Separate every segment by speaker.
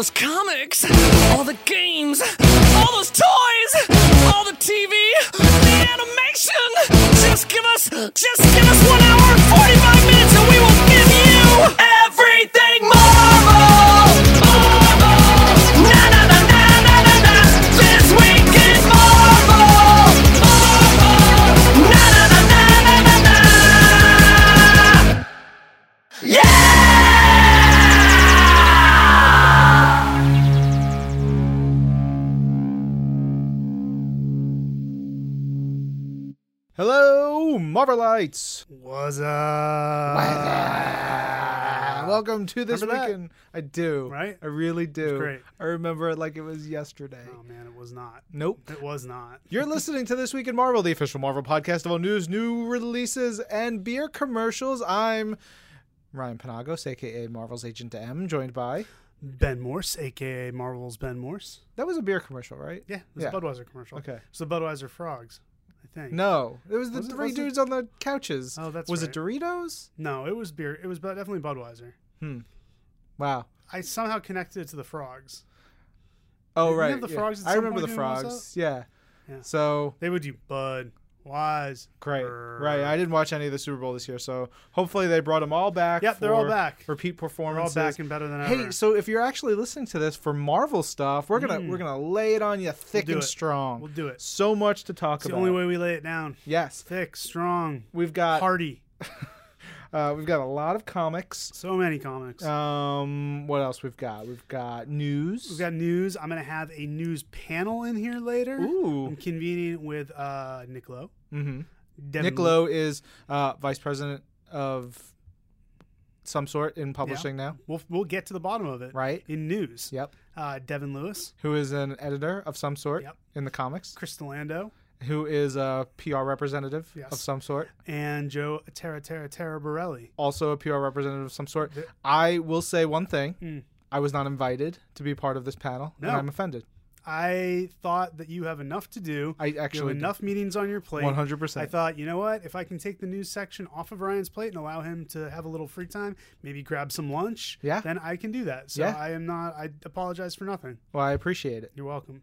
Speaker 1: those comics, all the games, all those toys, all the TV, the animation. Just give us, just give us
Speaker 2: Marvelites.
Speaker 3: Was uh
Speaker 2: Welcome to this
Speaker 3: Remember that?
Speaker 2: I do.
Speaker 3: Right?
Speaker 2: I really do.
Speaker 3: great.
Speaker 2: I remember it like it was yesterday.
Speaker 3: Oh man, it was not.
Speaker 2: Nope.
Speaker 3: It was not.
Speaker 2: You're listening to This Week in Marvel, the official Marvel podcast of all news, new releases, and beer commercials. I'm Ryan Penagos, aka Marvel's Agent M, joined by.
Speaker 3: Ben Morse, aka Marvel's Ben Morse.
Speaker 2: That was a beer commercial, right?
Speaker 3: Yeah, it was
Speaker 2: Yeah.
Speaker 3: a Budweiser commercial.
Speaker 2: Okay.
Speaker 3: It's the Budweiser frogs, think.
Speaker 2: No, it was the
Speaker 3: Was it-
Speaker 2: three
Speaker 3: was it-
Speaker 2: dudes on the couches.
Speaker 3: Oh, that's
Speaker 2: was
Speaker 3: right.
Speaker 2: it Doritos?
Speaker 3: No, it was beer. It was definitely Budweiser. Hmm.
Speaker 2: Wow.
Speaker 3: I somehow connected it to the frogs.
Speaker 2: Oh
Speaker 3: Didn't
Speaker 2: right.
Speaker 3: have the
Speaker 2: yeah.
Speaker 3: frogs
Speaker 2: I remember the frogs. Yeah.
Speaker 3: Yeah.
Speaker 2: So
Speaker 3: They would do Bud, Wise.
Speaker 2: Great. Right. I didn't watch any of the Super Bowl this year, so hopefully they brought them all back.
Speaker 3: Yep, they're all back.
Speaker 2: Repeat
Speaker 3: We're all back and better than ever.
Speaker 2: Hey, so if you're actually listening to this for Marvel stuff, we're gonna we're mm. gonna lay it on you thick
Speaker 3: do
Speaker 2: and
Speaker 3: it.
Speaker 2: strong.
Speaker 3: We'll do it.
Speaker 2: So much to talk
Speaker 3: It's the
Speaker 2: about.
Speaker 3: only way we lay it down.
Speaker 2: Yes,
Speaker 3: Thick, strong,
Speaker 2: we've got
Speaker 3: hearty.
Speaker 2: uh, we've got a lot of comics.
Speaker 3: So many comics.
Speaker 2: Um, what else we've got? We've got news.
Speaker 3: We've got news. I'm gonna have a news panel in here later.
Speaker 2: Ooh.
Speaker 3: I'm convening with uh, Nick Lowe.
Speaker 2: mm-hmm.
Speaker 3: Devin
Speaker 2: Nick Lowe is uh, vice president of some sort in publishing now,
Speaker 3: We'll we'll get to the bottom of it.
Speaker 2: right?
Speaker 3: In news.
Speaker 2: Yep.
Speaker 3: Uh, Devin Lewis,
Speaker 2: Who is an editor of some sort
Speaker 3: Yep.
Speaker 2: in the comics?
Speaker 3: Chris Lando,
Speaker 2: Who is a PR representative
Speaker 3: Yes.
Speaker 2: of some sort?
Speaker 3: and Joe Terra Terra Terra Borelli.
Speaker 2: also a PR representative of some sort.
Speaker 3: The-
Speaker 2: I will say one thing.
Speaker 3: Mm.
Speaker 2: I was not invited to be part of this panel, and I'm offended.
Speaker 3: I thought that you have enough to do.
Speaker 2: I
Speaker 3: you have
Speaker 2: actually
Speaker 3: enough meetings on your plate.
Speaker 2: 100%.
Speaker 3: I thought, you know what? If I can take the news section off of Ryan's plate and allow him to have a little free time, maybe grab some lunch,
Speaker 2: Yeah.
Speaker 3: then I can do that. So
Speaker 2: Yeah.
Speaker 3: I am not. I apologize for nothing.
Speaker 2: Well, I appreciate it.
Speaker 3: You're welcome.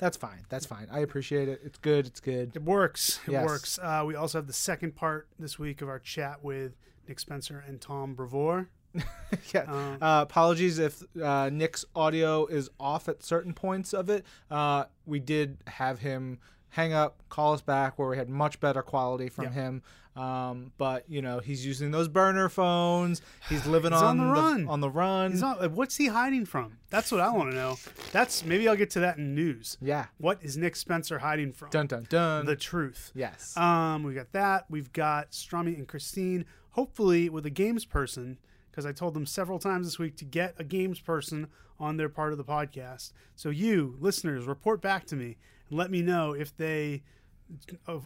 Speaker 2: That's fine. That's fine. I appreciate it. It's good. It's good.
Speaker 3: It works. It
Speaker 2: Yes.
Speaker 3: works. Uh, we also have the second part this week of our chat with Nick Spencer and Tom Brevoort.
Speaker 2: yeah.
Speaker 3: Um,
Speaker 2: Uh, apologies if uh, Nick's audio is off at certain points of it. Uh, we did have him hang up, call us back, where we had much better quality from
Speaker 3: Yeah.
Speaker 2: him. Um, but you know, he's using those burner phones. He's living
Speaker 3: He's
Speaker 2: on,
Speaker 3: on the run.
Speaker 2: on the run.
Speaker 3: He's not. Like, what's he hiding from? That's what I want to know. That's maybe I'll get to that in news.
Speaker 2: yeah.
Speaker 3: What is Nick Spencer hiding from?
Speaker 2: Dun dun dun.
Speaker 3: The truth.
Speaker 2: yes.
Speaker 3: Um, we got that. We've got Strummy and Christine. Hopefully, with a games person, because I told them several times this week to get a games person on their part of the podcast. So you listeners, report back to me and let me know if they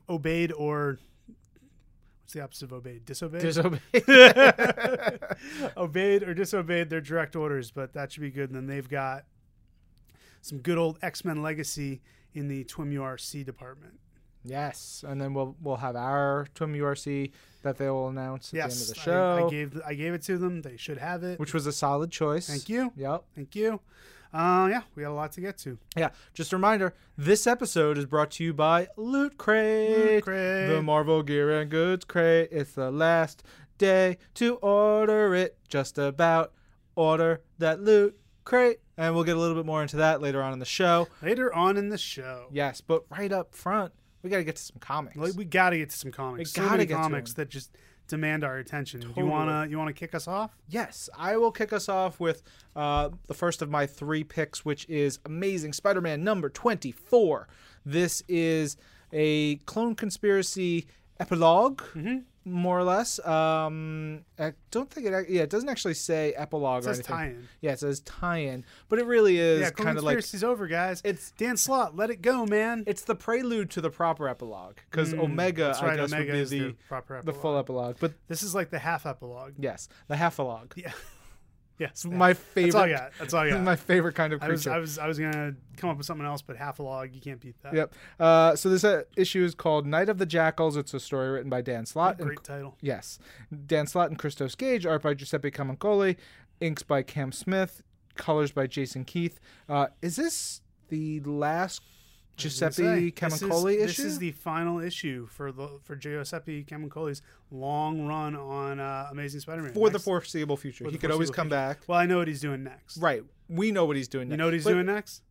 Speaker 3: obeyed or what's the opposite of obeyed? Disobeyed.
Speaker 2: Disobeyed.
Speaker 3: obeyed or disobeyed their direct orders, but that should be good. And then they've got some good old X Men legacy in the Twim URC department.
Speaker 2: yes, and then we'll we'll have our Twim URC that they will announce at
Speaker 3: Yes,
Speaker 2: the end of the
Speaker 3: I-
Speaker 2: show,
Speaker 3: I, gave I gave it to them. They should have it.
Speaker 2: which was a solid choice.
Speaker 3: Thank you.
Speaker 2: Yep.
Speaker 3: Thank you. Uh, yeah, we got a lot to get to.
Speaker 2: Yeah. Just a reminder: this episode is brought to you by Loot Crate,
Speaker 3: Loot Crate.
Speaker 2: the Marvel Gear and Goods Crate. It's the last day to order it. Just about order that Loot Crate, and we'll get a little bit more into that later on in the show.
Speaker 3: Later on in the show,
Speaker 2: Yes, but right up front, we got to get to some comics.
Speaker 3: like, we got to get to some comics.
Speaker 2: We
Speaker 3: so
Speaker 2: gotta get to
Speaker 3: comics that just demand our attention.
Speaker 2: Totally.
Speaker 3: You wanna you wanna kick us off?
Speaker 2: Yes, I will kick us off with uh, the first of my three picks, which is Amazing Spider Man number 24. This is a clone conspiracy epilogue, more or less. Um, I don't think it, yeah, it doesn't actually say epilogue
Speaker 3: It
Speaker 2: or
Speaker 3: says
Speaker 2: anything.
Speaker 3: tie-in.
Speaker 2: Yeah, it says tie in, but it really is
Speaker 3: Yeah,
Speaker 2: kind of like.
Speaker 3: conspiracy's over, guys.
Speaker 2: It's-
Speaker 3: Dan Slott. Let it go, man.
Speaker 2: It's the prelude to the proper epilogue because Omega,
Speaker 3: Mm, that's
Speaker 2: I
Speaker 3: right,
Speaker 2: guess,
Speaker 3: Omega
Speaker 2: would be
Speaker 3: is
Speaker 2: the,
Speaker 3: the proper
Speaker 2: the full epilogue. But
Speaker 3: This is like the half epilogue.
Speaker 2: yes, the half-elogue.
Speaker 3: Yeah. yes.
Speaker 2: My favorite.
Speaker 3: That's all I got. That's all I got.
Speaker 2: my favorite kind of
Speaker 3: I
Speaker 2: creature.
Speaker 3: was I was I was gonna come up with something else, but half a log, you can't beat that.
Speaker 2: Yep. Uh, so this uh, issue is called Night of the Jackals. It's a story written by Dan Slott. and-
Speaker 3: Great title.
Speaker 2: yes. Dan Slott and Christos Gage. Art by Giuseppe Camuncoli. Inks by Cam Smith. colors by Jason Keith. Uh, is this the last Giuseppe Camuncoli
Speaker 3: this is,
Speaker 2: issue?
Speaker 3: This is the final issue for the for Giuseppe Camuncoli's long run on uh, Amazing Spider-Man
Speaker 2: for the foreseeable future.
Speaker 3: for
Speaker 2: He could always come
Speaker 3: future.
Speaker 2: back.
Speaker 3: Well, I know what he's doing next.
Speaker 2: Right. We know what he's doing.
Speaker 3: You
Speaker 2: next.
Speaker 3: know what he's
Speaker 2: But,
Speaker 3: doing next?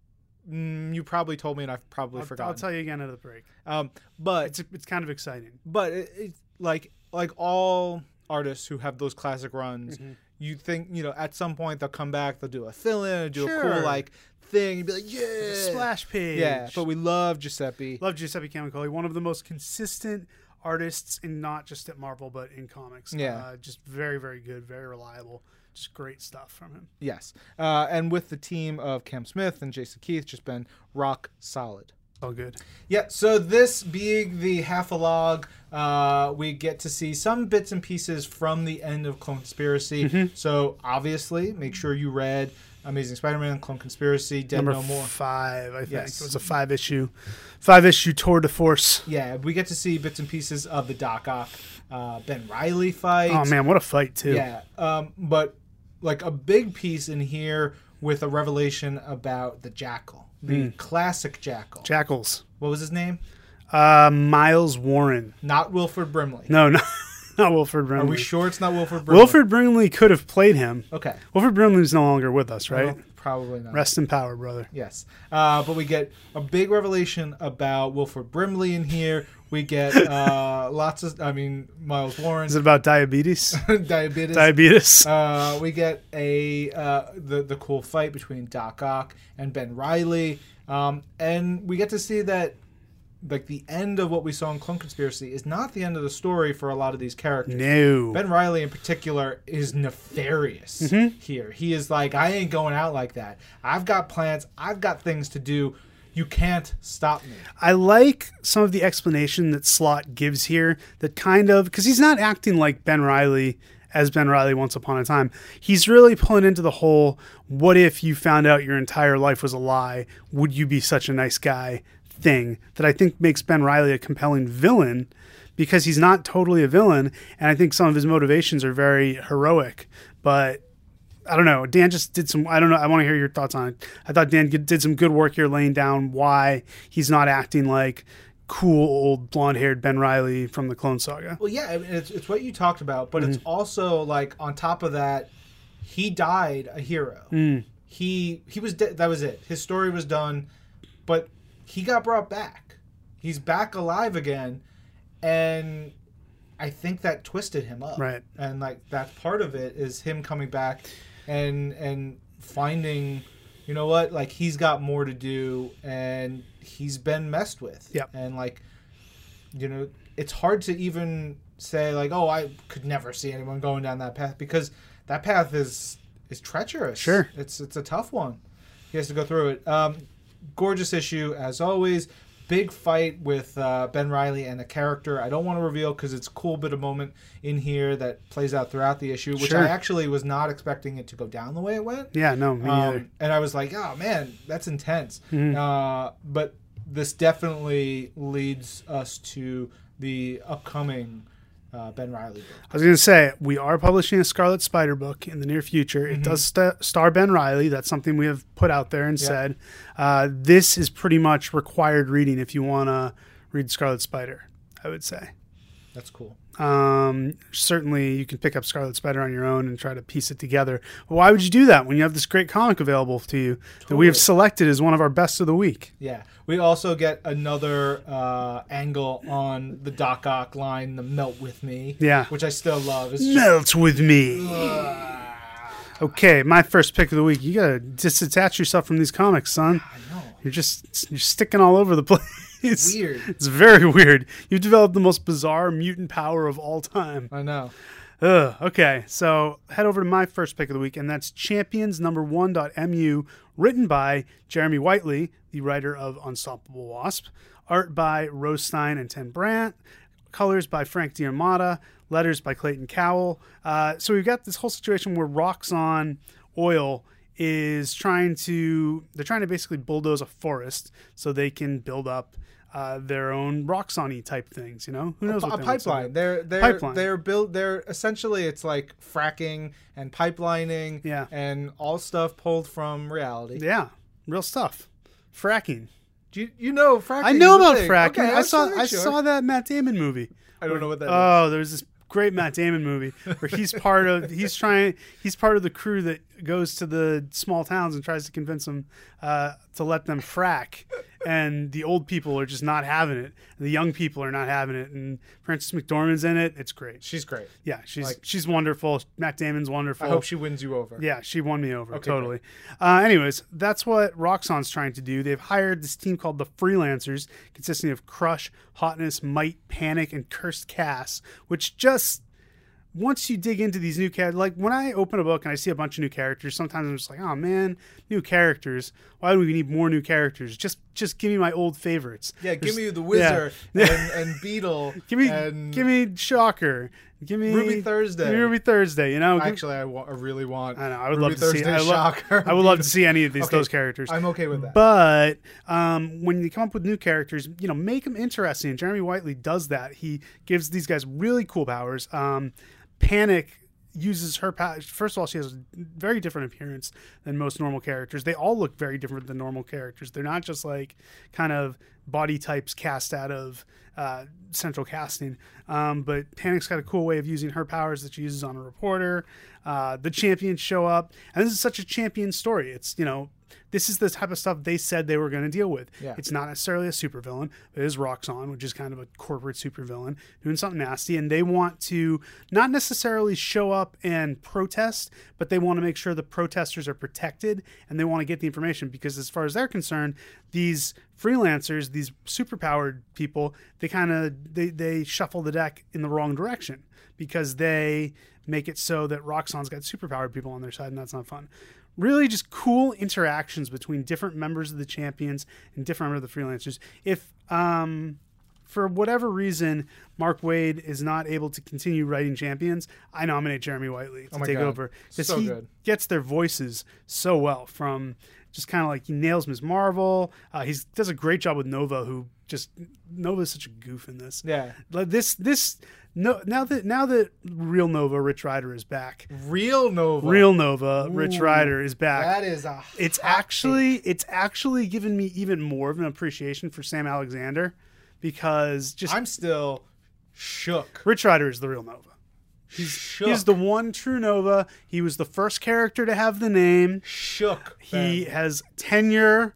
Speaker 2: mm, you probably told me, and I've probably
Speaker 3: I'll,
Speaker 2: forgotten.
Speaker 3: I'll tell you again at the break.
Speaker 2: Um, but
Speaker 3: It's it's kind of exciting.
Speaker 2: but it, it, like like all artists who have those classic runs,
Speaker 3: Mm-hmm.
Speaker 2: you think you know at some point they'll come back, they'll do a fill in, do a cool like thing, and be like, yeah,
Speaker 3: Splash page.
Speaker 2: yeah. But we love Giuseppe.
Speaker 3: love Giuseppe Camuncoli, one of the most consistent artists and not just at Marvel but in comics.
Speaker 2: Yeah.
Speaker 3: uh, just very very good, very reliable. Just great stuff from him.
Speaker 2: Yes, uh, and with the team of Cam Smith and Jason Keith, just been rock solid.
Speaker 3: All good.
Speaker 2: Yeah, so this being the half a log, uh, we get to see some bits and pieces from the end of Conspiracy.
Speaker 3: Mm-hmm.
Speaker 2: So obviously, make sure you read Amazing Spider-Man, Clone Conspiracy, Dead
Speaker 3: Number
Speaker 2: No More.
Speaker 3: five, I think
Speaker 2: Yes.
Speaker 3: it was a five issue, five issue tour de force.
Speaker 2: Yeah, we get to see bits and pieces of the Doc Ock, uh, Ben Reilly fight.
Speaker 3: Oh man, what a fight too!
Speaker 2: Yeah, um, but like a big piece in here with a revelation about the Jackal, the
Speaker 3: Hmm.
Speaker 2: classic Jackal.
Speaker 3: Jackals.
Speaker 2: what was his name?
Speaker 3: Uh, Miles Warren.
Speaker 2: Not Wilford Brimley.
Speaker 3: No, no, not Wilford Brimley.
Speaker 2: Are we sure it's not Wilford Brimley?
Speaker 3: Wilford Brimley could have played him.
Speaker 2: Okay.
Speaker 3: Wilford Brimley's no longer with us, right?
Speaker 2: Well, probably not.
Speaker 3: Rest in power, brother.
Speaker 2: Yes. Uh, but we get a big revelation about Wilford Brimley in here. We get uh, lots of, I mean, Miles Warren,
Speaker 3: Is it about diabetes?
Speaker 2: diabetes.
Speaker 3: diabetes.
Speaker 2: Uh, we get a uh, the the cool fight between Doc Ock and Ben Reilly, um, and we get to see that like the end of what we saw in Clone Conspiracy is not the end of the story for a lot of these characters.
Speaker 3: no.
Speaker 2: Ben Reilly in particular is nefarious
Speaker 3: Mm-hmm.
Speaker 2: here. He is like, I ain't going out like that. I've got plans. I've got things to do. You can't stop me.
Speaker 3: I like some of the explanation that Slott gives here that kind of because he's not acting like Ben Reilly as Ben Riley once upon a time. He's really pulling into the whole what if you found out your entire life was a lie? Would you be such a nice guy thing that I think makes Ben Reilly a compelling villain because he's not totally a villain and I think some of his motivations are very heroic. But I don't know. Dan just did some. I don't know. I want to hear your thoughts on it. I thought Dan did some good work here, laying down why he's not acting like cool old blonde-haired Ben Reilly from the Clone Saga.
Speaker 2: Well, yeah, I mean, it's, it's what you talked about, but it's mm-hmm. also like on top of that, he died a hero. Mm. He he was de- that was it. His story was done, but he got brought back. He's back alive again, and I think that twisted him up.
Speaker 3: Right.
Speaker 2: and like that part of it is him coming back and and finding you know what like he's got more to do and he's been messed with
Speaker 3: Yep.
Speaker 2: and like you know it's hard to even say like oh i could never see anyone going down that path because that path is is treacherous
Speaker 3: Sure.
Speaker 2: it's it's a tough one he has to go through it um gorgeous issue as always big fight with uh, ben reilly and a character i don't want to reveal because it's a cool bit of moment in here that plays out throughout the issue which
Speaker 3: Sure.
Speaker 2: i actually was not expecting it to go down the way it went
Speaker 3: Yeah, no, me
Speaker 2: um, and I was like, oh man, that's intense.
Speaker 3: Mm-hmm.
Speaker 2: Uh, but this definitely leads us to the upcoming uh, Ben Reilly book.
Speaker 3: I was going to say we are publishing a Scarlet Spider book in the near future. It does st- star Ben Riley. That's something we have put out there and said. Uh, this is pretty much required reading if you want to read Scarlet Spider. I would say.
Speaker 2: That's cool.
Speaker 3: Um, certainly, you can pick up Scarlet Spider on your own and try to piece it together. But why would you do that when you have this great comic available to you that we have selected as one of our best of the week?
Speaker 2: Yeah. We also get another uh, angle on the Doc Ock line, the melt with me.
Speaker 3: Yeah.
Speaker 2: Which I still love. It's just,
Speaker 3: Melt with me. Okay, my first pick of the week. You gotta disattach yourself from these comics, son.
Speaker 2: I know.
Speaker 3: You're just you're sticking all over the place.
Speaker 2: It's weird.
Speaker 3: It's very weird. You've developed the most bizarre mutant power of all time.
Speaker 2: I know.
Speaker 3: Ugh, okay, so head over to my first pick of the week, and that's Champions Number One.mu, written by Jeremy Whitley, the writer of Unstoppable Wasp, art by Rose Stein and Tim Brandt, colors by Frank Diamata, letters by Clayton Cowles. Uh, so we've got this whole situation where Roxxon Oil is trying to they're trying to basically bulldoze a forest so they can build up uh, their own Roxani type things. You know, who knows?
Speaker 2: a
Speaker 3: what to
Speaker 2: pipeline. They're they're
Speaker 3: Pipeline.
Speaker 2: they're built. They're essentially it's like fracking and pipelining.
Speaker 3: Yeah.
Speaker 2: and all stuff pulled from reality.
Speaker 3: Yeah, real stuff. Fracking.
Speaker 2: Do you, you know fracking?
Speaker 3: I know
Speaker 2: is
Speaker 3: about
Speaker 2: thing.
Speaker 3: fracking.
Speaker 2: Okay,
Speaker 3: I saw
Speaker 2: just
Speaker 3: I
Speaker 2: sure.
Speaker 3: saw that Matt Damon movie.
Speaker 2: I don't know what that is.
Speaker 3: Oh, there's this great Matt Damon movie where he's part of he's trying he's part of the crew that goes to the small towns and tries to convince them uh, to let them frack, and the old people are just not having it. The young people are not having it, and Frances McDormand's in it. It's great.
Speaker 2: She's great.
Speaker 3: Yeah, she's
Speaker 2: Like-
Speaker 3: she's wonderful. Matt Damon's wonderful.
Speaker 2: I hope she wins you over.
Speaker 3: Yeah, she won me over
Speaker 2: Okay,
Speaker 3: totally. Uh, anyways, that's what Roxxon's trying to do. They've hired this team called the Freelancers, consisting of Crush, Hotness, Might, Panic, and Cursed Cass, which just once you dig into these new characters, like when I open a book and I see a bunch of new characters, sometimes I'm just like, oh man, new characters. Why do we need more new characters? Just just give me my old favorites.
Speaker 2: Yeah, give me the
Speaker 3: yeah.
Speaker 2: Wizard and, and Beetle.
Speaker 3: Give me,
Speaker 2: and
Speaker 3: give me Shocker. Give me
Speaker 2: Ruby Thursday.
Speaker 3: Give me Ruby Thursday. You know,
Speaker 2: Actually, I, wa- I really want.
Speaker 3: I know. I would
Speaker 2: Ruby
Speaker 3: love to see. I,
Speaker 2: Shocker.
Speaker 3: I would love to see any of these
Speaker 2: Okay,
Speaker 3: those characters.
Speaker 2: I'm okay with that.
Speaker 3: But um, when you come up with new characters, you know, make them interesting. Jeremy Whitley does that. He gives these guys really cool powers. Um, Panic uses her power. First of all, she has a very different appearance than most normal characters. They all look very different than normal characters. They're not just like kind of body types cast out of uh, central casting. Um, but Panic's got a cool way of using her powers that she uses on a reporter. Uh, the champions show up, and this is such a champion story. It's you know this is the type of stuff they said they were going to deal with.
Speaker 2: Yeah.
Speaker 3: It's not necessarily a supervillain. It is Roxxon, which is kind of a corporate supervillain doing something nasty, and they want to not necessarily show up and protest, but they want to make sure the protesters are protected, and they want to get the information because, as far as they're concerned, these freelancers, these superpowered people, they kind of they they shuffle the deck in the wrong direction because they make it so that Roxxon's got superpowered people on their side, and that's not fun really just cool interactions between different members of the champions and different members of the freelancers. If um, for whatever reason Mark Waid is not able to continue writing champions, I nominate Jeremy Whitley to
Speaker 2: Oh
Speaker 3: take
Speaker 2: God.
Speaker 3: over because
Speaker 2: So
Speaker 3: he
Speaker 2: good.
Speaker 3: gets their voices so well from just kind of like he nails Ms. Marvel. Uh, he does a great job with Nova, who just Nova's such a goof in this.
Speaker 2: Yeah.
Speaker 3: Like this this no now that now that real Nova Rich Rider is back.
Speaker 2: Real Nova.
Speaker 3: Real Nova Rich
Speaker 2: Ooh,
Speaker 3: Rider is back
Speaker 2: That is a.
Speaker 3: it's actually it's actually given me even more of an appreciation for Sam Alexander because just.
Speaker 2: I'm still shook.
Speaker 3: Rich Rider is the real Nova.
Speaker 2: Shook.
Speaker 3: He's the one true Nova. He was the first character to have the name.
Speaker 2: shook.
Speaker 3: He
Speaker 2: Ben.
Speaker 3: has tenure,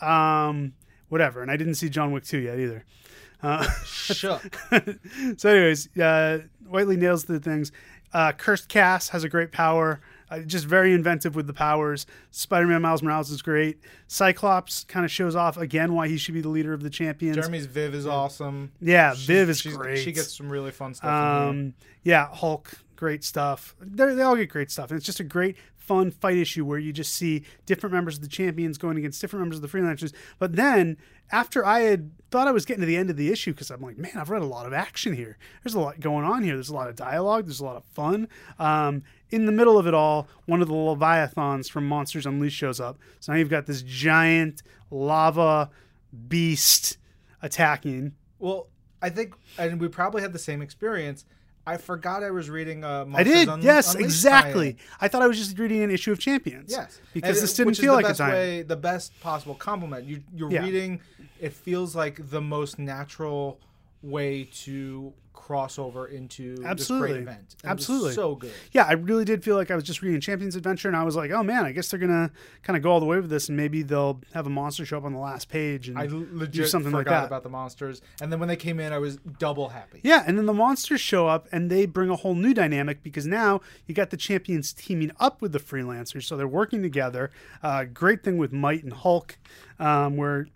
Speaker 3: um, whatever. And I didn't see John Wick two yet either.
Speaker 2: shook.
Speaker 3: so, anyways, uh, Whitley nails the things. Uh, Cursed Cass has a great power, uh, just very inventive with the powers. Spider Man Miles Morales is great. Cyclops kind of shows off again why he should be the leader of the champions.
Speaker 2: Jeremy's Viv is awesome.
Speaker 3: yeah,
Speaker 2: She's-
Speaker 3: Viv is great.
Speaker 2: She gets some really fun stuff.
Speaker 3: um, yeah, Hulk, great stuff. They're, they all get great stuff, and it's just a great, fun fight issue where you just see different members of the champions going against different members of the freelancers. But then, after I had thought I was getting to the end of the issue, because I'm like, man, I've read a lot of action here. There's a lot going on here. There's a lot of dialogue. There's a lot of fun. Um, in the middle of it all, one of the Leviathans from Monsters Unleashed shows up. So now you've got this giant lava beast attacking.
Speaker 2: Well, I think, and we probably had the same experience. I forgot I was reading. Uh,
Speaker 3: I did.
Speaker 2: Un-
Speaker 3: yes,
Speaker 2: Unleashed
Speaker 3: exactly.
Speaker 2: tie-in.
Speaker 3: I thought I was just reading an issue of Champions.
Speaker 2: Yes,
Speaker 3: because
Speaker 2: And
Speaker 3: this didn't feel like a time.
Speaker 2: way, the best possible compliment. You, you're
Speaker 3: Yeah.
Speaker 2: reading. It feels like the most natural way to cross over into
Speaker 3: Absolutely.
Speaker 2: this great event. It was
Speaker 3: Absolutely.
Speaker 2: so good.
Speaker 3: Yeah, I really did feel like I was just reading Champions Adventure, and I was like, oh man, I guess they're gonna kind of go all the way with this, and maybe they'll have a monster show up on the last page and
Speaker 2: I
Speaker 3: do
Speaker 2: legit
Speaker 3: something like
Speaker 2: forgot
Speaker 3: that.
Speaker 2: about the monsters, and then when they came in, I was double happy.
Speaker 3: Yeah, and then the monsters show up and they bring a whole new dynamic because now you got the champions teaming up with the freelancers, so they're working together. Uh, great thing with Might and Hulk, um, where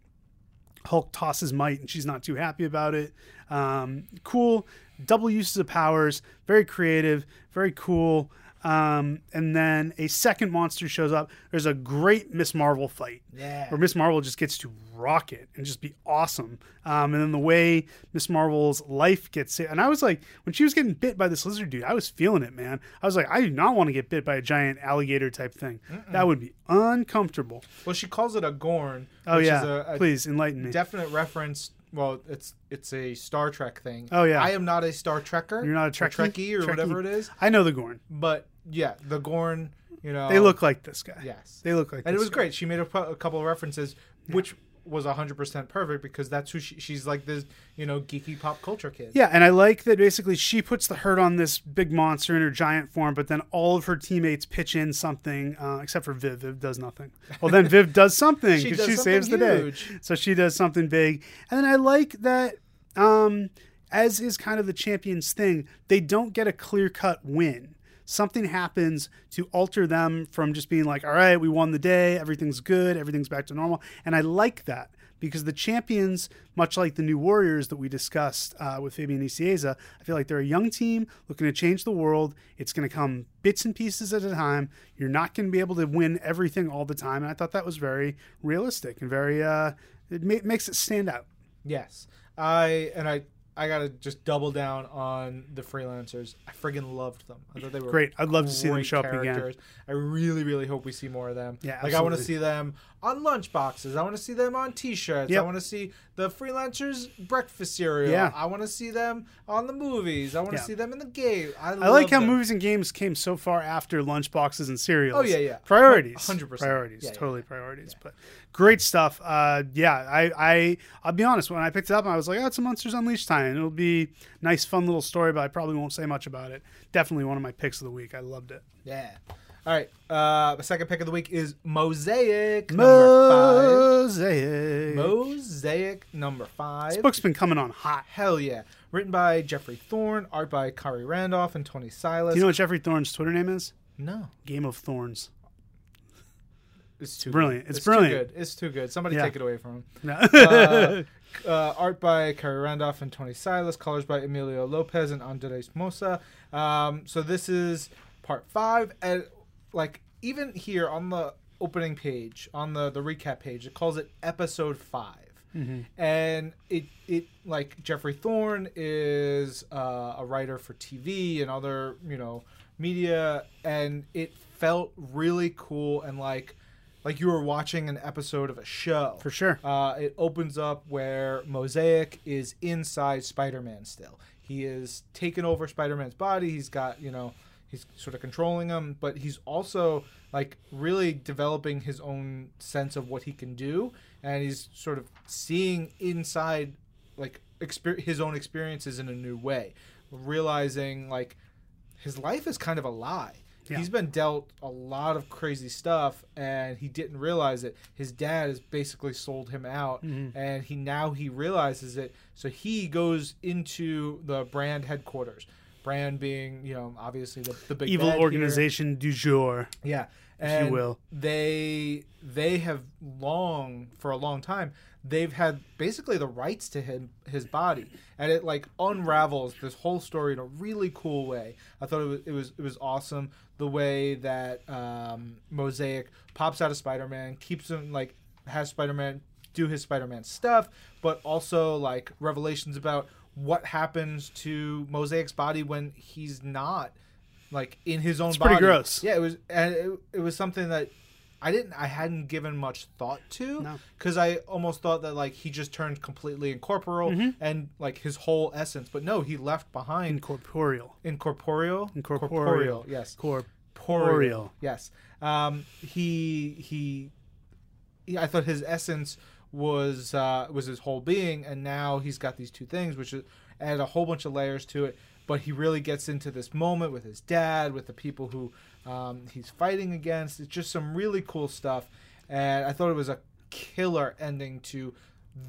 Speaker 3: Hulk tosses Might and she's not too happy about it. Um, cool, double uses of powers, very creative, very cool. Um, and then a second monster shows up. There's a great Miss Marvel fight
Speaker 2: Yeah.
Speaker 3: where Miss Marvel just gets to rock it and just be awesome. Um, and then the way Miss Marvel's life gets saved. And I was like, when she was getting bit by this lizard dude, I was feeling it, man. I was like, I do not want to get bit by a giant alligator type thing. That would be uncomfortable.
Speaker 2: Well, she calls it a Gorn.
Speaker 3: Oh,
Speaker 2: which
Speaker 3: yeah.
Speaker 2: Is a, a
Speaker 3: Please enlighten me.
Speaker 2: definite reference well, it's it's a Star Trek thing.
Speaker 3: Oh, yeah.
Speaker 2: I am not a Star Trekker.
Speaker 3: You're not a
Speaker 2: or
Speaker 3: Trekkie?
Speaker 2: Trekkie or
Speaker 3: Trekkie.
Speaker 2: whatever it is.
Speaker 3: I know the Gorn.
Speaker 2: But yeah, the Gorn. You know,
Speaker 3: They look like this guy.
Speaker 2: yes,
Speaker 3: They look like
Speaker 2: and it was
Speaker 3: guy.
Speaker 2: great. She made a, a couple of references, which was hundred percent perfect because that's who she, she's like. This you know geeky pop culture kid.
Speaker 3: Yeah, and I like that basically she puts the hurt on this big monster in her giant form, but then all of her teammates pitch in something, uh, except for Viv. Viv does nothing. Well, then Viv does something because she, saves the day. So she does something big. And then I like that, um, as is kind of the champions thing, they don't get a clear cut win. Something happens to alter them from just being like, all right, we won the day, everything's good, everything's back to normal. And I like that because the champions, much like the new Warriors that we discussed uh, with Fabian Nicieza, I feel like they're a young team looking to change the world. It's going to come bits and pieces at a time. You're not going to be able to win everything all the time. And I thought that was very realistic and very, uh, it ma- makes it stand out.
Speaker 2: Yes, I and I I gotta just double down on the freelancers. I friggin' loved them. I thought they were
Speaker 3: Great. I'd love to see them show up again.
Speaker 2: I really, really hope we see more of them.
Speaker 3: Yeah,
Speaker 2: like I want to see them on lunch boxes. I want to see them on T-shirts. I want to see the freelancers breakfast cereal.
Speaker 3: Yeah.
Speaker 2: I want to see them on the movies. I want to
Speaker 3: Yeah.
Speaker 2: see them in the game. I,
Speaker 3: I like how
Speaker 2: them.
Speaker 3: movies and games came so far after lunchboxes and cereals.
Speaker 2: Oh, yeah, yeah.
Speaker 3: Priorities.
Speaker 2: 100%.
Speaker 3: Priorities.
Speaker 2: Yeah, yeah,
Speaker 3: totally priorities. But great stuff. Uh, yeah, I, I, I'll be honest. When I picked it up, I was like, oh, it's a Monsters Unleashed time. It'll be nice, fun little story, but I probably won't say much about it. Definitely one of my picks of the week. I loved it.
Speaker 2: Yeah. All right. Uh, the second pick of the week is Mosaic number five.
Speaker 3: Mosaic.
Speaker 2: Mosaic number five.
Speaker 3: This book's been coming on hot.
Speaker 2: Hell yeah. Written by Geoffrey Thorne, art by Khary Randolph and Tony Silas.
Speaker 3: Do you know what Geoffrey Thorne's Twitter name is?
Speaker 2: no.
Speaker 3: Game of Thorns.
Speaker 2: It's too
Speaker 3: brilliant.
Speaker 2: Good.
Speaker 3: It's brilliant.
Speaker 2: Too good. It's too good. Somebody
Speaker 3: Yeah.
Speaker 2: take it away from him.
Speaker 3: No.
Speaker 2: Uh, uh, art by Khary Randolph and Tony Silas. Colors by Emilio Lopez and Andres Mossa. Um, so this is part five. And like even here on the opening page, on the, the recap page, it calls it episode 5 And it it like Geoffrey Thorne is uh, a writer for TV and other you know media, and it felt really cool and like like you were watching an episode of a show
Speaker 3: For sure.
Speaker 2: uh, it opens up where Mosaic is inside Spider-Man still. He is taken over Spider-Man's body. He's got, you know, he's sort of controlling him, but he's also like really developing his own sense of what he can do and he's sort of seeing inside like exper- his own experiences in a new way, realizing like his life is kind of a lie.
Speaker 3: Yeah.
Speaker 2: He's been dealt a lot of crazy stuff and he didn't realize it. His dad has basically sold him out
Speaker 3: Mm-hmm.
Speaker 2: and he now he realizes it. So he goes into the brand headquarters. Brand being, you know, obviously the, the big
Speaker 3: Evil
Speaker 2: bad here.
Speaker 3: organization du jour.
Speaker 2: Yeah,
Speaker 3: if
Speaker 2: you
Speaker 3: will.
Speaker 2: they they have long for a long time they've had basically the rights to him his body, and it like unravels this whole story in a really cool way. I thought it was it was it was awesome the way that um, Mosaic pops out of Spider Man, keeps him like has Spider Man do his Spider Man stuff, but also like revelations about what happens to Mosaic's body when he's not like in his own
Speaker 3: It's
Speaker 2: body.
Speaker 3: pretty gross.
Speaker 2: Yeah, it was, and it, it was something that I didn't, I hadn't given much thought to,
Speaker 3: No.
Speaker 2: because I almost thought that like he just turned completely incorporeal
Speaker 3: Mm-hmm.
Speaker 2: and like his whole essence, but no, he left behind
Speaker 3: Incorporeal.
Speaker 2: incorporeal,
Speaker 3: Incorporeal.
Speaker 2: yes,
Speaker 3: Corporeal.
Speaker 2: yes. Um, he, he, I thought his essence was uh, was his whole being, and now he's got these two things, which add a whole bunch of layers to it. But he really gets into this moment with his dad, with the people who um, he's fighting against. It's just some really cool stuff, and I thought it was a killer ending to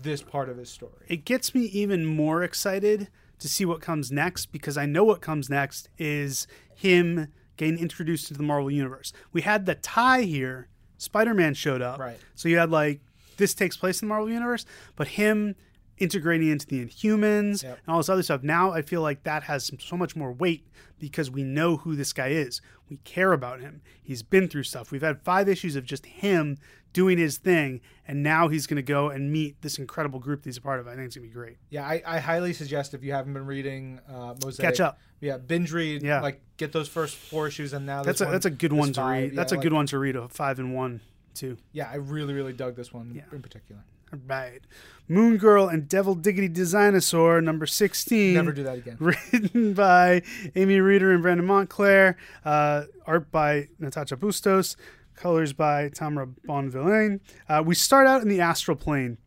Speaker 2: this part of his story.
Speaker 3: it gets me even more excited to see what comes next because I know what comes next is him getting introduced to the Marvel Universe. We had the tie here, Spider Man showed up.
Speaker 2: Right.
Speaker 3: So you had like, this takes place in the Marvel Universe, but him integrating into the Inhumans
Speaker 2: Yep.
Speaker 3: and all this other stuff. Now I feel like that has so much more weight because we know who this guy is. We care about him. He's been through stuff. We've had five issues of just him doing his thing, and now he's going to go and meet this incredible group that he's a part of. I think it's going to be great.
Speaker 2: Yeah, I, I highly suggest if you haven't been reading uh, Mosaic,
Speaker 3: Catch up.
Speaker 2: Yeah, binge read.
Speaker 3: Yeah.
Speaker 2: like get those first four issues, and now
Speaker 3: That's a
Speaker 2: one
Speaker 3: that's a good one to
Speaker 2: five.
Speaker 3: read.
Speaker 2: Yeah,
Speaker 3: That's a
Speaker 2: like-
Speaker 3: good one to read. A five and one too.
Speaker 2: Yeah, I really really dug this one
Speaker 3: Yeah.
Speaker 2: in particular.
Speaker 3: Right. Moon Girl and Devil Diggity Designosaur, number 16.
Speaker 2: Never do that again.
Speaker 3: Written by Amy Reeder and Brandon Montclare. Uh, art by Natasha Bustos. Colors by Tamara Bonvillain. Uh, we start out in the astral plane.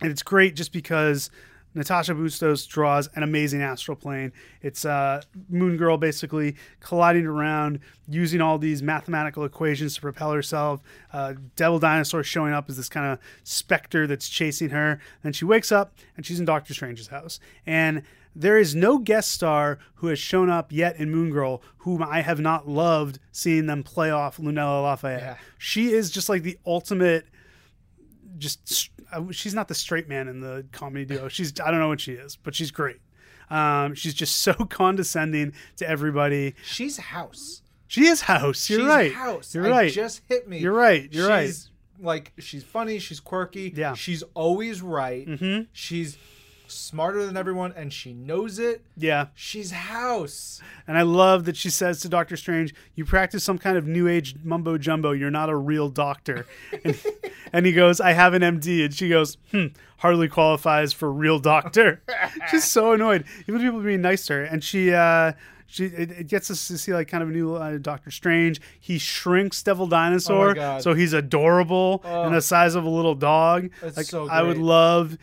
Speaker 3: And it's great just because Natasha Bustos draws an amazing astral plane. It's uh, Moon Girl basically colliding around, using all these mathematical equations to propel herself. Uh, Devil Dinosaur showing up as this kind of specter that's chasing her. Then she wakes up and she's in Doctor Strange's house. And there is no guest star who has shown up yet in Moon Girl whom I have not loved seeing them play off Lunella Lafayette.
Speaker 2: Yeah.
Speaker 3: She is just like the ultimate just she's not the straight man in the comedy duo. She's I don't know what she is, but she's great. Um, she's just so condescending to everybody.
Speaker 2: She's house.
Speaker 3: She is house. You're
Speaker 2: she's
Speaker 3: right.
Speaker 2: House.
Speaker 3: You're
Speaker 2: I
Speaker 3: right.
Speaker 2: Just hit me.
Speaker 3: You're right. You're right.
Speaker 2: Like she's funny. She's quirky.
Speaker 3: Yeah.
Speaker 2: She's always right. Mm-hmm. She's smarter than everyone, and she knows it.
Speaker 3: Yeah.
Speaker 2: She's house.
Speaker 3: And I love that she says to Doctor Strange, "You practice some kind of new age mumbo jumbo. You're not a real doctor." and, and he goes, "I have an MD," and she goes, "Hmm, hardly qualifies for real doctor." She's so annoyed. Even people being nice to her, and she. uh she, it, it gets us to see like kind of a new uh, Doctor Strange. He shrinks Devil Dinosaur,
Speaker 2: Oh
Speaker 3: so he's adorable and the size of a little dog.
Speaker 2: That's
Speaker 3: like
Speaker 2: so
Speaker 3: I would love.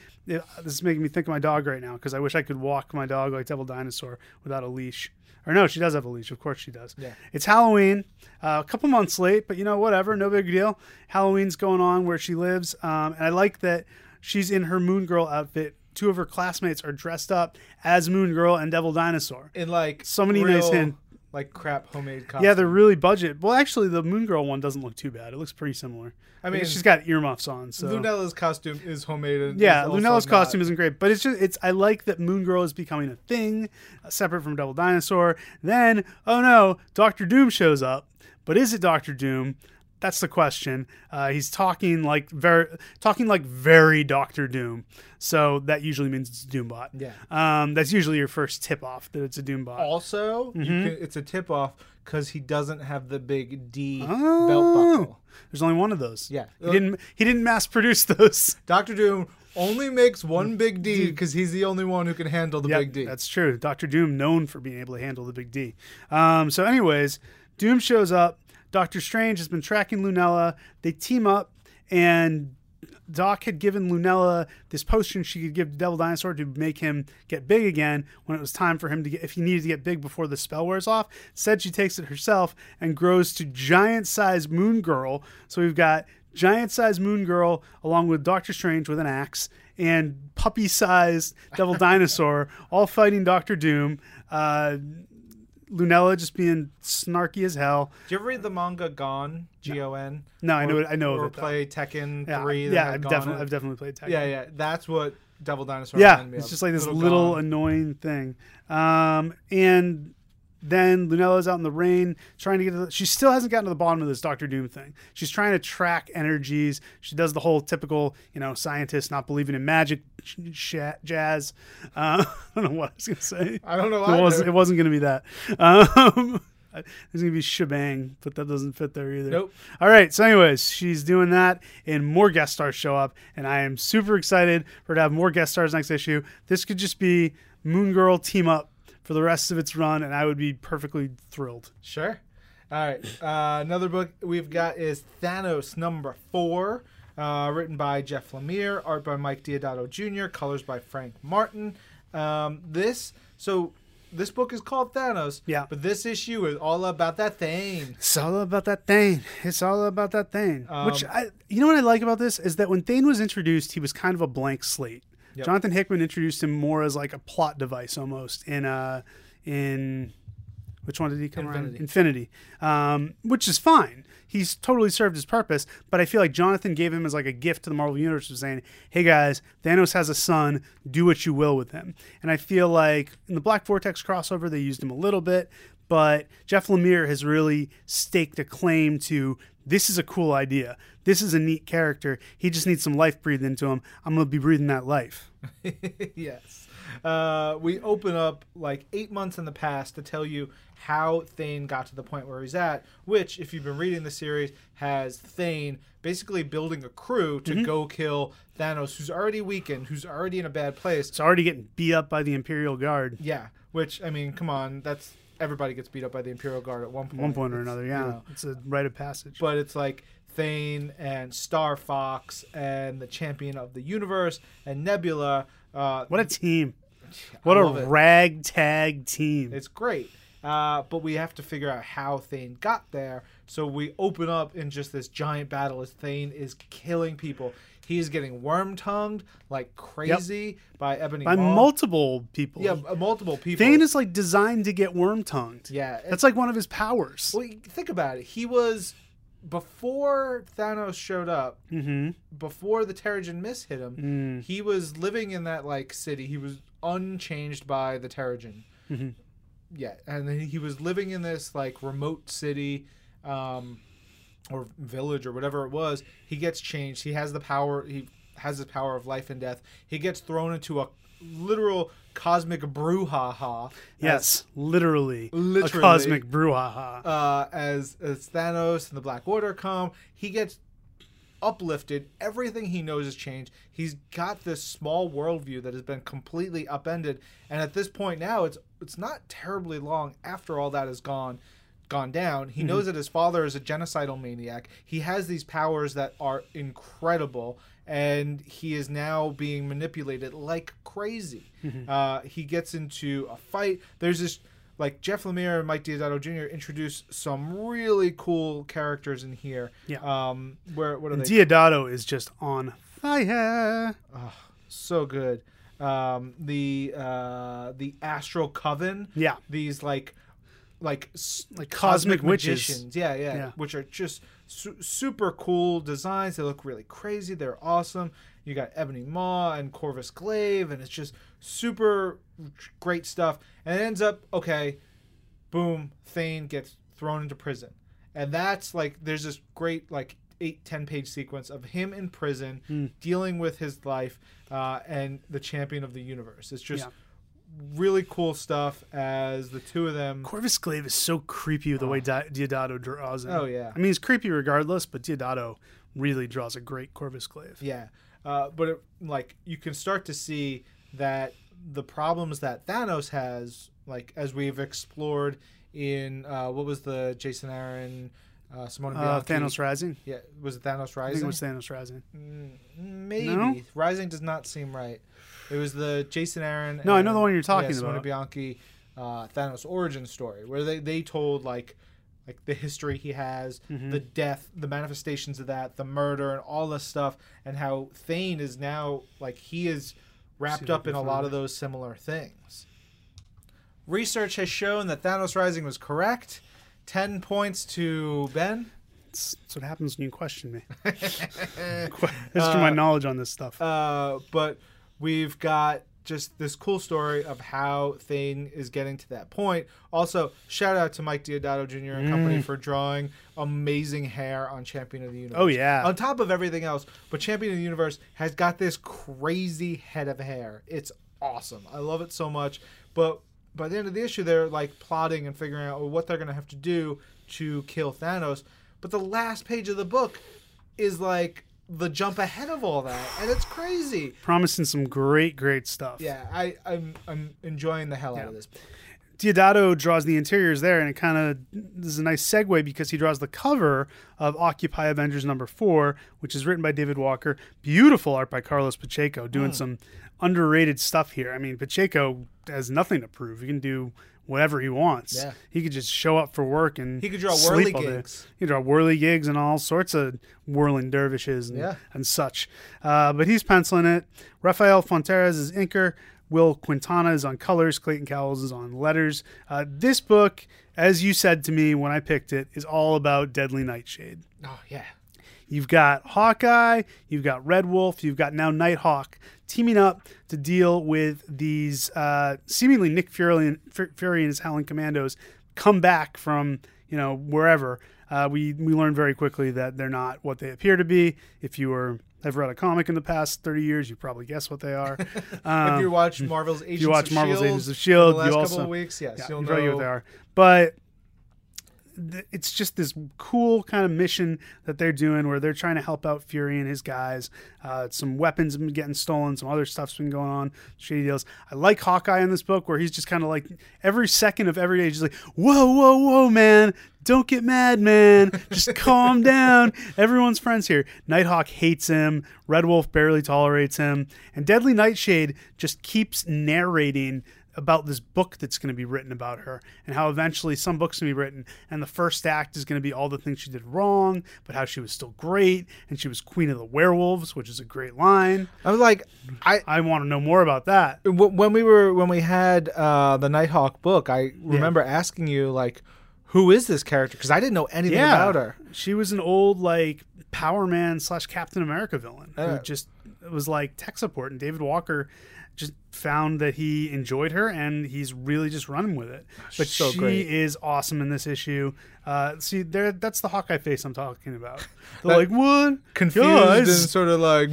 Speaker 3: This is making me think of my dog right now because I wish I could walk my dog like Devil Dinosaur without a leash. Or no, she does have a leash. Of course she does.
Speaker 2: Yeah.
Speaker 3: It's Halloween, uh, a couple months late, but you know whatever, no big deal. Halloween's going on where she lives, um, and I like that she's in her Moon Girl outfit. Two of her classmates are dressed up as Moon Girl and Devil Dinosaur.
Speaker 2: In like
Speaker 3: So many
Speaker 2: real,
Speaker 3: nice hint-
Speaker 2: like crap homemade costumes.
Speaker 3: Yeah, they're really budget. Well, actually, the Moon Girl one doesn't look too bad. It looks pretty similar. I
Speaker 2: mean,
Speaker 3: she's got earmuffs on, so
Speaker 2: Lunella's costume is homemade. And
Speaker 3: yeah,
Speaker 2: is
Speaker 3: Lunella's
Speaker 2: not-
Speaker 3: costume isn't great, but it's just it's. I like that Moon Girl is becoming a thing, uh, separate from Double Dinosaur. Then, oh no, Doctor Doom shows up. But is it Doctor Doom? That's the question. Uh, he's talking like very, talking like very Doctor Doom. So that usually means it's a Doombot.
Speaker 2: Yeah.
Speaker 3: Um, that's usually your first tip off that it's a Doombot.
Speaker 2: Also,
Speaker 3: Mm-hmm.
Speaker 2: can, it's a tip off because he doesn't have the big D belt
Speaker 3: Oh.
Speaker 2: buckle.
Speaker 3: There's only one of those.
Speaker 2: Yeah.
Speaker 3: He didn't. He didn't mass produce those.
Speaker 2: Doctor Doom only makes one big D because he's the only one who can handle the
Speaker 3: Yep,
Speaker 2: big D.
Speaker 3: That's true. Doctor Doom known for being able to handle the big D. Um, so, anyways, Doom shows up. Doctor Strange has been tracking Lunella. They team up, and Doc had given Lunella this potion she could give to Devil Dinosaur to make him get big again when it was time for him to get, if he needed to get big before the spell wears off. Said she takes it herself and grows to giant size Moon Girl. So we've got giant size Moon Girl along with Doctor Strange with an axe and puppy sized Devil Dinosaur all fighting Doctor Doom. Uh, Lunella just being snarky as hell.
Speaker 2: Do you ever read the manga Gon? G O N.
Speaker 3: No, I know
Speaker 2: Or-
Speaker 3: I know of
Speaker 2: Or
Speaker 3: though.
Speaker 2: play Tekken
Speaker 3: Yeah,
Speaker 2: Three.
Speaker 3: yeah, I've definitely. I've definitely played Tekken.
Speaker 2: Yeah, yeah. That's what Devil Dinosaur.
Speaker 3: Yeah, it's
Speaker 2: of.
Speaker 3: just like this little,
Speaker 2: Gon.
Speaker 3: annoying thing. Um, and then Lunella's out in the rain trying to get to the, she still hasn't gotten to the bottom of this Doctor Doom thing. She's trying to track energies. She does the whole typical, you know, scientist not believing in magic jazz. Uh, I don't know what I was going to say.
Speaker 2: I don't know.
Speaker 3: It wasn't, it wasn't going to be that. Um, there's going to be shebang, but that doesn't fit there either.
Speaker 2: Nope.
Speaker 3: All right. So, anyways, she's doing that, and more guest stars show up, and I am super excited for her to have more guest stars next issue. This could just be Moon Girl team up for the rest of its run, and I would be perfectly thrilled.
Speaker 2: Sure. All right. Uh, another book we've got is Thanos number four, uh, written by Jeff Lemire, art by Mike Deodato Jr., colors by Frank Martin. Um, this so this book is called Thanos.
Speaker 3: Yeah.
Speaker 2: But this issue is all about that thing.
Speaker 3: It's all about that thing. It's all about that thing. Which
Speaker 2: Um,
Speaker 3: I, you know what I like about this is that when Thane was introduced, he was kind of a blank slate.
Speaker 2: Yep.
Speaker 3: Jonathan Hickman introduced him more as like a plot device almost in uh in which one did he come around?
Speaker 2: Infinity.
Speaker 3: Infinity, um, which is fine. He's totally served his purpose, but I feel like Jonathan gave him as like a gift to the Marvel Universe of saying, "Hey guys, Thanos has a son. Do what you will with him." And I feel like in the Black Vortex crossover, they used him a little bit, but Jeff Lemire has really staked a claim to this is a cool idea. This is a neat character. He just needs some life breathed into him. I'm going to be breathing that life.
Speaker 2: yes. uh, we open up like eight months in the past to tell you how Thane got to the point where he's at, which, if you've been reading the series, has Thane basically building a crew to go kill Thanos, who's already weakened, who's already in a bad place.
Speaker 3: It's already getting beat up by the Imperial Guard
Speaker 2: Yeah, which, I mean, come on, that's everybody gets beat up by the Imperial Guard at one point.
Speaker 3: one point or another.
Speaker 2: you
Speaker 3: Yeah,
Speaker 2: know,
Speaker 3: it's a rite of passage.
Speaker 2: but it's like Thane and Star Fox and the champion of the universe and Nebula. Uh,
Speaker 3: what a team! What a
Speaker 2: it.
Speaker 3: ragtag team!
Speaker 2: It's great. Uh, but we have to figure out how Thane got there. So we open up in just this giant battle as Thane is killing people. He is getting worm tongued like crazy by Ebony
Speaker 3: by
Speaker 2: Maw.
Speaker 3: multiple people.
Speaker 2: yeah, uh, multiple people.
Speaker 3: Thane is like designed to get worm tongued.
Speaker 2: yeah,
Speaker 3: That's like one of his powers.
Speaker 2: Well, think about it. He was before Thanos showed up,
Speaker 3: Mm-hmm.
Speaker 2: before the Terrigen Mist hit him.
Speaker 3: Mm.
Speaker 2: He was living in that like city. He was unchanged by the Terrigen.
Speaker 3: Mhm.
Speaker 2: Yeah, and then he was living in this like remote city, um, or village or whatever it was. He gets changed. He has the power. He has the power of life and death. He gets thrown into a literal cosmic brouhaha.
Speaker 3: Yes, literally,
Speaker 2: Literally.
Speaker 3: a cosmic brouhaha.
Speaker 2: uh, as as Thanos and the Black Order come, he gets uplifted. Everything he knows has changed. He's got this small worldview that has been completely upended, and at this point now, it's it's not terribly long after all that is gone gone down. He knows that his father is a genocidal maniac. He has these powers that are incredible, and he is now being manipulated like crazy. Uh, he gets into a fight. There's this like Jeff Lemire and Mike Deodato Jr. introduce some really cool characters in here.
Speaker 3: Yeah.
Speaker 2: Um, where what are they?
Speaker 3: Deodato is just on fire.
Speaker 2: Oh, so good. Um, the uh, the Astral Coven.
Speaker 3: Yeah.
Speaker 2: These like like
Speaker 3: Like cosmic witches.
Speaker 2: magicians. Yeah, yeah,
Speaker 3: Yeah.
Speaker 2: Which are just su- super cool designs. They look really crazy. They're awesome. You got Ebony Maw and Corvus Glaive, and it's just super great stuff. And it ends up okay. Boom, Thane gets thrown into prison, and that's like there's this great like eight ten page sequence of him in prison
Speaker 3: Hmm.
Speaker 2: dealing with his life uh, and the champion of the universe. It's just
Speaker 3: Yeah.
Speaker 2: Really cool stuff as the two of them.
Speaker 3: Corvus Glaive is so creepy the way Di- Deodato draws it.
Speaker 2: Oh, yeah.
Speaker 3: I mean, he's creepy regardless, but Deodato really draws a great Corvus Glaive.
Speaker 2: Yeah, uh, but it, like you can start to see that the problems that Thanos has, like as we've explored in uh, what was the Jason Aaron, uh, Simone
Speaker 3: Uh,
Speaker 2: Bianchi.
Speaker 3: Thanos Rising.
Speaker 2: Yeah, was it Thanos
Speaker 3: I think
Speaker 2: Rising?
Speaker 3: it was Thanos Rising.
Speaker 2: Maybe
Speaker 3: No?
Speaker 2: Rising does not seem right. It was the Jason Aaron.
Speaker 3: No, I know the one you're talking
Speaker 2: yeah,
Speaker 3: about.
Speaker 2: Bianchi, uh, Thanos origin story, where they they told like like the history he has,
Speaker 3: Mm-hmm.
Speaker 2: the death, the manifestations of that, the murder, and all this stuff, and how Thane is now like he is wrapped
Speaker 3: See
Speaker 2: up in a lot of those similar things. Research has shown that Thanos Rising was correct. Ten points to Ben.
Speaker 3: That's, what happens when you question me. Question my knowledge on this stuff.
Speaker 2: Uh, but we've got just this cool story of how Thane is getting to that point. Also, shout out to Mike Deodato Jr. and company mm. for drawing amazing hair on Champion of the Universe.
Speaker 3: Oh, yeah.
Speaker 2: On top of everything else, but Champion of the Universe has got this crazy head of hair. It's awesome. I love it so much. But by the end of the issue, they're like plotting and figuring out what they're going to have to do to kill Thanos. But the last page of the book is like the jump ahead of all that, and it's crazy.
Speaker 3: Promising some great, great stuff.
Speaker 2: Yeah, I, I'm I'm enjoying the hell out of this.
Speaker 3: Deodato draws the interiors there, and it kind of this is a nice segue because he draws the cover of Occupy Avengers number four, which is written by David Walker. Beautiful art by Carlos Pacheco, doing hmm. some underrated stuff here. I mean, Pacheco has nothing to prove; he can do whatever he wants.
Speaker 2: Yeah.
Speaker 3: he could just show up for work and
Speaker 2: He could draw
Speaker 3: sleep
Speaker 2: whirly gigs.
Speaker 3: He could draw whirly gigs and all sorts of whirling dervishes and,
Speaker 2: Yeah.
Speaker 3: and such. Uh, but he's penciling it. Rafael Fonteriz is inker. Will Quintana is on colors. Clayton Cowles is on letters. Uh, this book, as you said to me when I picked it, is all about Deadly Nightshade.
Speaker 2: Oh yeah,
Speaker 3: You've got Hawkeye, you've got Red Wolf, you've got now Nighthawk teaming up to deal with these uh, seemingly Nick Fury and, Fury and his Howling Commandos come back from you know wherever Uh, we we learn very quickly that they're not what they appear to be. If you were have read a comic in the past 30 years, you probably guess what they are. Um,
Speaker 2: if you watch Marvel's Agents
Speaker 3: you watch
Speaker 2: of
Speaker 3: Marvel's
Speaker 2: Shield
Speaker 3: Agents of Shield,
Speaker 2: the last
Speaker 3: you
Speaker 2: couple
Speaker 3: also
Speaker 2: of weeks, yes,
Speaker 3: yeah,
Speaker 2: you'll
Speaker 3: you know what they are. But it's just this cool kind of mission that they're doing where they're trying to help out Fury and his guys. Uh, some weapons have been getting stolen, some other stuff's been going on, shady deals. I like Hawkeye in this book where he's just kind of like every second of every day, just like, whoa, whoa, whoa, man. Don't get mad, man. Just calm down. Everyone's friends here. Nighthawk hates him. Red Wolf barely tolerates him. And Deadly Nightshade just keeps narrating about this book that's going to be written about her and how eventually some books going to be written and the first act is going to be all the things she did wrong but how she was still great and she was queen of the werewolves which is a great line
Speaker 2: I was like, I
Speaker 3: i want to know more about that
Speaker 2: when we were when we had uh, the Nighthawk book, I remember asking you like, who is this character? Because I didn't know anything
Speaker 3: yeah
Speaker 2: about her.
Speaker 3: she was an old like power man slash captain america villain
Speaker 2: Uh.
Speaker 3: who just was like tech support and david walker just found that he enjoyed her and he's really just running with it. But
Speaker 2: So
Speaker 3: she
Speaker 2: great.
Speaker 3: is awesome in this issue. Uh, see there that's the hawkeye face i'm talking about. They're like what?
Speaker 2: Confused
Speaker 3: Guys?"
Speaker 2: and sort of like,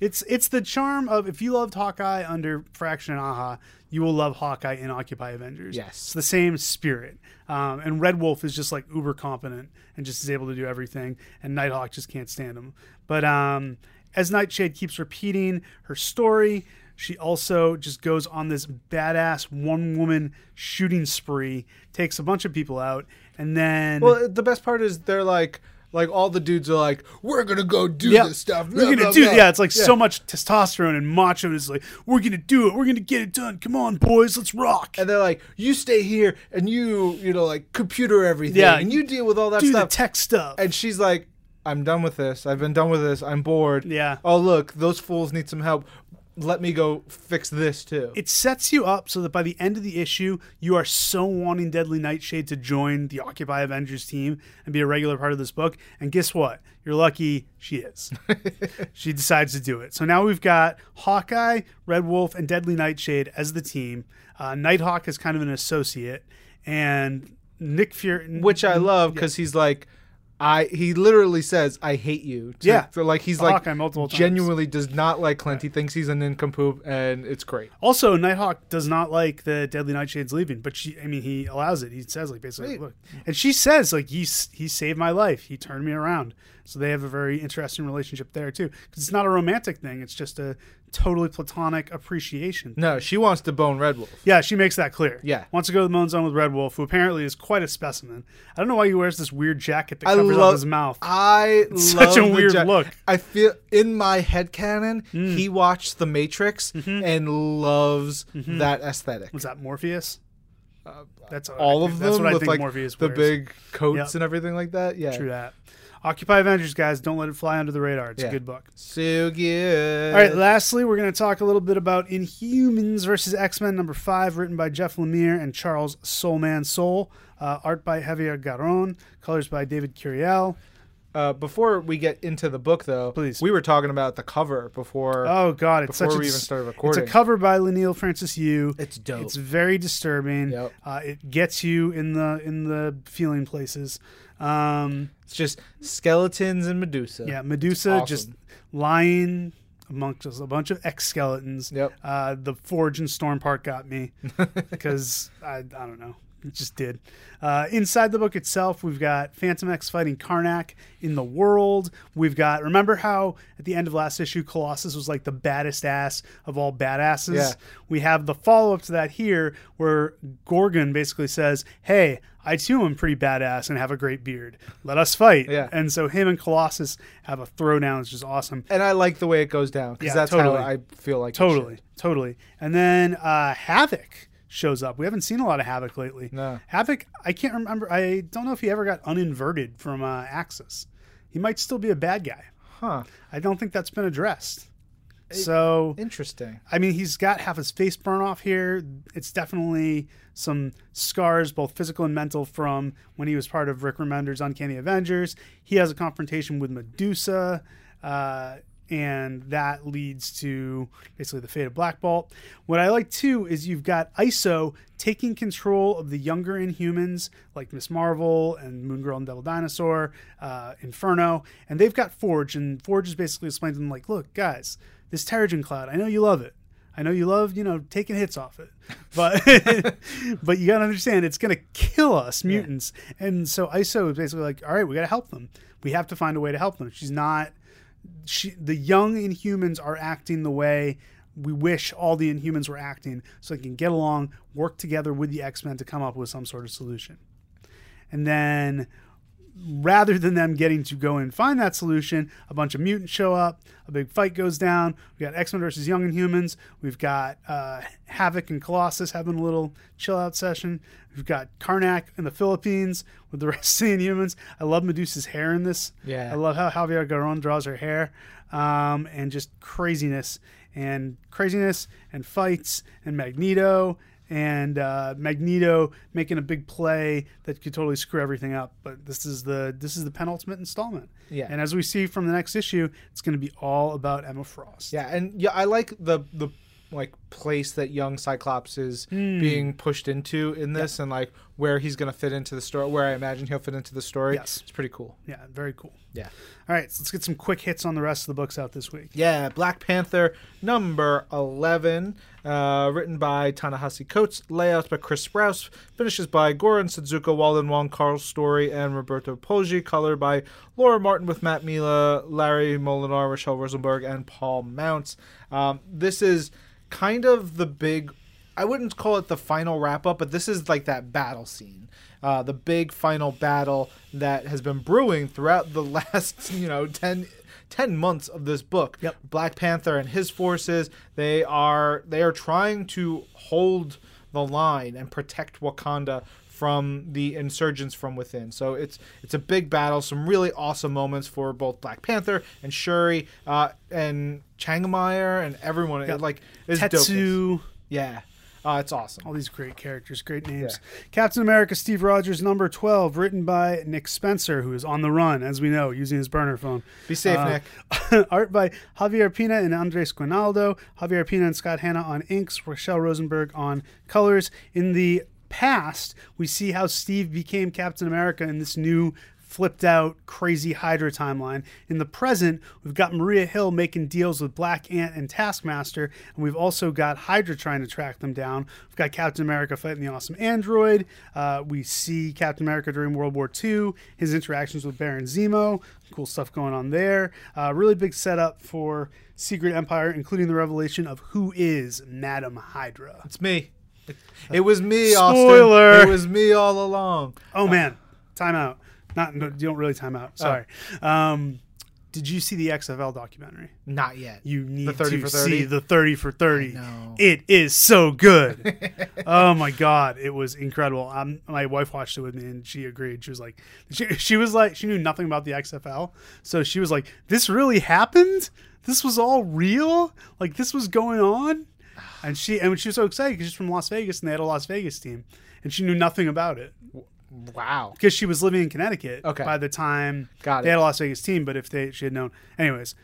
Speaker 3: it's it's the charm of if you loved hawkeye under fraction and aha you will love hawkeye in occupy avengers.
Speaker 2: Yes.
Speaker 3: it's the same spirit. Um, and red wolf is just like uber competent and just is able to do everything and nighthawk just can't stand him. But um, as nightshade keeps repeating her story she also just goes on this badass one woman shooting spree takes a bunch of people out and then
Speaker 2: Well, the best part is they're like, like all the dudes are like, we're gonna go do
Speaker 3: Yeah.
Speaker 2: this stuff.
Speaker 3: We're
Speaker 2: blah,
Speaker 3: gonna
Speaker 2: blah,
Speaker 3: do
Speaker 2: blah."
Speaker 3: yeah. It's like so much testosterone and macho is like we're gonna do it. We're gonna get it done. Come on, boys, let's rock.
Speaker 2: And they're like, you stay here and you, you know, like computer everything.
Speaker 3: Yeah.
Speaker 2: and you deal with all that
Speaker 3: do the
Speaker 2: stuff.
Speaker 3: tech stuff.
Speaker 2: and she's like, I'm done with this. I've been done with this. I'm bored.
Speaker 3: Yeah.
Speaker 2: Oh look, those fools need some help. Let me go fix this too.
Speaker 3: it sets you up so that by the end of the issue, you are so wanting Deadly Nightshade to join the Occupy Avengers team and be a regular part of this book. And guess what? You're lucky she is. she decides to do it. So now we've got Hawkeye, Red Wolf, and Deadly Nightshade as the team. Uh, Nighthawk is kind of an associate, and Nick Fury,
Speaker 2: which I love because he's like, I he literally says, "I hate you." to-
Speaker 3: Yeah.
Speaker 2: So like he's like genuinely does not like Clint. He thinks he's an nincompoop, and it's great.
Speaker 3: Also, Nighthawk does not like the Deadly Nightshade's leaving, but she, I mean, he allows it. He says, like, basically,
Speaker 2: Sweet.
Speaker 3: look. And she says, like, he, he saved my life. He turned me around. So they have a very interesting relationship there, too. Because it's not a romantic thing, it's just a totally platonic appreciation.
Speaker 2: No, she wants to bone Red Wolf.
Speaker 3: Yeah, she makes that clear.
Speaker 2: Yeah.
Speaker 3: Wants to go to the Moon Zone with Red Wolf, who apparently is quite a specimen. I don't know why he wears this weird jacket that
Speaker 2: I
Speaker 3: covers
Speaker 2: love
Speaker 3: up his mouth.
Speaker 2: I
Speaker 3: such a weird
Speaker 2: ja-
Speaker 3: look. Mm.
Speaker 2: I feel in my head canon, he watched The Matrix
Speaker 3: Mm-hmm.
Speaker 2: and loves that aesthetic.
Speaker 3: Was that Morpheus? that's
Speaker 2: Uh, All
Speaker 3: I
Speaker 2: of them
Speaker 3: That's what I
Speaker 2: with
Speaker 3: think
Speaker 2: like
Speaker 3: Morpheus
Speaker 2: the
Speaker 3: wears.
Speaker 2: big coats
Speaker 3: Yep.
Speaker 2: and everything like that. Yeah,
Speaker 3: True that. Occupy Avengers, guys. Don't let it fly under the radar. It's
Speaker 2: Yeah.
Speaker 3: a good book.
Speaker 2: so good.
Speaker 3: All right, lastly, we're going to talk a little bit about Inhumans versus X Men number five, written by Jeff Lemire and Charles Soulman Soule. Uh, art by Javier Garrón, colors by David Curiel.
Speaker 2: Uh, before we get into the book, though,
Speaker 3: Please.
Speaker 2: we were talking about the cover before.
Speaker 3: Oh God, it's
Speaker 2: Before
Speaker 3: such a
Speaker 2: we even
Speaker 3: dis-
Speaker 2: started
Speaker 3: It's a cover by Leinil Francis Yu.
Speaker 2: It's dope.
Speaker 3: It's very disturbing.
Speaker 2: Yep.
Speaker 3: Uh, it gets you in the in the feeling places. Um,
Speaker 2: It's just skeletons and Medusa.
Speaker 3: yeah, Medusa
Speaker 2: awesome.
Speaker 3: just lying amongst us, a bunch of ex skeletons.
Speaker 2: Yep.
Speaker 3: Uh, the Forge and Storm part got me because I, I don't know. It just did. Uh, inside the book itself, we've got Fantomex fighting Karnak in the world. We've got, remember how at the end of last issue, Colossus was like the baddest ass of all badasses?
Speaker 2: Yeah.
Speaker 3: We have the follow up to that here where Gorgon basically says, Hey, I too am pretty badass and have a great beard. Let us fight.
Speaker 2: Yeah.
Speaker 3: And so him and Colossus have a throwdown. It's just awesome.
Speaker 2: And I like the way it goes down because
Speaker 3: Yeah,
Speaker 2: that's
Speaker 3: totally.
Speaker 2: how I feel like.
Speaker 3: Totally, totally. And then uh, Havoc shows up. We haven't seen a lot of Havoc lately.
Speaker 2: No.
Speaker 3: Havoc, I can't remember. I don't know if he ever got uninverted from uh, Axis. He might still be a bad guy.
Speaker 2: Huh.
Speaker 3: I don't think that's been addressed. So,
Speaker 2: Interesting.
Speaker 3: I mean, he's got half his face burn off here. It's definitely some scars, both physical and mental, from when he was part of Rick Remender's Uncanny Avengers. He has a confrontation with Medusa. Uh, and that leads to basically the fate of Black Bolt. What I like too is you've got ISO taking control of the younger Inhumans like Miss Marvel and Moon Girl and Devil Dinosaur, uh, Inferno, and they've got Forge, and Forge is basically explaining to them like, look, guys, this Terrigen Cloud, I know you love it. I know you love, you know, taking hits off it, but but you gotta understand it's gonna kill us mutants. And so ISO is basically like, all right, we gotta help them. We have to find a way to help them. She's not. She the young Inhumans are acting the way we wish all the Inhumans were acting, so they can get along, work together with the X Men to come up with some sort of solution. And then rather than them getting to go and find that solution, a bunch of mutants show up. A big fight goes down. We got X Men versus Young Inhumans. We've got uh, Havoc and Colossus having a little chill out session. We've got Karnak in the Philippines with the rest of the Inhumans. I love Medusa's hair in this.
Speaker 2: Yeah.
Speaker 3: I love how Javier Garrón draws her hair, um, and just craziness and craziness and fights and Magneto and uh, Magneto making a big play that could totally screw everything up. But this is the this is the penultimate installment.
Speaker 2: Yeah.
Speaker 3: And as we see from the next issue, it's going to be all about Emma Frost.
Speaker 2: Yeah, and yeah, I like the the like place that young Cyclops is being pushed into in this, and like where he's gonna fit into the story, where I imagine he'll fit into the story.
Speaker 3: Yes.
Speaker 2: it's pretty cool.
Speaker 3: Yeah. Very cool.
Speaker 2: Yeah.
Speaker 3: All right. So let's get some quick hits on the rest of the books out this week.
Speaker 2: Yeah, Black Panther number 11, uh, written by Ta-Nehisi Coates, layouts by Chris Sprouse, finishes by Goran Sudžuka, Walden Wong, Karl Story, and Roberto Poggi, color by Laura Martin with Matt Milla, Larry Molinar, Rochelle Rosenberg, and Paul Mounts. Um, this is kind of the big I wouldn't call it the final wrap up, but this is like that battle scene. Uh, the big final battle that has been brewing throughout the last, you know, 10, 10 months of this book.
Speaker 3: Yep.
Speaker 2: Black Panther and his forces, they are they are trying to hold the line and protect Wakanda from the insurgents from within. So it's it's a big battle. Some really awesome moments for both Black Panther and Shuri uh, and Changamire and everyone. It, like it's dope.
Speaker 3: Tetu.
Speaker 2: Yeah, uh, it's awesome.
Speaker 3: All these great characters, great names. Captain America Steve Rogers, number 12, written by Nick Spencer, who is on the run, as we know, using his burner phone.
Speaker 2: Be safe,
Speaker 3: Uh,
Speaker 2: Nick.
Speaker 3: art by Javier Pina and Andres Guinaldo. Javier Pina and Scott Hanna on inks, Rochelle Rosenberg on colors. In the past, we see how Steve became Captain America in this new flipped out crazy Hydra timeline. In the present, we've got Maria Hill making deals with Black Ant and Taskmaster, and we've also got Hydra trying to track them down. We've got Captain America fighting the awesome android. Uh, we see Captain America during World War II, his interactions with Baron Zemo. Cool stuff going on there. Uh, really big setup for Secret Empire, including the revelation of who is Madam Hydra.
Speaker 2: It's me. It, was me,
Speaker 3: Spoiler.
Speaker 2: Austin. It was me all along.
Speaker 3: Oh man, time out. Not no, you don't really time out. Sorry. Um, did you see the XFL documentary?
Speaker 2: Not yet.
Speaker 3: You need
Speaker 2: The 30
Speaker 3: to
Speaker 2: for 30?
Speaker 3: see the 30 for 30.
Speaker 2: know.
Speaker 3: It is so good. oh my god, it was incredible. Um, my wife watched it with me and she agreed. She was like she, she was like she knew nothing about the XFL. So she was like this really happened? This was all real? Like this was going on? And she and she was so excited because she's from Las Vegas and they had a Las Vegas team and she knew nothing about it
Speaker 2: Wow.
Speaker 3: because she was living in Connecticut
Speaker 2: Okay.
Speaker 3: by the time
Speaker 2: Got
Speaker 3: they
Speaker 2: it.
Speaker 3: had a Las Vegas team. But if they she had known, anyways,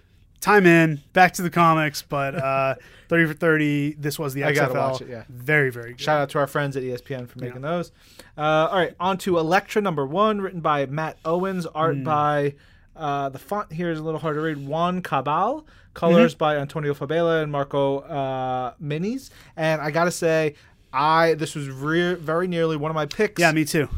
Speaker 3: time in back to the comics. But uh, thirty for thirty, this was the XFL.
Speaker 2: I gotta watch it, yeah.
Speaker 3: very very good.
Speaker 2: Shout out to our friends at ESPN for making those. Uh, all right, on to Elektra number one, written by Matt Owens, art by uh, the font here is a little hard to read. Juan Cabal, colors
Speaker 3: Mm-hmm.
Speaker 2: by Antonio Fabela and Marcio uh, Menyz. And I gotta say, I this was re- very nearly one of my picks.
Speaker 3: yeah, me too.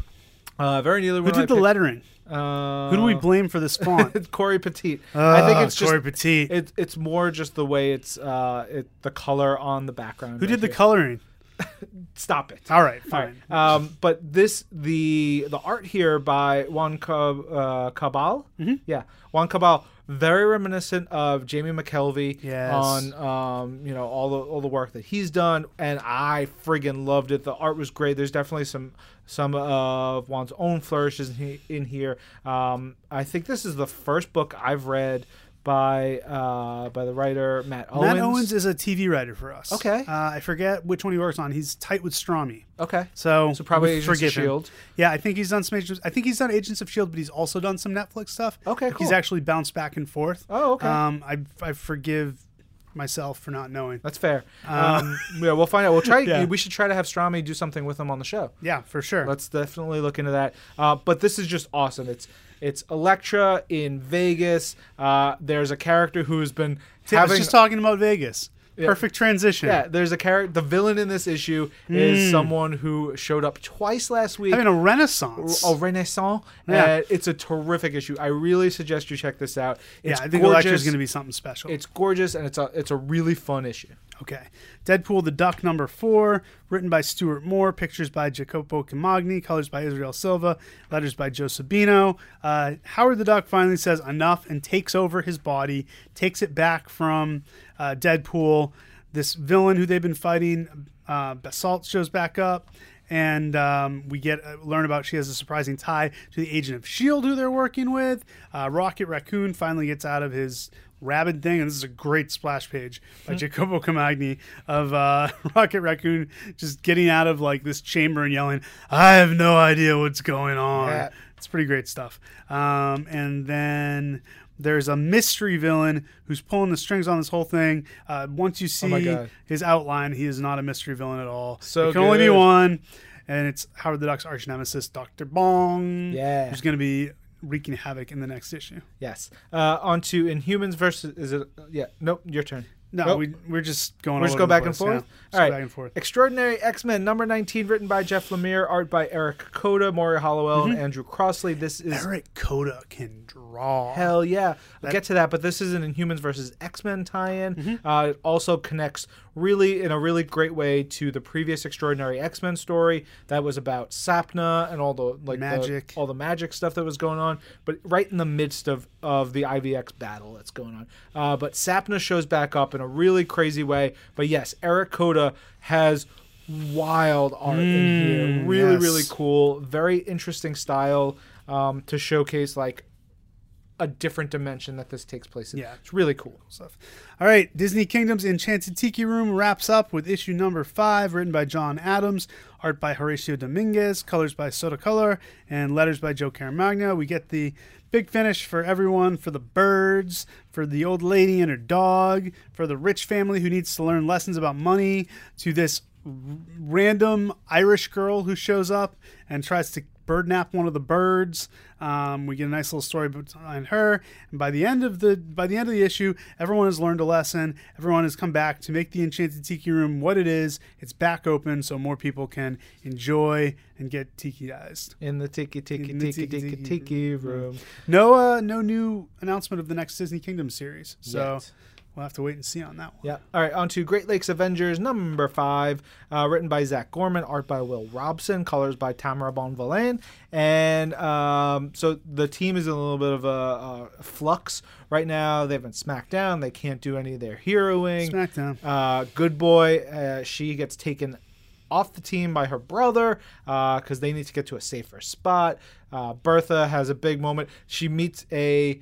Speaker 2: Uh, very nearly
Speaker 3: Who did
Speaker 2: of
Speaker 3: the lettering?
Speaker 2: Uh,
Speaker 3: Who do we blame for this font?
Speaker 2: it's Corey Petit. I think it's just
Speaker 3: Corey Petit.
Speaker 2: It, it's more just the way it's uh, it the color on the background.
Speaker 3: Who
Speaker 2: right
Speaker 3: did the
Speaker 2: here.
Speaker 3: coloring?
Speaker 2: Stop it.
Speaker 3: All right,
Speaker 2: All right.
Speaker 3: fine.
Speaker 2: Um, but this the the art here by Juan Cab, uh, Cabal,
Speaker 3: Mm-hmm.
Speaker 2: yeah, Juan Cabal, very reminiscent of Jamie McKelvie
Speaker 3: Yes.
Speaker 2: on um, you know all the all the work that he's done, and I friggin' loved it. The art was great. There's definitely some some of Juan's own flourishes in, he, in here. Um, I think this is the first book I've read by uh, by the writer Matt Owens.
Speaker 3: Matt Owens is a TV writer for us.
Speaker 2: Okay.
Speaker 3: Uh, I forget which one he works on. He's tight with Strami.
Speaker 2: okay.
Speaker 3: So,
Speaker 2: So probably Agents of
Speaker 3: forgive him.
Speaker 2: Shield.
Speaker 3: Yeah, I think he's done some Agents. I think he's done Agents of Shield, but he's also done some Netflix stuff.
Speaker 2: Okay,
Speaker 3: Like, He's actually bounced back and forth.
Speaker 2: Oh, okay.
Speaker 3: Um, I I forgive myself for not knowing.
Speaker 2: That's fair. um, yeah, we'll find out. We'll try.
Speaker 3: Yeah.
Speaker 2: We should try to have Strami do something with him on the show.
Speaker 3: Yeah, for sure.
Speaker 2: Let's definitely look into that. Uh, but this is just awesome. It's it's Elektra in Vegas. Uh, there's a character who's been
Speaker 3: Yeah, I was just talking about Vegas. Perfect transition.
Speaker 2: yeah. There's a character. The villain in this issue
Speaker 3: Hmm.
Speaker 2: is someone who showed up twice last week.
Speaker 3: I mean, a renaissance.
Speaker 2: a Renaissance.
Speaker 3: Yeah.
Speaker 2: and it's a terrific issue. I really suggest you check this out.
Speaker 3: yeah, I think
Speaker 2: gorgeous.
Speaker 3: Elektra's going to be something special.
Speaker 2: It's gorgeous and it's a it's a really fun issue.
Speaker 3: Okay. Deadpool the Duck number four, written by Stuart Moore, pictures by Jacopo Camagni, colors by Israel Silva, letters by Joe Sabino. Uh, Howard the Duck finally says enough and takes over his body, takes it back from uh, Deadpool. This villain who they've been fighting, uh, Basalt shows back up. And um, we get uh, learn about she has a surprising tie to the agent of Shield who they're working with. Uh, Rocket Raccoon finally gets out of his rabid thing, and this is a great splash page by Jacopo Camagni of uh, Rocket Raccoon just getting out of like this chamber and yelling, "I have no idea what's going on."
Speaker 2: Yeah.
Speaker 3: It's pretty great stuff. Um, and then there's a mystery villain who's pulling the strings on this whole thing. Uh, once you
Speaker 2: Oh
Speaker 3: see
Speaker 2: God.
Speaker 3: his outline, he is not a mystery villain at all.
Speaker 2: So
Speaker 3: there can only be one, and it's Howard the Duck's arch nemesis, Doctor Bong.
Speaker 2: Yeah.
Speaker 3: who's going to be wreaking havoc in the next issue.
Speaker 2: Yes. Uh, on to Inhumans versus is it? Yeah. Nope. Your turn.
Speaker 3: No,
Speaker 2: Nope.
Speaker 3: we, we're just going.
Speaker 2: We're
Speaker 3: all
Speaker 2: just go back and forth.
Speaker 3: yeah. Just
Speaker 2: right.
Speaker 3: back and forth.
Speaker 2: Extraordinary X Men number nineteen, written by Jeff Lemire, art by Eric Koda, Maury Hollowell, and Andrew Crossley. This is
Speaker 3: Eric Koda can draw.
Speaker 2: Hell yeah. We'll get to that, but this is an Inhumans versus X Men tie in.
Speaker 3: Mm-hmm.
Speaker 2: Uh, it also connects really in a really great way to the previous Extraordinary X Men story that was about Sapna and all the like the-
Speaker 3: Magic.
Speaker 2: all the magic stuff that was going on, but right in the midst of, of the IVX battle that's going on. Uh, but Sapna shows back up in a really crazy way. But yes, Eric Koda has wild art in here. Really,
Speaker 3: yes.
Speaker 2: really cool. Very interesting style um, to showcase like a different dimension that this takes place in.
Speaker 3: Yeah.
Speaker 2: It's really cool.
Speaker 3: stuff. All right, Disney Kingdom's Enchanted Tiki Room wraps up with issue number five, written by John Adams, art by Horacio Domingues, colors by Soda Color, and letters by Joe Caramagna. We get the big finish for everyone, for the birds, for the old lady and her dog, for the rich family who needs to learn lessons about money, to this random Irish girl who shows up and tries to bird nap one of the birds. Um, we get a nice little story behind her, and by the end of the by the end of the issue, everyone has learned a lesson. Everyone has come back to make the Enchanted Tiki Room what it is. It's back open, so more people can enjoy and get tiki-ized.
Speaker 2: In the tiki tiki
Speaker 3: In the
Speaker 2: tiki
Speaker 3: tiki,
Speaker 2: tiki
Speaker 3: tiki
Speaker 2: tiki room.
Speaker 3: No, uh, no new announcement of the next Disney Kingdom series, so
Speaker 2: Yet.
Speaker 3: We'll have to wait and see on that one.
Speaker 2: Yeah. All right. On to Great Lakes Avengers number five, uh, written by Zac Gorman, art by Will Robson, colors by Tamara Bonvillain. And um, so the team is in a little bit of a, a flux right now. They've been smacked down. They can't do any of their heroing.
Speaker 3: SmackDown.
Speaker 2: Uh, Good Boy, uh, she gets taken off the team by her brother because they need to get to a safer spot. Uh, Bertha has a big moment. She meets a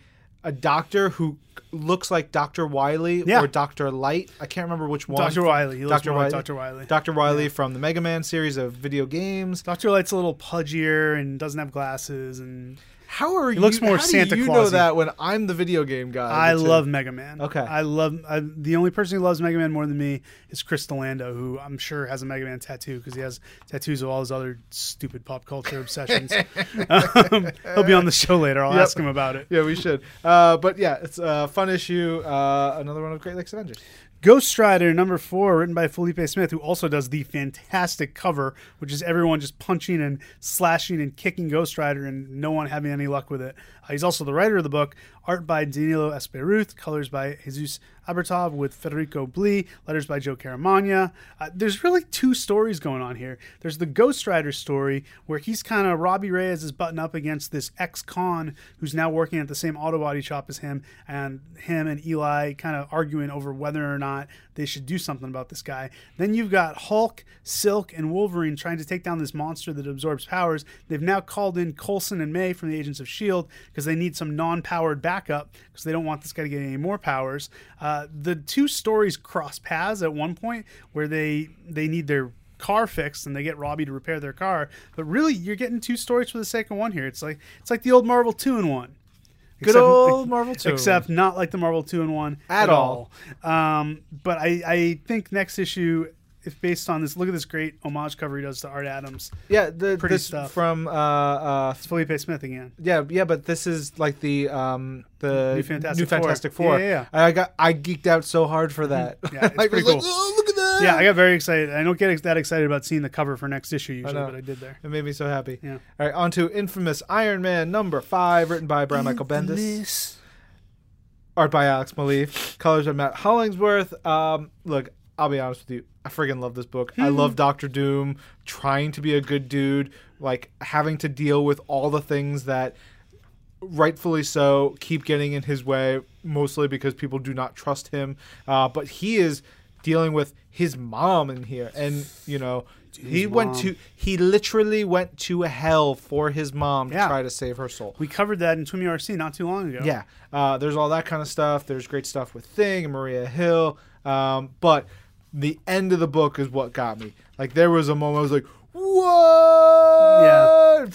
Speaker 2: a doctor who looks like Dr. Wily
Speaker 3: Yeah.
Speaker 2: or Dr. Light. I can't remember which one.
Speaker 3: Dr. Wily. He
Speaker 2: Dr.
Speaker 3: more like
Speaker 2: Wily.
Speaker 3: Dr. Wily.
Speaker 2: Dr. Wily from the Mega Man series of video games.
Speaker 3: Dr. Light's a little pudgier and doesn't have glasses, and
Speaker 2: How are you?
Speaker 3: looks more
Speaker 2: how do
Speaker 3: Santa
Speaker 2: you know
Speaker 3: Claus-y.
Speaker 2: that when I'm the video game guy?
Speaker 3: I
Speaker 2: too?
Speaker 3: love Mega Man.
Speaker 2: Okay.
Speaker 3: I love I, the only person who loves Mega Man more than me is Chris D'Lando, who I'm sure has a Mega Man tattoo because he has tattoos of all his other stupid pop culture obsessions. um, he'll be on the show later. I'll
Speaker 2: Yep.
Speaker 3: ask him about it.
Speaker 2: Yeah, we should. Uh, but yeah, it's a fun issue. Uh, another one of Great Lakes Avengers.
Speaker 3: Ghost Rider number four, written by Felipe Smith, who also does the fantastic cover, which is everyone just punching and slashing and kicking Ghost Rider and no one having any luck with it. He's also the writer of the book, art by Danilo Esperuth, colors by Jesus Aburtov with Federico Blee, letters by Joe Caramagna. Uh, there's really two stories going on here. There's the Ghost Rider story, where he's kind of Robbie Reyes is button up against this ex-con who's now working at the same auto body shop as him, and him and Eli kind of arguing over whether or not they should do something about this guy. Then you've got Hulk, Silk, and Wolverine trying to take down this monster that absorbs powers. They've now called in Coulson and May from the Agents of S.H.I.E.L.D. because they need some non powered backup because they don't want this guy to get any more powers. Uh, the two stories cross paths at one point where they they need their car fixed and they get Robbie to repair their car. But really, you're getting two stories for the sake of one here. It's like it's like the old Marvel two in one.
Speaker 2: Good
Speaker 3: Except-
Speaker 2: old Marvel 2.
Speaker 3: Except not like the Marvel two and one
Speaker 2: At all.
Speaker 3: Um, but I, I think next issue, based on this, look at this great homage cover he does to Art Adams.
Speaker 2: Yeah, the,
Speaker 3: Pretty
Speaker 2: this
Speaker 3: stuff.
Speaker 2: from uh, uh,
Speaker 3: It's Felipe Smith again.
Speaker 2: yeah, yeah, but this is like the um the
Speaker 3: New Fantastic Four.
Speaker 2: Fantastic Four.
Speaker 3: Yeah, yeah,
Speaker 2: I got I geeked out so hard for that.
Speaker 3: Yeah, it's
Speaker 2: Like,
Speaker 3: pretty
Speaker 2: was like,
Speaker 3: cool.
Speaker 2: oh, look at that.
Speaker 3: Yeah, I got very excited. I don't get ex- that excited about seeing the cover for next issue usually,
Speaker 2: know.
Speaker 3: but I did there.
Speaker 2: It made me so happy.
Speaker 3: Yeah.
Speaker 2: All right, on to Infamous Iron Man number five, written by Brian Michael Bendis. Art by Alex Maleev. Colors by Matt Hollingsworth. Um, look, I'll be honest with you. I friggin' love this book. I love Doctor Doom trying to be a good dude, like having to deal with all the things that rightfully so keep getting in his way, mostly because people do not trust him. Uh, but he is dealing with his mom in here, and you know. He went
Speaker 3: mom.
Speaker 2: to he literally went to hell for his mom to try to save her soul.
Speaker 3: We covered that in Twimmy RC not too long ago.
Speaker 2: Yeah, uh, there's all that kind of stuff. There's great stuff with Thing and Maria Hill, um, but the end of the book is what got me. Like there was a moment I was like, "What?" Yeah.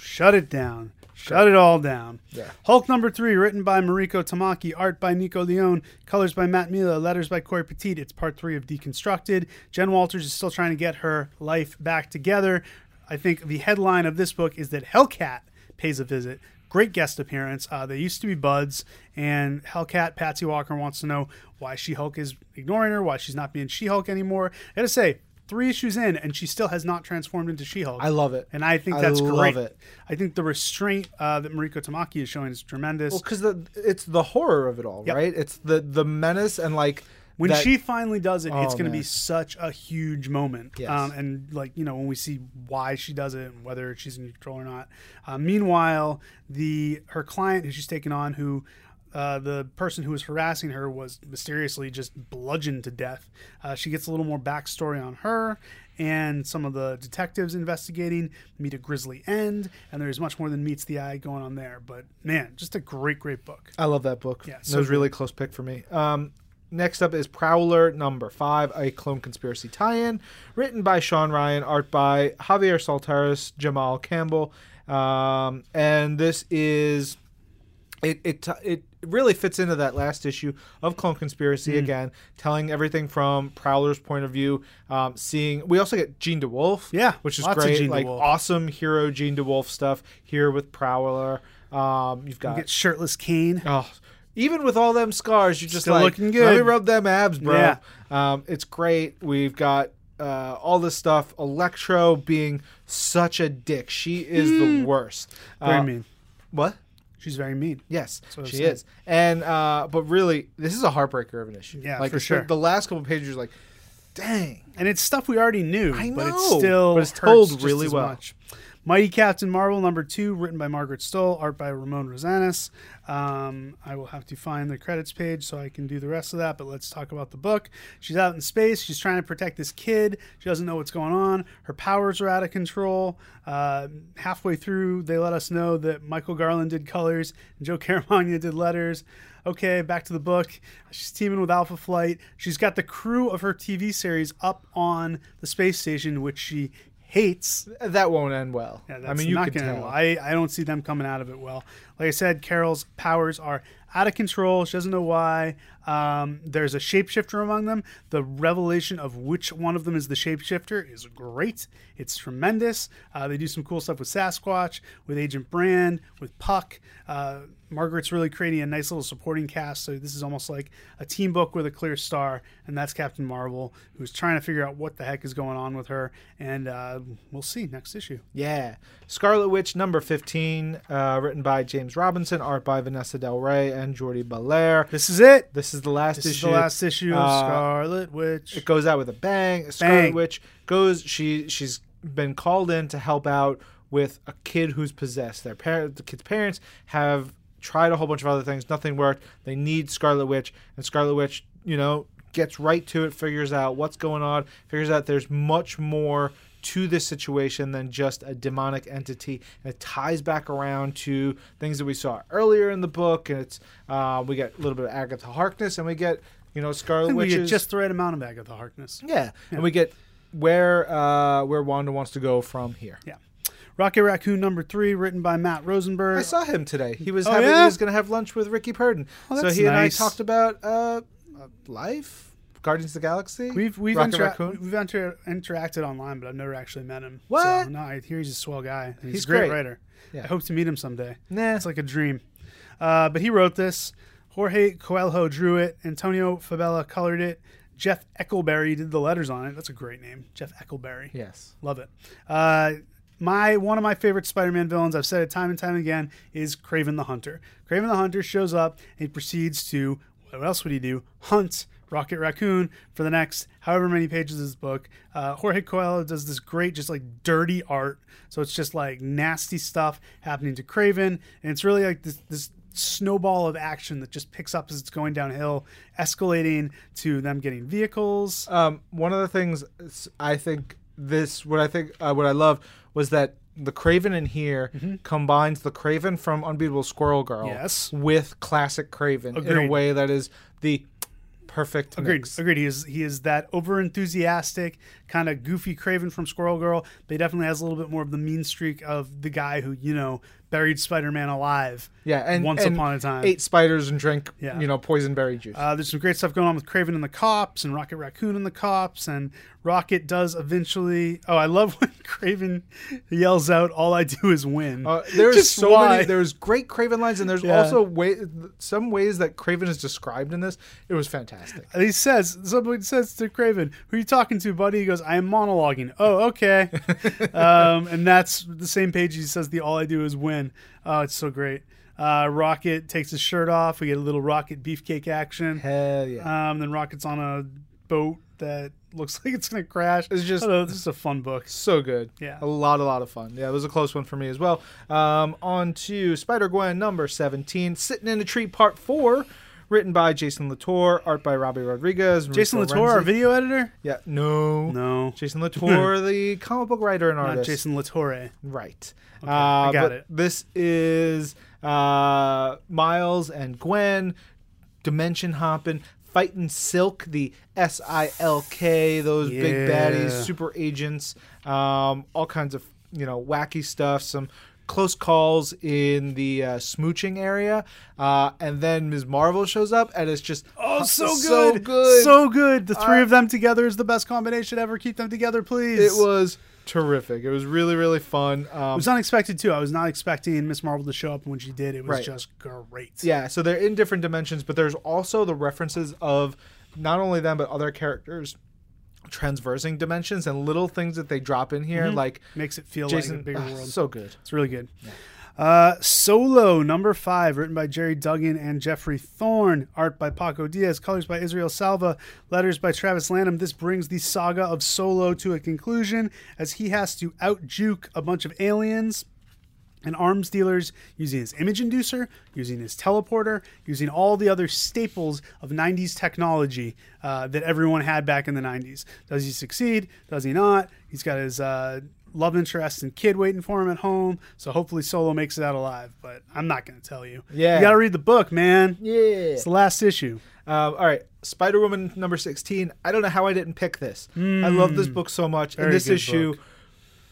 Speaker 3: Shut it down. Shut it all down.
Speaker 2: Yeah.
Speaker 3: Hulk number three, written by Mariko Tamaki, art by Nico Leon, colors by Matt Milla, letters by Corey Petit. It's part three of Deconstructed. Jen Walters is still trying to get her life back together. I think the headline of this book is that Hellcat pays a visit. Great guest appearance. Uh, they used to be buds, and Hellcat Patsy Walker wants to know why She Hulk is ignoring her, why she's not being She Hulk anymore. I gotta say, three issues in, and she still has not transformed into She Hulk.
Speaker 2: I love it.
Speaker 3: And I think
Speaker 2: I
Speaker 3: that's
Speaker 2: love
Speaker 3: great.
Speaker 2: it.
Speaker 3: I think the restraint uh, that Mariko Tamaki is showing is tremendous.
Speaker 2: Well, because it's the horror of it all,
Speaker 3: Yep.
Speaker 2: right? It's the the menace and like
Speaker 3: when
Speaker 2: that-
Speaker 3: she finally does it, it's
Speaker 2: Oh,
Speaker 3: going to be such a huge moment.
Speaker 2: Yes.
Speaker 3: Um, and like you know, when we see why she does it and whether she's in control or not. Uh, meanwhile, the her client who she's taken on, who uh, the person who was harassing her was mysteriously just bludgeoned to death. Uh, she gets a little more backstory on her. And some of the detectives investigating meet a grisly end, and there's much more than meets the eye going on there. But man, just a great, great book.
Speaker 2: I love that book.
Speaker 3: Yeah,
Speaker 2: that
Speaker 3: so
Speaker 2: was really close pick for me. Um, next up is Prowler number five, a clone conspiracy tie-in, written by Sean Ryan, art by Javier Saltares, Jamal Campbell, um, and this is it it it really fits into that last issue of Clone Conspiracy
Speaker 3: Mm.
Speaker 2: again, telling everything from Prowler's point of view. Um, seeing we also get Jean DeWolff,
Speaker 3: Yeah,
Speaker 2: which is great, like
Speaker 3: DeWolff.
Speaker 2: awesome hero Jean DeWolff stuff here with Prowler. Um, you've got
Speaker 3: Get shirtless Kane.
Speaker 2: Oh, even with all them scars, you're just
Speaker 3: Still
Speaker 2: like,
Speaker 3: looking
Speaker 2: Let
Speaker 3: good."
Speaker 2: me rub them abs, bro.
Speaker 3: Yeah.
Speaker 2: Um, it's great. We've got uh, all this stuff. Electro being such a dick. She is the worst.
Speaker 3: Hmm. Very
Speaker 2: Uh,
Speaker 3: mean.
Speaker 2: What?
Speaker 3: She's very mean.
Speaker 2: Yes,
Speaker 3: what
Speaker 2: she
Speaker 3: said.
Speaker 2: is. And uh, but really, this is a heartbreaker of an issue.
Speaker 3: Yeah,
Speaker 2: like
Speaker 3: for sure.
Speaker 2: The, last couple pages, you're like, dang.
Speaker 3: and it's stuff we already knew.
Speaker 2: I
Speaker 3: but it's
Speaker 2: know,
Speaker 3: still
Speaker 2: but it's
Speaker 3: hurts
Speaker 2: told
Speaker 3: just
Speaker 2: really
Speaker 3: as
Speaker 2: well.
Speaker 3: Much. Mighty Captain Marvel number two, written by Margaret Stohl, art by Ramon Rosanas. Um, I will have to find the credits page so I can do the rest of that. But let's talk about the book. She's out in space. She's trying to protect this kid. She doesn't know what's going on. Her powers are out of control. Uh, halfway through, they let us know that Michael Garland did colors and Joe Caramagna did letters. Okay, back to the book. She's teaming with Alpha Flight. She's got the crew of her TV series up on the space station, which she hates.
Speaker 2: That won't end well.
Speaker 3: Yeah,
Speaker 2: I mean, you
Speaker 3: not
Speaker 2: could
Speaker 3: gonna
Speaker 2: tell.
Speaker 3: end well. I, I don't see them coming out of it well. Like I said, Carol's powers are out of control. She doesn't know why. Um, there's a shapeshifter among them. The revelation of which one of them is the shapeshifter is great. It's tremendous. Uh, they do some cool stuff with Sasquatch, with Agent Brand, with Puck. Uh, Margaret's really creating a nice little supporting cast. So this is almost like a team book with a clear star, and that's Captain Marvel, who's trying to figure out what the heck is going on with her. And uh, we'll see next issue.
Speaker 2: Yeah. Scarlet Witch number 15, uh, written by James Robinson, art by Vanessa Del Rey and Jordie Bellaire.
Speaker 3: This is it.
Speaker 2: This is the last
Speaker 3: This
Speaker 2: issue.
Speaker 3: is the last issue of
Speaker 2: Uh,
Speaker 3: Scarlet Witch.
Speaker 2: It goes out with a bang. Scarlet
Speaker 3: Bang.
Speaker 2: Witch goes. She she's been called in to help out with a kid who's possessed. Their parent, the kid's parents have tried a whole bunch of other things. Nothing worked. They need Scarlet Witch, and Scarlet Witch, you know, gets right to it. Figures out what's going on. Figures out there's much more to this situation than just a demonic entity. And it ties back around to things that we saw earlier in the book, and it's uh, we get a little bit of Agatha Harkness, and we get you know Scarlet
Speaker 3: And we get just the right amount of Agatha Harkness.
Speaker 2: yeah, and we get where uh, where Wanda wants to go from here.
Speaker 3: Yeah. Rocket Raccoon number three, written by Matt Rosenberg.
Speaker 2: I saw him today. He was
Speaker 3: Oh,
Speaker 2: having,
Speaker 3: yeah?
Speaker 2: he was going to have lunch with Ricky Purdin.
Speaker 3: Oh,
Speaker 2: so he and I talked about uh, life, Guardians of the Galaxy.
Speaker 3: We've we've, intera- we've inter- interacted online, but I've never actually met him.
Speaker 2: What?
Speaker 3: So, no, I hear he's a swell guy. He's,
Speaker 2: He's
Speaker 3: a great,
Speaker 2: great.
Speaker 3: writer.
Speaker 2: Yeah.
Speaker 3: I hope to meet him someday.
Speaker 2: Nah.
Speaker 3: It's like a dream. Uh, but he wrote this. Jorge Coelho drew it. Antonio Fabela colored it. Jeff Eckleberry did the letters on it. That's a great name, Jeff Eckleberry.
Speaker 2: yes.
Speaker 3: Love it. Uh, my one of my favorite Spider-Man villains, I've said it time and time again, is Kraven the Hunter. Kraven the Hunter shows up and he proceeds to what else would he do? Hunt Rocket Raccoon for the next however many pages of this book. Uh, Jorge Coelho does this great, just like dirty art. So it's just like nasty stuff happening to Kraven, and it's really like this this snowball of action that just picks up as it's going downhill, escalating to them getting vehicles.
Speaker 2: Um, one of the things I think this, what I think, uh, what I love was that the Kraven in here combines the Kraven from Unbeatable Squirrel Girl
Speaker 3: Yes.
Speaker 2: with classic Kraven in a way that is the perfect
Speaker 3: Agreed.
Speaker 2: mix.
Speaker 3: Agreed. He is he is that over enthusiastic, kind of goofy Kraven from Squirrel Girl, but he definitely has a little bit more of the mean streak of the guy who you know buried Spider Man alive.
Speaker 2: Yeah, and
Speaker 3: once
Speaker 2: and
Speaker 3: upon a time.
Speaker 2: ate spiders and drank,
Speaker 3: Yeah.
Speaker 2: you know, poison berry juice.
Speaker 3: Uh, there's some great stuff going on with Kraven and the cops, and Rocket Raccoon and the cops, and Rocket does eventually. Oh, I love when Kraven yells out, "All I do is win."
Speaker 2: Uh, there's so
Speaker 3: why?
Speaker 2: many. There's great Kraven lines, and there's
Speaker 3: Yeah.
Speaker 2: also way, some ways that Kraven is described in this. It was fantastic.
Speaker 3: He says, somebody says to Kraven, "Who are you talking to, buddy?" He goes, "I am monologuing." Oh, okay. um, and that's the same page. He says, "The all I do is win." Oh, it's so great. Uh, Rocket takes his shirt off. We get a little Rocket beefcake action.
Speaker 2: Hell yeah!
Speaker 3: Um, then Rocket's on a boat that looks like it's gonna crash.
Speaker 2: It's just-
Speaker 3: know, this is a fun book.
Speaker 2: So good.
Speaker 3: Yeah.
Speaker 2: a lot, a lot of fun. Yeah, it was a close one for me as well. Um, on to Spider Gwen number seventeen, sitting in a tree, part four. Written by Jason Latour, art by Robbi Rodriguez.
Speaker 3: Jason Latour, our video editor?
Speaker 2: Yeah, no,
Speaker 3: No,
Speaker 2: Jason Latour, the comic book writer and
Speaker 3: not
Speaker 2: artist.
Speaker 3: Jason Latour.
Speaker 2: Right.
Speaker 3: I
Speaker 2: uh,
Speaker 3: got it.
Speaker 2: This is uh, Miles and Gwen, dimension hopping, fighting Silk, the S I L K, those big baddies, super agents, um, all kinds of you know wacky stuff. Some close calls in the uh, smooching area, uh, and then Ms. Marvel shows up, and it's just
Speaker 3: Oh, so good.
Speaker 2: so good.
Speaker 3: So good. The three
Speaker 2: Uh,
Speaker 3: of them together is the best combination ever. Keep them together, please.
Speaker 2: it was terrific. It was really really fun.
Speaker 3: It
Speaker 2: Um,
Speaker 3: was unexpected too. I was not expecting Miss Marvel to show up, and when she did, it was
Speaker 2: Right.
Speaker 3: just great.
Speaker 2: Yeah, so they're in different dimensions, but there's also the references of not only them but other characters transversing dimensions and little things that they drop in here, like
Speaker 3: Makes it feel
Speaker 2: Jason.
Speaker 3: like a bigger
Speaker 2: ah,
Speaker 3: world.
Speaker 2: so good.
Speaker 3: It's really good. Uh, Solo number five, written by Gerry Duggan and Geoffrey Thorne, art by Paco Diaz, colors by Israel Silva, letters by Travis Lanham. This brings the saga of Solo to a conclusion as he has to out juke a bunch of aliens and arms dealers using his image inducer, using his teleporter, using all the other staples of 90s technology uh, that everyone had back in the 90s. Does he succeed? Does he not? He's got his uh, love interest and kid waiting for him at home, so hopefully Solo makes it out alive, but I'm not going to tell you.
Speaker 2: Yeah.
Speaker 3: You got to read the book, man.
Speaker 2: Yeah.
Speaker 3: It's the last issue.
Speaker 2: Um, all right, Spider Woman number sixteen. I don't know how I didn't pick this. I love this book so much, and this issue
Speaker 3: book.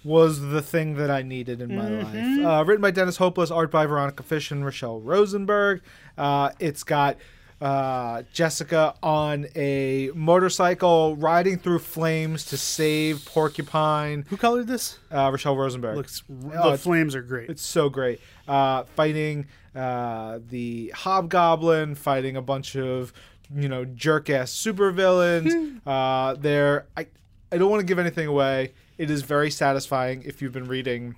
Speaker 2: Was the thing that I needed in my life. Uh, written by Dennis Hopeless, art by Veronica Fish and Rochelle Rosenberg. Uh, it's got uh, Jessica on a motorcycle riding through flames to save Porcupine.
Speaker 3: Who colored this?
Speaker 2: Uh, Rochelle Rosenberg.
Speaker 3: Looks
Speaker 2: Oh,
Speaker 3: the flames are great.
Speaker 2: It's so great. Uh, fighting uh, the Hobgoblin, fighting a bunch of you know jerk ass supervillains. uh, there, I I don't want to give anything away. It is very satisfying if you've been reading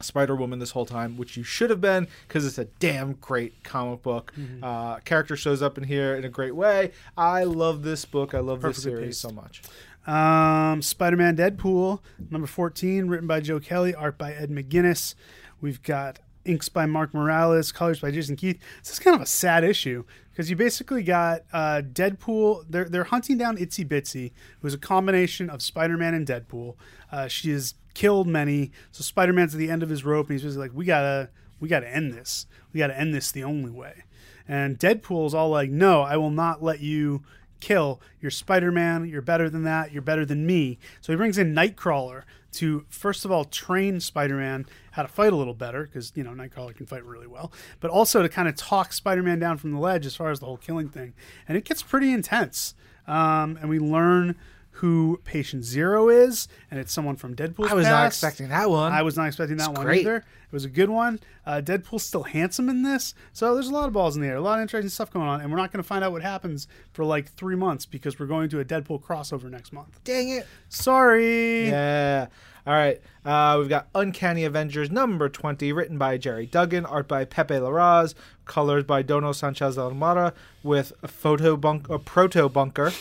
Speaker 2: Spider Woman this whole time, which you should have been, because it's a damn great comic book. Uh, character shows up in here in a great way. I love this book. I love this
Speaker 3: Perfectly
Speaker 2: series
Speaker 3: paced.
Speaker 2: so much.
Speaker 3: Um, Spider Man Deadpool, number 14, written by Joe Kelly, art by Ed McGuinness. We've got inks by Mark Morales, colors by Jason Keith. This is kind of a sad issue because you basically got uh, Deadpool. They're they're hunting down Itsy Bitsy, who's a combination of Spider-Man and Deadpool. Uh, she has killed many, so Spider-Man's at the end of his rope, and he's basically like, "We gotta, we gotta end this. We gotta end this the only way." And Deadpool's all like, "No, I will not let you." Kill. You're Spider Man. You're better than that. You're better than me. So he brings in Nightcrawler to, first of all, train Spider Man how to fight a little better because, you know, Nightcrawler can fight really well, but also to kind of talk Spider Man down from the ledge as far as the whole killing thing. And it gets pretty intense. Um, and we learn who Patient Zero is, and it's someone from Deadpool.
Speaker 2: I was not expecting that one.
Speaker 3: I was not expecting that
Speaker 2: It's
Speaker 3: one
Speaker 2: great.
Speaker 3: either. It was a good one. Uh, Deadpool's still handsome in this, so there's a lot of balls in the air, a lot of interesting stuff going on, and we're not going to find out what happens for like three months because we're going to a Deadpool crossover next month.
Speaker 2: Dang it.
Speaker 3: Sorry.
Speaker 2: Yeah. All right. Uh, we've got Uncanny Avengers number 20, written by Gerry Duggan, art by Pepe Larraz, colors by Dono Sanchez Almara, with a photo bunk, a proto bunker.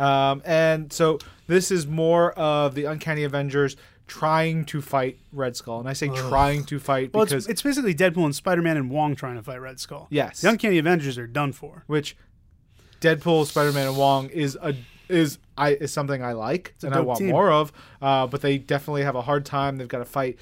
Speaker 2: Um, and so this is more of the Uncanny Avengers trying to fight Red Skull. And I say trying to fight
Speaker 3: Well,
Speaker 2: because
Speaker 3: it's, it's basically Deadpool and Spider-Man and Wong trying to fight Red Skull.
Speaker 2: Yes.
Speaker 3: The Uncanny Avengers are done for.
Speaker 2: which Deadpool, Spider Man, and Wong is a is I is something I like and I want
Speaker 3: team.
Speaker 2: more of. Uh, but they definitely have a hard time. They've got to fight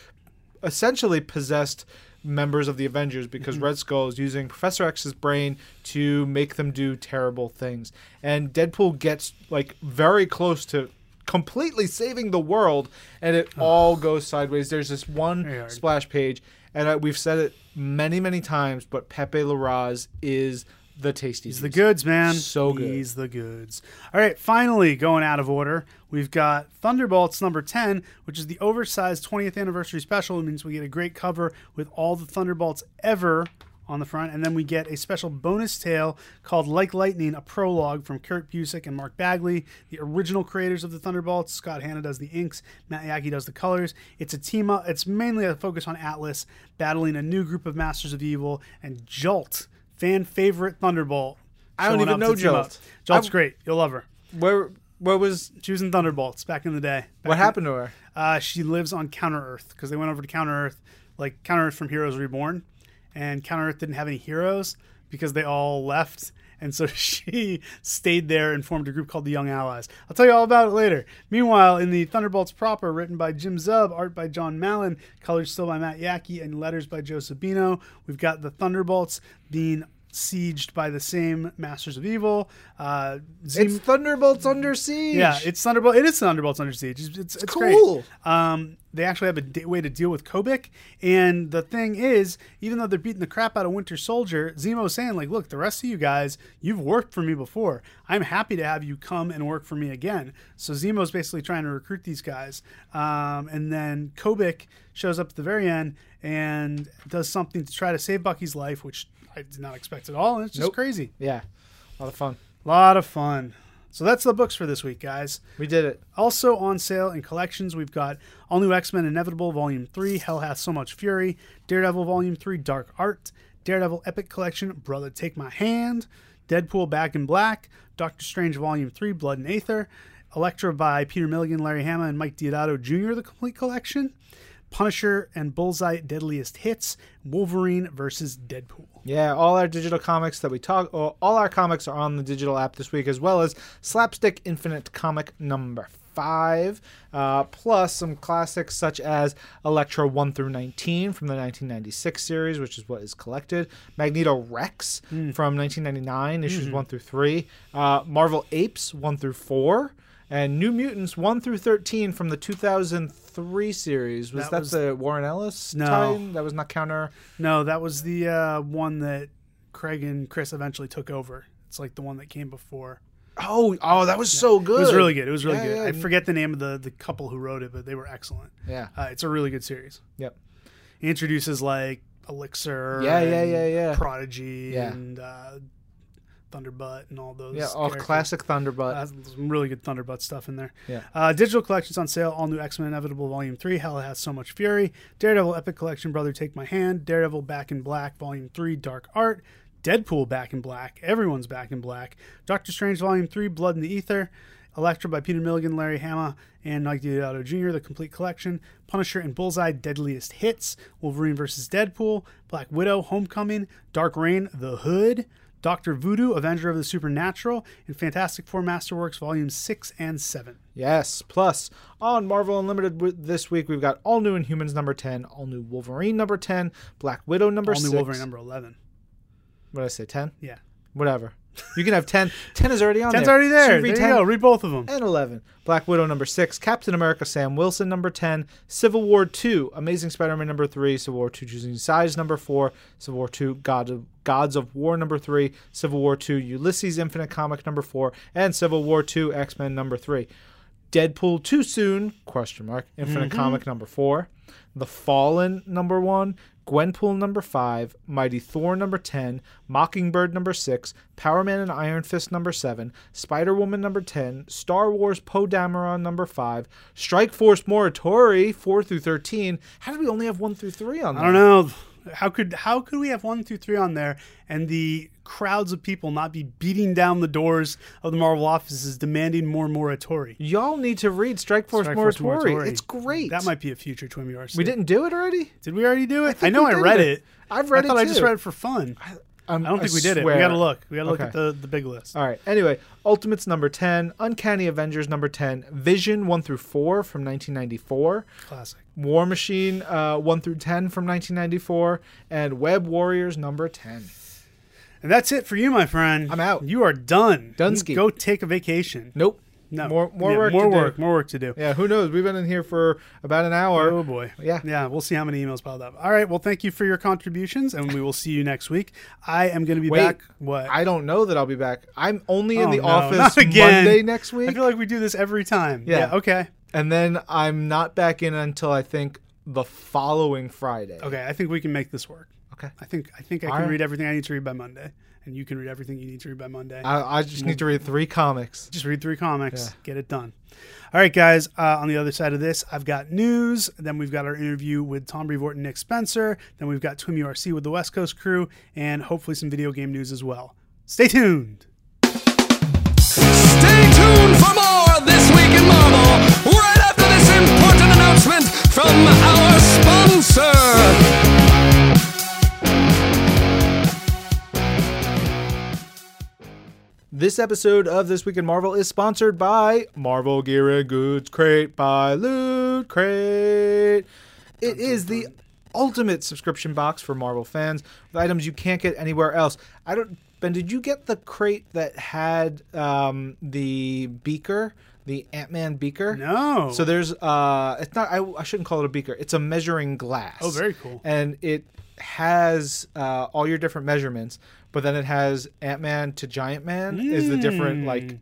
Speaker 2: essentially possessed members of the Avengers because
Speaker 3: Mm-hmm.
Speaker 2: Red Skull is using Professor X's brain to make them do terrible things. And Deadpool gets like very close to completely saving the world and it all goes sideways. There's this one splash page and I, we've said it many many times but Pepe Larraz is the tasty
Speaker 3: He's the goods, man.
Speaker 2: So good.
Speaker 3: He's the goods. All right, finally, going out of order, we've got Thunderbolts number 10, which is the oversized 20th anniversary special. It means we get a great cover with all the Thunderbolts ever on the front. And then we get a special bonus tale called Like Lightning, a prologue from Kurt Busiek and Mark Bagley, the original creators of the Thunderbolts. Scott Hanna does the inks, Matt Yackey does the colors. It's a team up, it's mainly a focus on Atlas battling a new group of Masters of Evil and Jolt, fan favorite Thunderbolt.
Speaker 2: I don't even know. Jolt.
Speaker 3: Jolt's
Speaker 2: I-
Speaker 3: great. You'll love her.
Speaker 2: Where where was
Speaker 3: She was in Thunderbolts back in the day.
Speaker 2: What
Speaker 3: in-
Speaker 2: happened to her?
Speaker 3: uh, she lives on Counter Earth because they went over to Counter Earth, like Counter Earth from Heroes Reborn, and Counter Earth didn't have any heroes because they all left, and so she stayed there and formed a group called the Young Allies. I'll tell you all about it later. Meanwhile, in the Thunderbolts proper, written by Jim Zub, art by Jon Malin, colors still by Matt Yackey, and letters by Joe Sabino, we've got the Thunderbolts being sieged by the same Masters of Evil. Uh, Zemo-
Speaker 2: It's Thunderbolts under siege.
Speaker 3: yeah, it's Thunderbolt. It is Thunderbolts Under Siege. It's, it's, it's
Speaker 2: cool.
Speaker 3: great. Um, they actually have a d- way to deal with Kobik, and the thing is, even though they're beating the crap out of Winter Soldier, Zemo's saying like, "Look, the rest of you guys, you've worked for me before. I'm happy to have you come and work for me again." So Zemo's basically trying to recruit these guys, um, and then Kobik shows up at the very end and does something to try to save Bucky's life, which I did not expect at all. And it's just
Speaker 2: Nope.
Speaker 3: crazy.
Speaker 2: yeah, a lot of fun.
Speaker 3: A lot of fun. So that's the books for this week, guys.
Speaker 2: We did it.
Speaker 3: Also on sale in collections, we've got All New X Men Inevitable Volume 3, Hell Hath So Much Fury, Daredevil Volume 3, Dark Art, Daredevil Epic Collection, Brother Take My Hand, Deadpool Back in Black, Doctor Strange Volume 3, Blood and Aether, Elektra by Peter Milligan, Larry Hama, and Mike Deodato Jr., the complete collection, Punisher and Bullseye Deadliest Hits, Wolverine versus Deadpool.
Speaker 2: Yeah, all our digital comics that we talk, all all our comics are on the digital app this week, as well as Slapstick Infinite Comic number five, uh, plus some classics such as Elektra 1 through 19 from the 1996 series, which is what is collected, Magneto Rex from 1999, issues 1 through 3, uh, Marvel Apes 1 through 4, and New Mutants 1 through 13 from the 2003 series. Was
Speaker 3: That
Speaker 2: that,
Speaker 3: was-
Speaker 2: the Warren Ellis
Speaker 3: No.
Speaker 2: time? That was not counter.
Speaker 3: No, that was the uh, one that Craig and Chris eventually took over. It's like the one that came before.
Speaker 2: Oh, oh, that was so good.
Speaker 3: It was really good. It was really
Speaker 2: Yeah,
Speaker 3: good.
Speaker 2: yeah.
Speaker 3: I forget the name of the, the couple who wrote it, but they were excellent.
Speaker 2: Yeah.
Speaker 3: Uh, it's a really good series.
Speaker 2: Yep.
Speaker 3: It introduces like Elixir,
Speaker 2: Yeah, yeah, yeah, yeah.
Speaker 3: Prodigy,
Speaker 2: Yeah.
Speaker 3: and uh, Thunderbutt, and all those.
Speaker 2: Yeah, all
Speaker 3: characters.
Speaker 2: classic Thunderbutt.
Speaker 3: Uh, some really good Thunderbutt stuff in there.
Speaker 2: Yeah.
Speaker 3: Uh, digital collections on sale. All new X Men Inevitable Volume 3. Hell has so much fury. Daredevil Epic Collection. Brother Take My Hand. Daredevil Back in Black Volume 3. Dark Art. Deadpool Back in Black. Everyone's Back in Black. Doctor Strange Volume 3. Blood in the Ether. Elektra by Peter Milligan, Larry Hama, and Mike Deodato Jr., The Complete Collection, Punisher and Bullseye, Deadliest Hits, Wolverine vs. Deadpool, Black Widow, Homecoming, Dark Reign, The Hood, Doctor Voodoo, Avenger of the Supernatural, and Fantastic Four Masterworks Volumes 6 and 7.
Speaker 2: Yes. Plus, on Marvel Unlimited this week, we've got All New Inhumans number 10, All New Wolverine number 10, Black Widow number
Speaker 3: All
Speaker 2: 6.
Speaker 3: New Wolverine number 11.
Speaker 2: What did I say, 10?
Speaker 3: Yeah.
Speaker 2: Whatever. You can have 10. 10 is already on
Speaker 3: 10's
Speaker 2: there.
Speaker 3: already
Speaker 2: So
Speaker 3: there.
Speaker 2: you read
Speaker 3: there you go. Read both of them.
Speaker 2: and 11. Black Widow number 6, Captain America Sam Wilson number 10, Civil War 2, Amazing Spider-Man number 3, Civil War 2 Choosing Sides number 4, Civil War 2 God of, Gods of War number 3, Civil War 2 Ulysses Infinite Comic number 4, and Civil War 2 X-Men number 3. Deadpool Too Soon, question mark, Infinite mm-hmm. Comic number 4, The Fallen number 1, Gwenpool number 5, Mighty Thor number 10, Mockingbird number 6, Power Man and Iron Fist number 7, Spider Woman number 10, Star Wars Poe Dameron number 5, Strike Force Morituri 4 through 13. How did we only have 1 through 3 on there?
Speaker 3: I don't know. How could how could we have one, two, three on there, and the crowds of people not be beating down the doors of the Marvel offices demanding more morituri?
Speaker 2: Y'all need to read Strike Force,
Speaker 3: Strike Force
Speaker 2: Morituri.
Speaker 3: Morituri.
Speaker 2: It's great.
Speaker 3: That might be a future Twimmy RC.
Speaker 2: we didn't do it already?
Speaker 3: Did we already do it? I,
Speaker 2: think
Speaker 3: know I read
Speaker 2: it.
Speaker 3: it.
Speaker 2: I've read
Speaker 3: I thought
Speaker 2: it
Speaker 3: I just read it for fun.
Speaker 2: I'm,
Speaker 3: I don't think we did it. We got to look. We got to look
Speaker 2: Okay.
Speaker 3: at the, the big list.
Speaker 2: All right. Anyway, Ultimates number 10, Uncanny Avengers number 10, Vision 1 through 4 from 1994,
Speaker 3: Classic.
Speaker 2: War Machine uh, 1 through 10 from 1994, and Web Warriors number 10.
Speaker 3: And that's it for you, my friend.
Speaker 2: I'm out.
Speaker 3: You are done.
Speaker 2: Dunsky.
Speaker 3: Go take a vacation.
Speaker 2: Nope.
Speaker 3: No.
Speaker 2: More, more
Speaker 3: Yeah,
Speaker 2: work.
Speaker 3: More
Speaker 2: to do.
Speaker 3: work. More work to do.
Speaker 2: Yeah, who knows? We've been in here for about an hour.
Speaker 3: Oh boy.
Speaker 2: Yeah.
Speaker 3: Yeah, we'll see how many emails piled up. All right, well thank you for your contributions and we will see you next week. I am going to be
Speaker 2: Wait,
Speaker 3: back what?
Speaker 2: I don't know that I'll be back. I'm only in
Speaker 3: Oh,
Speaker 2: the
Speaker 3: no,
Speaker 2: office. Monday next week.
Speaker 3: I feel like we do this every time.
Speaker 2: Yeah.
Speaker 3: okay.
Speaker 2: and then I'm not back in until I think the following Friday.
Speaker 3: Okay, I think we can make this work.
Speaker 2: Okay.
Speaker 3: I think I think I
Speaker 2: All
Speaker 3: can
Speaker 2: right.
Speaker 3: read everything I need to read by Monday and you can read everything you need to read by Monday.
Speaker 2: I, I just need to read three comics.
Speaker 3: Just read three comics,
Speaker 2: Yeah.
Speaker 3: get it done. All right, guys. Uh, on the other side of this, I've got news. Then we've got our interview with Tom Brevoort and Nick Spencer. Then we've got Twim URC with the West Coast crew, and hopefully some video game news as well. Stay tuned.
Speaker 1: Stay tuned for more This Week in Marvel right after this important announcement from our sponsor.
Speaker 2: This episode of This Week in Marvel is sponsored by Marvel Gear and Goods Crate by Loot Crate. It is the ultimate subscription box for Marvel fans with items you can't get anywhere else. I don't. Ben, did you get the crate that had um, the beaker, the Ant Man beaker?
Speaker 3: No.
Speaker 2: So there's uh, it's not. I, I shouldn't call it a beaker. It's a measuring glass.
Speaker 3: Oh, very cool.
Speaker 2: And it has uh, all your different measurements, but then it has Ant Man to Giant Man is the different like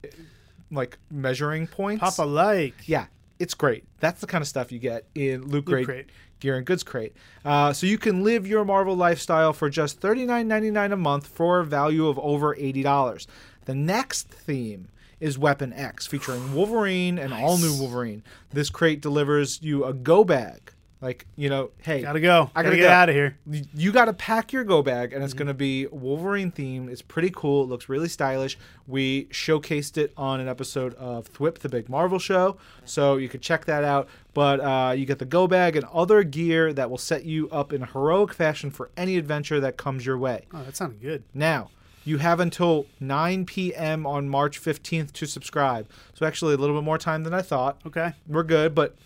Speaker 2: like measuring points.
Speaker 3: Papa like.
Speaker 2: Yeah, it's great. That's the kind of stuff you get in Loot Crate,
Speaker 3: Crate.
Speaker 2: Gear and Goods Crate. Uh, so you can live your Marvel lifestyle for just $39.99 a month for a value of over $80. The next theme is Weapon X, featuring Wolverine and all new Wolverine. This crate delivers you a go bag. Like, you know, hey,
Speaker 3: Gotta go.
Speaker 2: I
Speaker 3: gotta,
Speaker 2: gotta
Speaker 3: get
Speaker 2: go.
Speaker 3: out of here.
Speaker 2: you got to pack your go bag and it's
Speaker 3: Mm-hmm.
Speaker 2: to be wolverine themed it's pretty cool it looks really stylish we showcased it on an episode of thwip the big marvel show so you could check that out but uh, you get the go bag and other gear that will set you up in heroic fashion for any adventure that comes your way
Speaker 3: Oh, that sounded good.
Speaker 2: now you have until 9 p.m on march 15th to subscribe so actually a little bit more time than i thought
Speaker 3: Okay.
Speaker 2: we're good but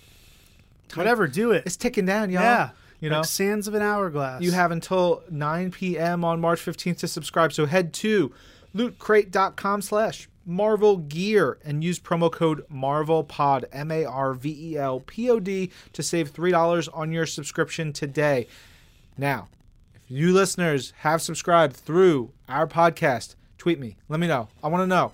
Speaker 3: Whatever. Do it.
Speaker 2: it's ticking down y'all
Speaker 3: yeah.
Speaker 2: you know
Speaker 3: Like sands of an hourglass.
Speaker 2: You have until 9 p.m. on March 15th to subscribe. So head to lootcrate.com slash Marvel Gear and use promo code MarvelPod, M A R V E L P O D, to save $3 on your subscription today. Now, if you listeners have subscribed through our podcast, tweet me. Let me know. I want to know.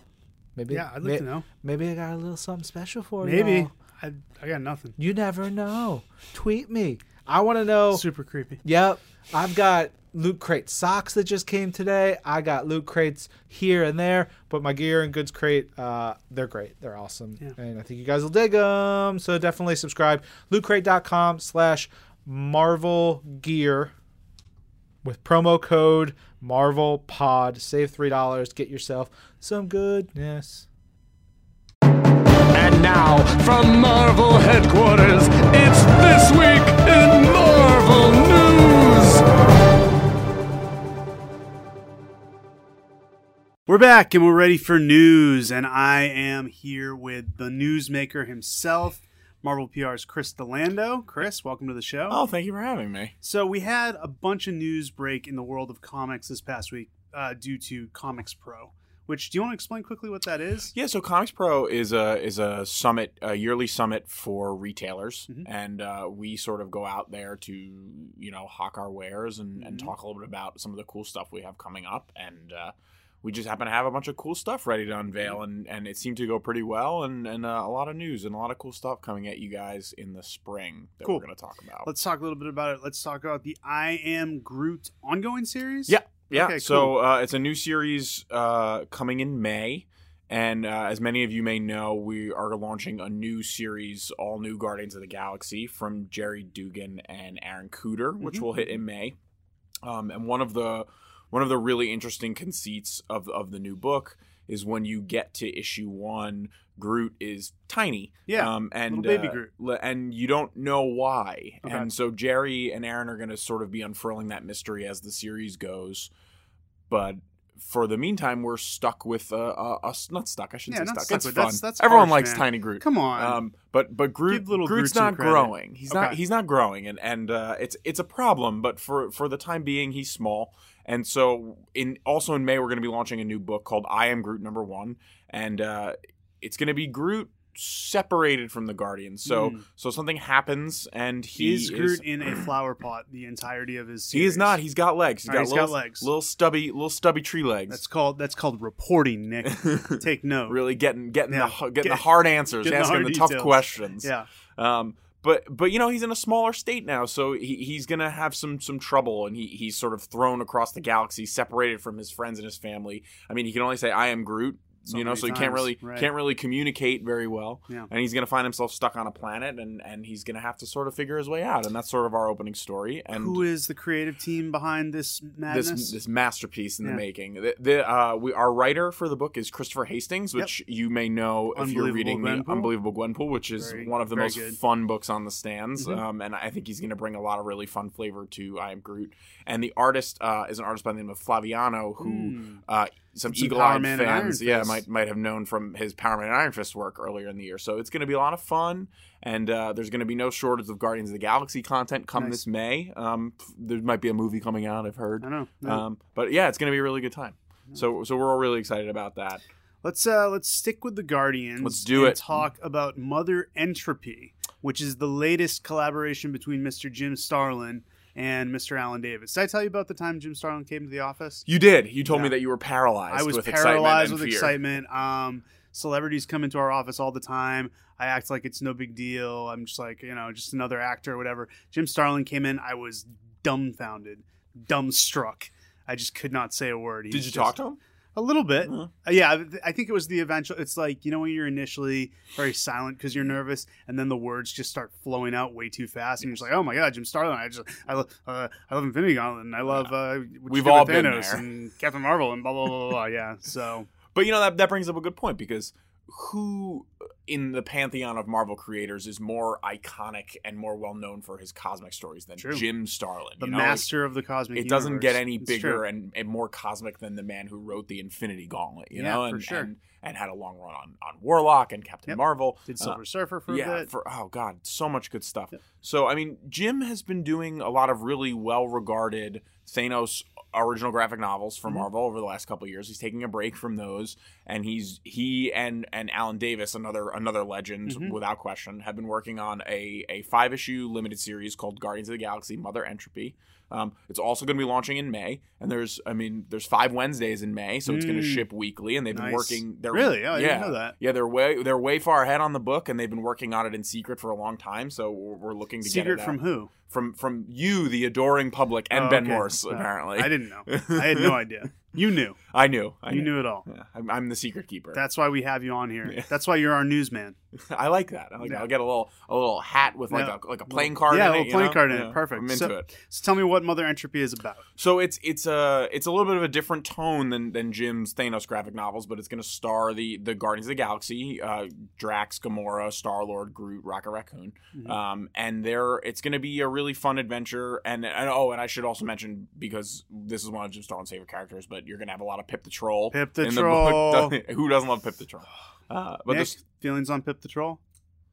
Speaker 2: Maybe,
Speaker 3: Yeah, I'd like
Speaker 2: may-
Speaker 3: to know.
Speaker 2: Maybe I got a little something special for you.
Speaker 3: Maybe. I, I got nothing.
Speaker 2: You never know. Tweet me. I want to know.
Speaker 3: Super creepy.
Speaker 2: Yep. I've got Loot Crate socks that just came today. I got Loot Crates here and there, but my gear and goods crate, uh, they're great. They're awesome.
Speaker 3: Yeah.
Speaker 2: And I think you guys will dig them. So definitely subscribe. LootCrate.com slash Marvel Gear with promo code Marvel Pod. Save $3. Get yourself some goodness.
Speaker 1: Now from Marvel headquarters. It's This Week in Marvel News.
Speaker 3: We're back and we're ready for news, and I am here with the newsmaker himself, Marvel PR's Chris D'Lando. Chris, welcome to the show.
Speaker 4: Oh, thank you for having me.
Speaker 3: So we had a bunch of news break in the world of comics this past week uh, due to Comics Pro. Which do you want to explain quickly what that is?
Speaker 4: Yeah, so Comics Pro is a is a summit, a yearly summit for retailers,
Speaker 3: Mhm.
Speaker 4: and uh, we sort of go out there to you know hawk our wares and, and
Speaker 3: Mhm.
Speaker 4: talk a little bit about some of the cool stuff we have coming up, and uh, we just happen to have a bunch of cool stuff ready to unveil, and, and it seemed to go pretty well, and and uh, a lot of news and a lot of cool stuff coming at you guys in the spring that
Speaker 3: Cool.
Speaker 4: we're going to talk about.
Speaker 3: Let's talk a little bit about it. Let's talk about the I Am Groot ongoing series.
Speaker 4: Yeah, yeah.
Speaker 3: Okay,
Speaker 4: so
Speaker 3: cool.
Speaker 4: uh, it's a new series uh, coming in May. And uh, as many of you may know, we are launching a new series, all new Guardians of the Galaxy from Gerry Duggan and Aaron Kuder, which
Speaker 3: Mhm.
Speaker 4: will hit in May. Um, and one of the one of the really interesting conceits of of the new book is when you get to issue one, Groot is tiny.
Speaker 3: Yeah,
Speaker 4: um, and
Speaker 3: baby
Speaker 4: uh,
Speaker 3: Groot.
Speaker 4: and you don't know why.
Speaker 3: Okay.
Speaker 4: And so Gerry and Aaron are going to sort of be unfurling that mystery as the series goes. But for the meantime, we're stuck with uh, uh, us. Not stuck. I shouldn't
Speaker 3: Yeah,
Speaker 4: say stuck. It's fun.
Speaker 3: that's- that's
Speaker 4: Everyone
Speaker 3: harsh,
Speaker 4: likes
Speaker 3: man.
Speaker 4: Tiny Groot.
Speaker 3: Come on.
Speaker 4: Um, but but Groot,
Speaker 3: little
Speaker 4: Groot's
Speaker 3: Groot
Speaker 4: not growing. He's not he's not growing, and and uh, it's it's a problem. But for for the time being, he's small. And so in also in May, we're going to be launching a new book called I Am Groot Number One, and uh, it's going to be Groot separated from the Guardians. So
Speaker 3: Mm.
Speaker 4: so something happens, and he
Speaker 3: is Groot in a flower pot the entirety of his
Speaker 4: He
Speaker 3: series?
Speaker 4: is not. He's got legs. He's
Speaker 3: All right,
Speaker 4: got
Speaker 3: he's got
Speaker 4: little,
Speaker 3: legs.
Speaker 4: little stubby, little stubby tree legs.
Speaker 3: That's called that's called reporting, Nick. Take note.
Speaker 4: really getting getting
Speaker 3: Yeah.
Speaker 4: the getting
Speaker 3: Get-
Speaker 4: the hard answers,
Speaker 3: getting the
Speaker 4: asking
Speaker 3: hard
Speaker 4: the, tough
Speaker 3: details.
Speaker 4: questions.
Speaker 3: Yeah.
Speaker 4: Um, but but you know he's in a smaller state now, so he, he's gonna have some some trouble, and he he's sort of thrown across the galaxy, separated from his friends and his family. I mean, he can only say "I am Groot."
Speaker 3: So
Speaker 4: you know, so he can't really
Speaker 3: right.
Speaker 4: can't really communicate very well,
Speaker 3: Yeah.
Speaker 4: and he's gonna find himself stuck on a planet, and and he's gonna have to sort of figure his way out, and that's sort of our opening story. And
Speaker 3: Who is the creative team behind this madness?
Speaker 4: this this masterpiece in
Speaker 3: Yeah.
Speaker 4: the making. The, the uh, we our writer for the book is Christopher Hastings, which you may know if you're reading the Unbelievable Gwenpool, which is
Speaker 3: Very-
Speaker 4: one of the most
Speaker 3: good.
Speaker 4: fun books on the stands.
Speaker 3: Mhm.
Speaker 4: Um, and I think he's going to bring a lot of really fun flavor to I Am Groot. And the artist uh, is an artist by the name of Flaviano, who
Speaker 3: Hmm.
Speaker 4: uh, some
Speaker 3: Some
Speaker 4: eagle
Speaker 3: Power
Speaker 4: eyed
Speaker 3: Man
Speaker 4: fans, yeah, might might have known from his Power Man and Iron Fist work earlier in the year. So it's going to be a lot of fun, and uh, there's going to be no shortage of Guardians of the Galaxy content come
Speaker 3: Nice.
Speaker 4: this May. Um, there might be a movie coming out. I've heard.
Speaker 3: I know. no.
Speaker 4: Um, but yeah, it's going to be a really good time. So so we're all really excited about that.
Speaker 3: Let's uh let's stick with the Guardians.
Speaker 4: Let's do
Speaker 3: and
Speaker 4: it.
Speaker 3: Talk about Mother Entropy, which is the latest collaboration between Mr. Jim Starlin and Mr. Alan Davis. Did I tell you about the time Jim Starlin came to the office?
Speaker 4: You did. You told
Speaker 3: Yeah.
Speaker 4: me that you were paralyzed.
Speaker 3: I was
Speaker 4: with
Speaker 3: paralyzed
Speaker 4: excitement
Speaker 3: with
Speaker 4: fear.
Speaker 3: excitement. Um, celebrities come into our office all the time. I act like it's no big deal. I'm just like you know, just another actor or whatever. Jim Starlin came in. I was dumbfounded, dumbstruck. I just could not say a word. He
Speaker 4: Did you
Speaker 3: just-
Speaker 4: talk to him?
Speaker 3: A little bit.
Speaker 4: Uh-huh.
Speaker 3: Uh, yeah, I- think it was the eventual. It's like you know when you're initially very silent because you're nervous, and then the words just start flowing out way too fast, and you're just like, "Oh my god, Jim Starlin! I just I love uh, I love Infinity Gauntlet, and I love uh,
Speaker 4: We've all been
Speaker 3: Thanos
Speaker 4: there.
Speaker 3: and Captain Marvel and blah blah blah blah. blah. Yeah, so
Speaker 4: But you know that that brings up a good point because who in the pantheon of Marvel creators is more iconic and more well known for his cosmic stories than
Speaker 3: True.
Speaker 4: Jim Starlin?
Speaker 3: the
Speaker 4: you know? Like,
Speaker 3: master of the cosmic.
Speaker 4: it doesn't get any
Speaker 3: It's
Speaker 4: bigger and, and more cosmic than the man who wrote the Infinity Gauntlet, you
Speaker 3: Yeah,
Speaker 4: know, and,
Speaker 3: sure.
Speaker 4: and and had a long run on, on Warlock and Captain
Speaker 3: Yep.
Speaker 4: Marvel.
Speaker 3: Did
Speaker 4: Uh,
Speaker 3: Silver Surfer for a
Speaker 4: yeah, for oh god, so much good stuff.
Speaker 3: Yep.
Speaker 4: So I mean, Jim has been doing a lot of really well-regarded Thanos original graphic novels for
Speaker 3: Mhm.
Speaker 4: Marvel over the last couple of years. He's taking a break from those, and he's he and and Alan Davis, another another legend
Speaker 3: Mhm.
Speaker 4: without question, have been working on a a five issue limited series called Guardians of the Galaxy: Mother Entropy. Um, it's also going to be launching in May, and there's I mean there's five Wednesdays in May, so it's going to
Speaker 3: Mm.
Speaker 4: ship weekly, and they've been working. They're,
Speaker 3: Really? Oh,
Speaker 4: yeah,
Speaker 3: know that.
Speaker 4: yeah, they're way they're way far ahead on the book, and they've been working on it in secret for a long time. So we're, we're looking to
Speaker 3: Secret
Speaker 4: get secret
Speaker 3: from who?
Speaker 4: From from you, the adoring public, and
Speaker 3: Oh,
Speaker 4: Ben
Speaker 3: okay.
Speaker 4: Morse.
Speaker 3: Uh,
Speaker 4: Apparently,
Speaker 3: I didn't know. I had no idea. You knew.
Speaker 4: I knew. I
Speaker 3: You knew it all.
Speaker 4: Yeah, I'm, I'm the secret keeper.
Speaker 3: That's why we have you on here.
Speaker 4: Yeah.
Speaker 3: That's why you're our newsman.
Speaker 4: I like that. I like
Speaker 3: yeah.
Speaker 4: I'll get a little a little hat with like a like a playing card.
Speaker 3: Yeah,
Speaker 4: in
Speaker 3: a little
Speaker 4: you
Speaker 3: playing
Speaker 4: know?
Speaker 3: card in it. Perfect.
Speaker 4: I'm into
Speaker 3: So-
Speaker 4: it.
Speaker 3: So tell me what Mother Entropy is about.
Speaker 4: So it's it's a it's a little bit of a different tone than than Jim's Thanos graphic novels, but it's going to star the the Guardians of the Galaxy, uh, Drax, Gamora, Star Lord, Groot, Rocket Raccoon,
Speaker 3: Mhm.
Speaker 4: um, and there it's going to be a really fun adventure. And, and oh, and I should also mention because this is one of Jim Starlin's favorite characters, but you're going to have a lot of Pip the Troll.
Speaker 3: Pip the
Speaker 4: in
Speaker 3: Troll.
Speaker 4: The book. Who doesn't love Pip the Troll? Uh, but
Speaker 3: Nick,
Speaker 4: this
Speaker 3: feelings on Pip the Troll?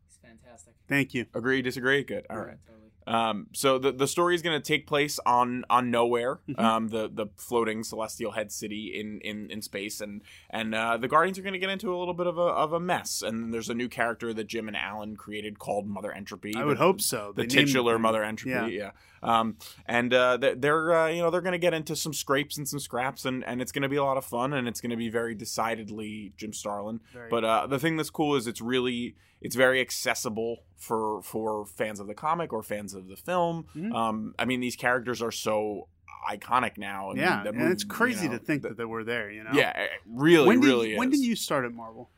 Speaker 1: He's fantastic.
Speaker 3: Thank you.
Speaker 4: agree, disagree, good. All right.
Speaker 1: Totally.
Speaker 4: Um, so the the story is going to take place on on Knowhere,
Speaker 3: Mhm.
Speaker 4: um, the the floating celestial head city in in, in space, and and uh, the Guardians are going to get into a little bit of a of a mess. And there's a new character that Jim and Alan created called Mother Entropy.
Speaker 3: I would
Speaker 4: the-
Speaker 3: hope so.
Speaker 4: The
Speaker 3: They named-
Speaker 4: titular Mother Entropy, yeah. Um, and uh, they're, they're uh, you know they're going to get into some scrapes and some scraps, and and it's going to be a lot of fun, and it's going to be very decidedly Jim Starlin.
Speaker 3: Very-
Speaker 4: But uh, the thing that's cool is it's really it's very accessible for for fans of the comic or fans of the film.
Speaker 3: Mhm.
Speaker 4: Um, I mean, these characters are so iconic now. I mean,
Speaker 3: yeah,
Speaker 4: the
Speaker 3: and
Speaker 4: movie,
Speaker 3: it's crazy
Speaker 4: you know,
Speaker 3: to think
Speaker 4: the-
Speaker 3: that they were there. You know.
Speaker 4: yeah, it really,
Speaker 3: When did,
Speaker 4: really.
Speaker 3: when
Speaker 4: is.
Speaker 3: did you start at Marvel?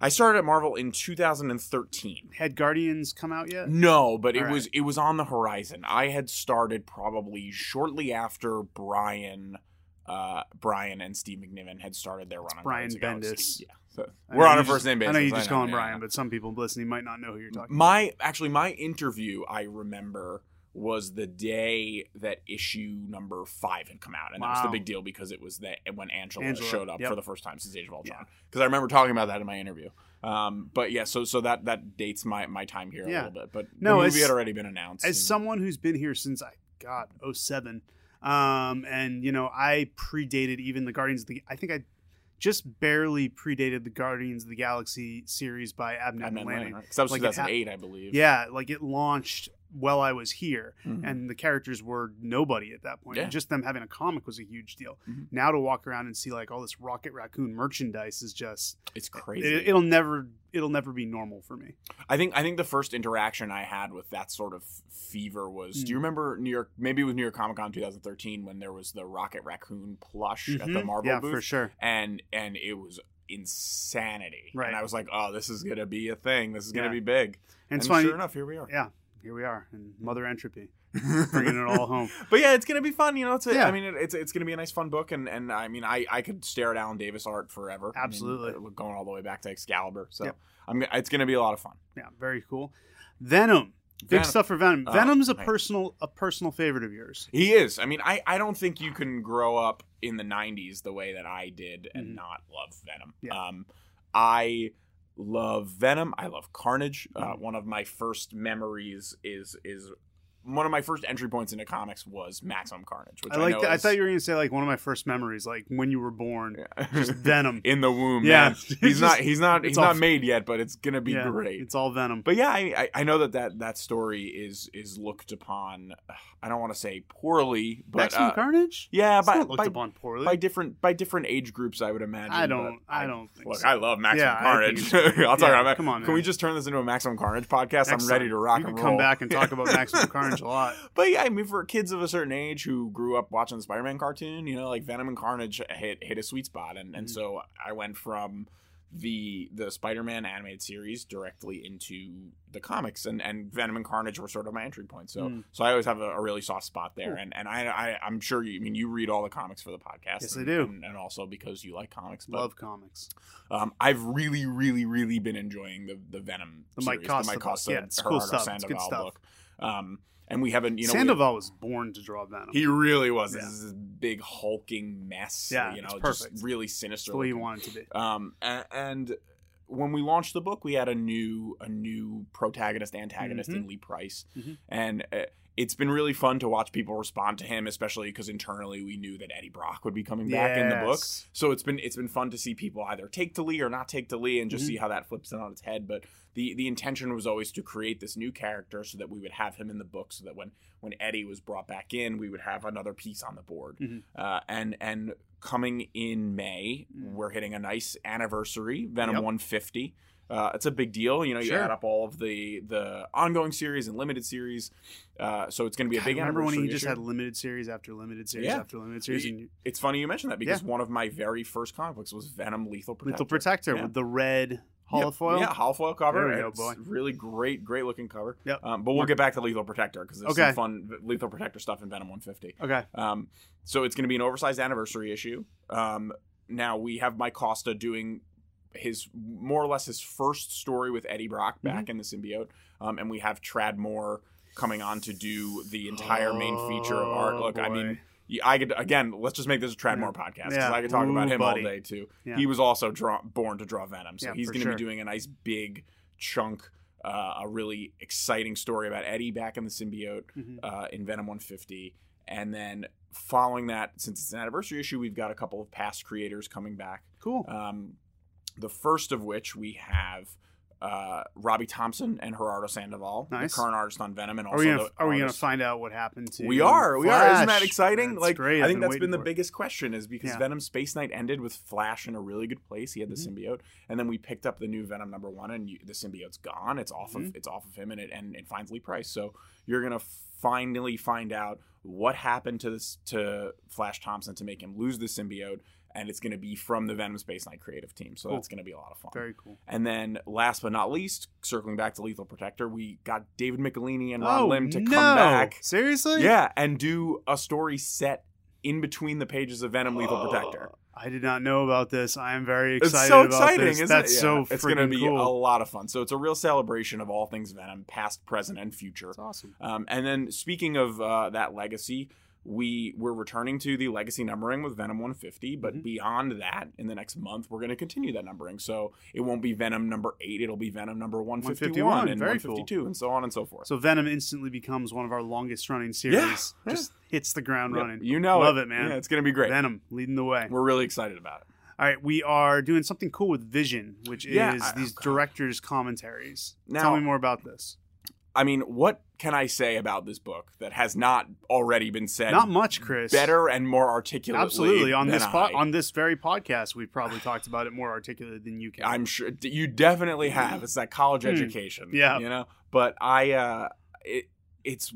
Speaker 4: I started at Marvel in 2013.
Speaker 3: Had Guardians come out yet?
Speaker 4: No, but it
Speaker 3: All
Speaker 4: was it was on the horizon. I had started probably shortly after Brian, uh, Brian and Steve McNiven had started their run on
Speaker 3: Brian
Speaker 4: Guardians of the
Speaker 3: Bendis.
Speaker 4: Yeah, so we're on a first name basis.
Speaker 3: I know you just call him
Speaker 4: yeah,
Speaker 3: Brian, but some people listening might not know who you're talking.
Speaker 4: My actually my interview I remember was the day that issue number five had come out, and that was the big deal because it was that when Angela,
Speaker 3: Angela,
Speaker 4: showed up
Speaker 3: yep.
Speaker 4: for the first time since Age of Ultron. Because I remember talking about that in my interview. Um, but yeah, so so that that dates my my time here
Speaker 3: Yeah.
Speaker 4: a little bit. But
Speaker 3: No,
Speaker 4: the
Speaker 3: as-
Speaker 4: movie had already been announced.
Speaker 3: As
Speaker 4: and-
Speaker 3: someone who's been here since I got 07, um, and you know I predated even the Guardians of the. I think I just barely predated the Guardians of the Galaxy series by Abnett and
Speaker 4: right? 'Cause that was
Speaker 3: Like it ha-
Speaker 4: 2008, I believe.
Speaker 3: Yeah, like it launched while I was here,
Speaker 4: Mhm.
Speaker 3: and the characters were nobody at that point.
Speaker 4: Yeah.
Speaker 3: Just them having a comic was a huge deal.
Speaker 4: Mhm.
Speaker 3: Now to walk around and see like all this Rocket Raccoon merchandise is just
Speaker 4: it's crazy.
Speaker 3: it, it'll never it'll never be normal for me.
Speaker 4: I think I think the first interaction I had with that sort of fever was.
Speaker 3: Mm.
Speaker 4: Do you remember New York? Maybe it was New York Comic Con 2013 when there was the Rocket Raccoon plush at the
Speaker 3: Mhm.
Speaker 4: Marvel
Speaker 3: yeah,
Speaker 4: booth,
Speaker 3: for sure.
Speaker 4: and and it was insanity.
Speaker 3: Right.
Speaker 4: And I was like, oh, this is gonna be a thing. This is gonna
Speaker 3: Yeah.
Speaker 4: be big.
Speaker 3: And it's
Speaker 4: and
Speaker 3: funny.
Speaker 4: sure enough, here we are.
Speaker 3: Yeah, here we are, and Mother Entropy bringing it all home.
Speaker 4: But yeah, it's gonna be fun. You know, it's a,
Speaker 3: Yeah.
Speaker 4: I mean, it, it's it's gonna be a nice, fun book, and and I mean, I I could stare at Alan Davis art forever. I mean,
Speaker 3: Absolutely.
Speaker 4: uh, going all the way back to Excalibur. So
Speaker 3: Yep.
Speaker 4: I'm it's gonna be a lot of fun.
Speaker 3: Yeah, very cool. Venom, big stuff for Venom.
Speaker 4: Oh,
Speaker 3: Venom's a personal a personal favorite of yours.
Speaker 4: He is. I mean, I, I don't think you can grow up in the 90s the way that I did and
Speaker 3: Mhm.
Speaker 4: not love Venom.
Speaker 3: Yeah.
Speaker 4: Um, I love Venom. I love Carnage. Uh,
Speaker 3: Mhm.
Speaker 4: one of my first memories is is one of my first entry points into comics was Maximum Carnage. Which
Speaker 3: I
Speaker 4: I,
Speaker 3: like. that. I thought you were going to say like one of my first memories, like when you were born.
Speaker 4: Yeah.
Speaker 3: Just Venom.
Speaker 4: in the womb.
Speaker 3: Yeah.
Speaker 4: man. He's not. He's not.
Speaker 3: it's
Speaker 4: He's
Speaker 3: all-
Speaker 4: not made yet, but it's gonna be
Speaker 3: yeah,
Speaker 4: great.
Speaker 3: It's all Venom.
Speaker 4: But yeah, I, I I know that, that that story is is looked upon. I don't want to say poorly, but
Speaker 3: Maximum
Speaker 4: uh,
Speaker 3: Carnage.
Speaker 4: yeah,
Speaker 3: It's
Speaker 4: by,
Speaker 3: not looked
Speaker 4: by,
Speaker 3: upon poorly.
Speaker 4: by different by different age groups, I would imagine.
Speaker 3: I don't.
Speaker 4: but
Speaker 3: I don't think.
Speaker 4: Look,
Speaker 3: so.
Speaker 4: I love Maximum
Speaker 3: Yeah, I
Speaker 4: Carnage. I'll talk about.
Speaker 3: come on,
Speaker 4: Can we just turn this into a Maximum Carnage podcast? I'm ready to rock
Speaker 3: You
Speaker 4: and
Speaker 3: can
Speaker 4: roll.
Speaker 3: come back and talk about Maximum Carnage a lot.
Speaker 4: But yeah, I mean, for kids of a certain age who grew up watching the Spider-Man cartoon, you know, like Venom and Carnage hit hit a sweet spot, and and
Speaker 3: Mhm.
Speaker 4: so I went from the the Spider-Man animated series directly into the comics, and and Venom and Carnage were sort of my entry point. So
Speaker 3: Mm.
Speaker 4: so I always have a, a really soft spot there, and and I, I I'm sure you I mean you read all the comics for the podcast.
Speaker 3: Yes, I do.
Speaker 4: and, and also because you like comics. But,
Speaker 3: Love comics.
Speaker 4: um, I've really, really, really been enjoying the the Venom
Speaker 3: The Mike
Speaker 4: series,
Speaker 3: Costa
Speaker 4: the Mike
Speaker 3: book.
Speaker 4: Costa,
Speaker 3: Yeah, it's cool stuff. It's good stuff.
Speaker 4: book. Um, and we haven't, you know, we-
Speaker 3: Sandoval was born to draw Venom.
Speaker 4: he really was.
Speaker 3: Yeah.
Speaker 4: This is this big hulking mess.
Speaker 3: Yeah,
Speaker 4: you know,
Speaker 3: it's
Speaker 4: just really sinister.
Speaker 3: That's way you
Speaker 4: looking.
Speaker 3: to be.
Speaker 4: Um, and, and when we launched the book, we had a new a new protagonist antagonist
Speaker 3: Mhm.
Speaker 4: in Lee Price,
Speaker 3: Mhm.
Speaker 4: and uh, it's been really fun to watch people respond to him, especially because internally we knew that Eddie Brock would be coming back in the book. So it's been it's been fun to see people either take to Lee or not take to Lee, and just
Speaker 3: Mhm.
Speaker 4: see how that flips it on its head. But the the intention was always to create this new character so that we would have him in the book, so that when when Eddie was brought back in, we would have another piece on the board.
Speaker 3: Mhm.
Speaker 4: Uh, and and coming in May,
Speaker 3: Mm.
Speaker 4: we're hitting a nice anniversary, Venom
Speaker 3: Yep.
Speaker 4: 150. Uh, it's a big deal. You know, you
Speaker 3: Sure.
Speaker 4: add up all of the the ongoing series and limited series. Uh, so it's going to be a big
Speaker 3: remember when he just had limited series after limited series
Speaker 4: Yeah.
Speaker 3: after limited series?
Speaker 4: Y-
Speaker 3: And
Speaker 4: It's funny you mentioned that because
Speaker 3: Yeah.
Speaker 4: one of my very first comic books was Venom Lethal Protector.
Speaker 3: Lethal Protector
Speaker 4: Yeah.
Speaker 3: with the red holofoil.
Speaker 4: Yeah, holofoil cover.
Speaker 3: There we go,
Speaker 4: it's
Speaker 3: boy.
Speaker 4: Really great, great looking cover.
Speaker 3: Yep.
Speaker 4: Um, but we'll get back to Lethal Protector because there's
Speaker 3: Okay.
Speaker 4: some fun Lethal Protector stuff in Venom 150.
Speaker 3: Okay.
Speaker 4: Um, so it's going to be an oversized anniversary issue. Um, now we have Mike Costa doing his more or less his first story with Eddie Brock back
Speaker 3: Mm-hmm.
Speaker 4: in the symbiote, um, and we have Tradd Moore coming on to do the entire main feature of art.
Speaker 3: Oh,
Speaker 4: Look, I mean. I could again. Let's just make this a Tradd Moore podcast because
Speaker 3: Yeah.
Speaker 4: I could talk about him
Speaker 3: buddy.
Speaker 4: all day too.
Speaker 3: Yeah.
Speaker 4: He was also draw, born to draw Venom, so
Speaker 3: Yeah,
Speaker 4: he's going to
Speaker 3: sure.
Speaker 4: be doing a nice big chunk, uh, a really exciting story about Eddie back in the symbiote
Speaker 3: Mhm.
Speaker 4: uh, in Venom 150. And then following that, since it's an anniversary issue, we've got a couple of past creators coming back.
Speaker 3: Cool.
Speaker 4: Um, the first of which we have uh, Robbie Thompson and Gerardo Sandoval,
Speaker 3: Nice.
Speaker 4: the current artist on Venom, and
Speaker 3: Are
Speaker 4: also
Speaker 3: we gonna
Speaker 4: the
Speaker 3: Are we gonna find out what happened to?
Speaker 4: we are, we are. Isn't that exciting?
Speaker 3: That's
Speaker 4: like,
Speaker 3: great.
Speaker 4: I
Speaker 3: I've
Speaker 4: think that's been the
Speaker 3: for it.
Speaker 4: biggest question is because
Speaker 3: Yeah.
Speaker 4: Venom Space Knight ended with Flash in a really good place. He had the
Speaker 3: Mhm.
Speaker 4: symbiote, and then we picked up the new Venom number one, and you, the symbiote's gone. It's off
Speaker 3: Mhm.
Speaker 4: of it's off of him, and it and it finds Lee Price. So you're gonna finally find out what happened to this to Flash Thompson to make him lose the symbiote, and it's gonna be from the Venom Space Knight creative team. So
Speaker 3: Cool.
Speaker 4: that's gonna be a lot of fun.
Speaker 3: Very cool.
Speaker 4: And then, last but not least, circling back to Lethal Protector, we got David Michelinie and Ron
Speaker 3: oh
Speaker 4: Lim to
Speaker 3: no!
Speaker 4: come back.
Speaker 3: Seriously?
Speaker 4: Yeah, and do a story set in between the pages of Venom Lethal
Speaker 3: Oh,
Speaker 4: Protector.
Speaker 3: I did not know about this. I am very excited.
Speaker 4: It's
Speaker 3: so
Speaker 4: exciting,
Speaker 3: this.
Speaker 4: isn't
Speaker 3: That's
Speaker 4: it? Yeah,
Speaker 3: so
Speaker 4: it's gonna be
Speaker 3: cool.
Speaker 4: a lot of fun. So it's a real celebration of all things Venom, past, present, and future.
Speaker 3: That's awesome.
Speaker 4: Um, and then speaking of uh, that legacy, we we're returning to the legacy numbering with Venom 150, but
Speaker 3: Mhm.
Speaker 4: beyond that, in the next month, we're going to continue that numbering. So it won't be Venom number eight; it'll be Venom number 151,
Speaker 3: 151,
Speaker 4: and
Speaker 3: very cool.
Speaker 4: 152, and so on and so forth.
Speaker 3: So Venom instantly becomes one of our longest running series.
Speaker 4: yeah.
Speaker 3: Just hits the ground
Speaker 4: Yeah,
Speaker 3: running.
Speaker 4: you know,
Speaker 3: Love it, man.
Speaker 4: Yeah, it's going to be great.
Speaker 3: Venom leading the way.
Speaker 4: We're really excited about it.
Speaker 3: All right, we are doing something cool with Vision, which
Speaker 4: Yeah,
Speaker 3: is
Speaker 4: I-
Speaker 3: these
Speaker 4: God.
Speaker 3: directors' commentaries.
Speaker 4: Now-
Speaker 3: Tell me more about this.
Speaker 4: I mean, what can I say about this book that has not already been said?
Speaker 3: Not much, Chris.
Speaker 4: better and more articulate.
Speaker 3: Absolutely. On this po- on this very podcast, we've probably talked about it more articulately than you can.
Speaker 4: I'm sure you definitely have. It's that college
Speaker 3: Hmm.
Speaker 4: education.
Speaker 3: Yeah.
Speaker 4: You know, but I, uh, it, it's,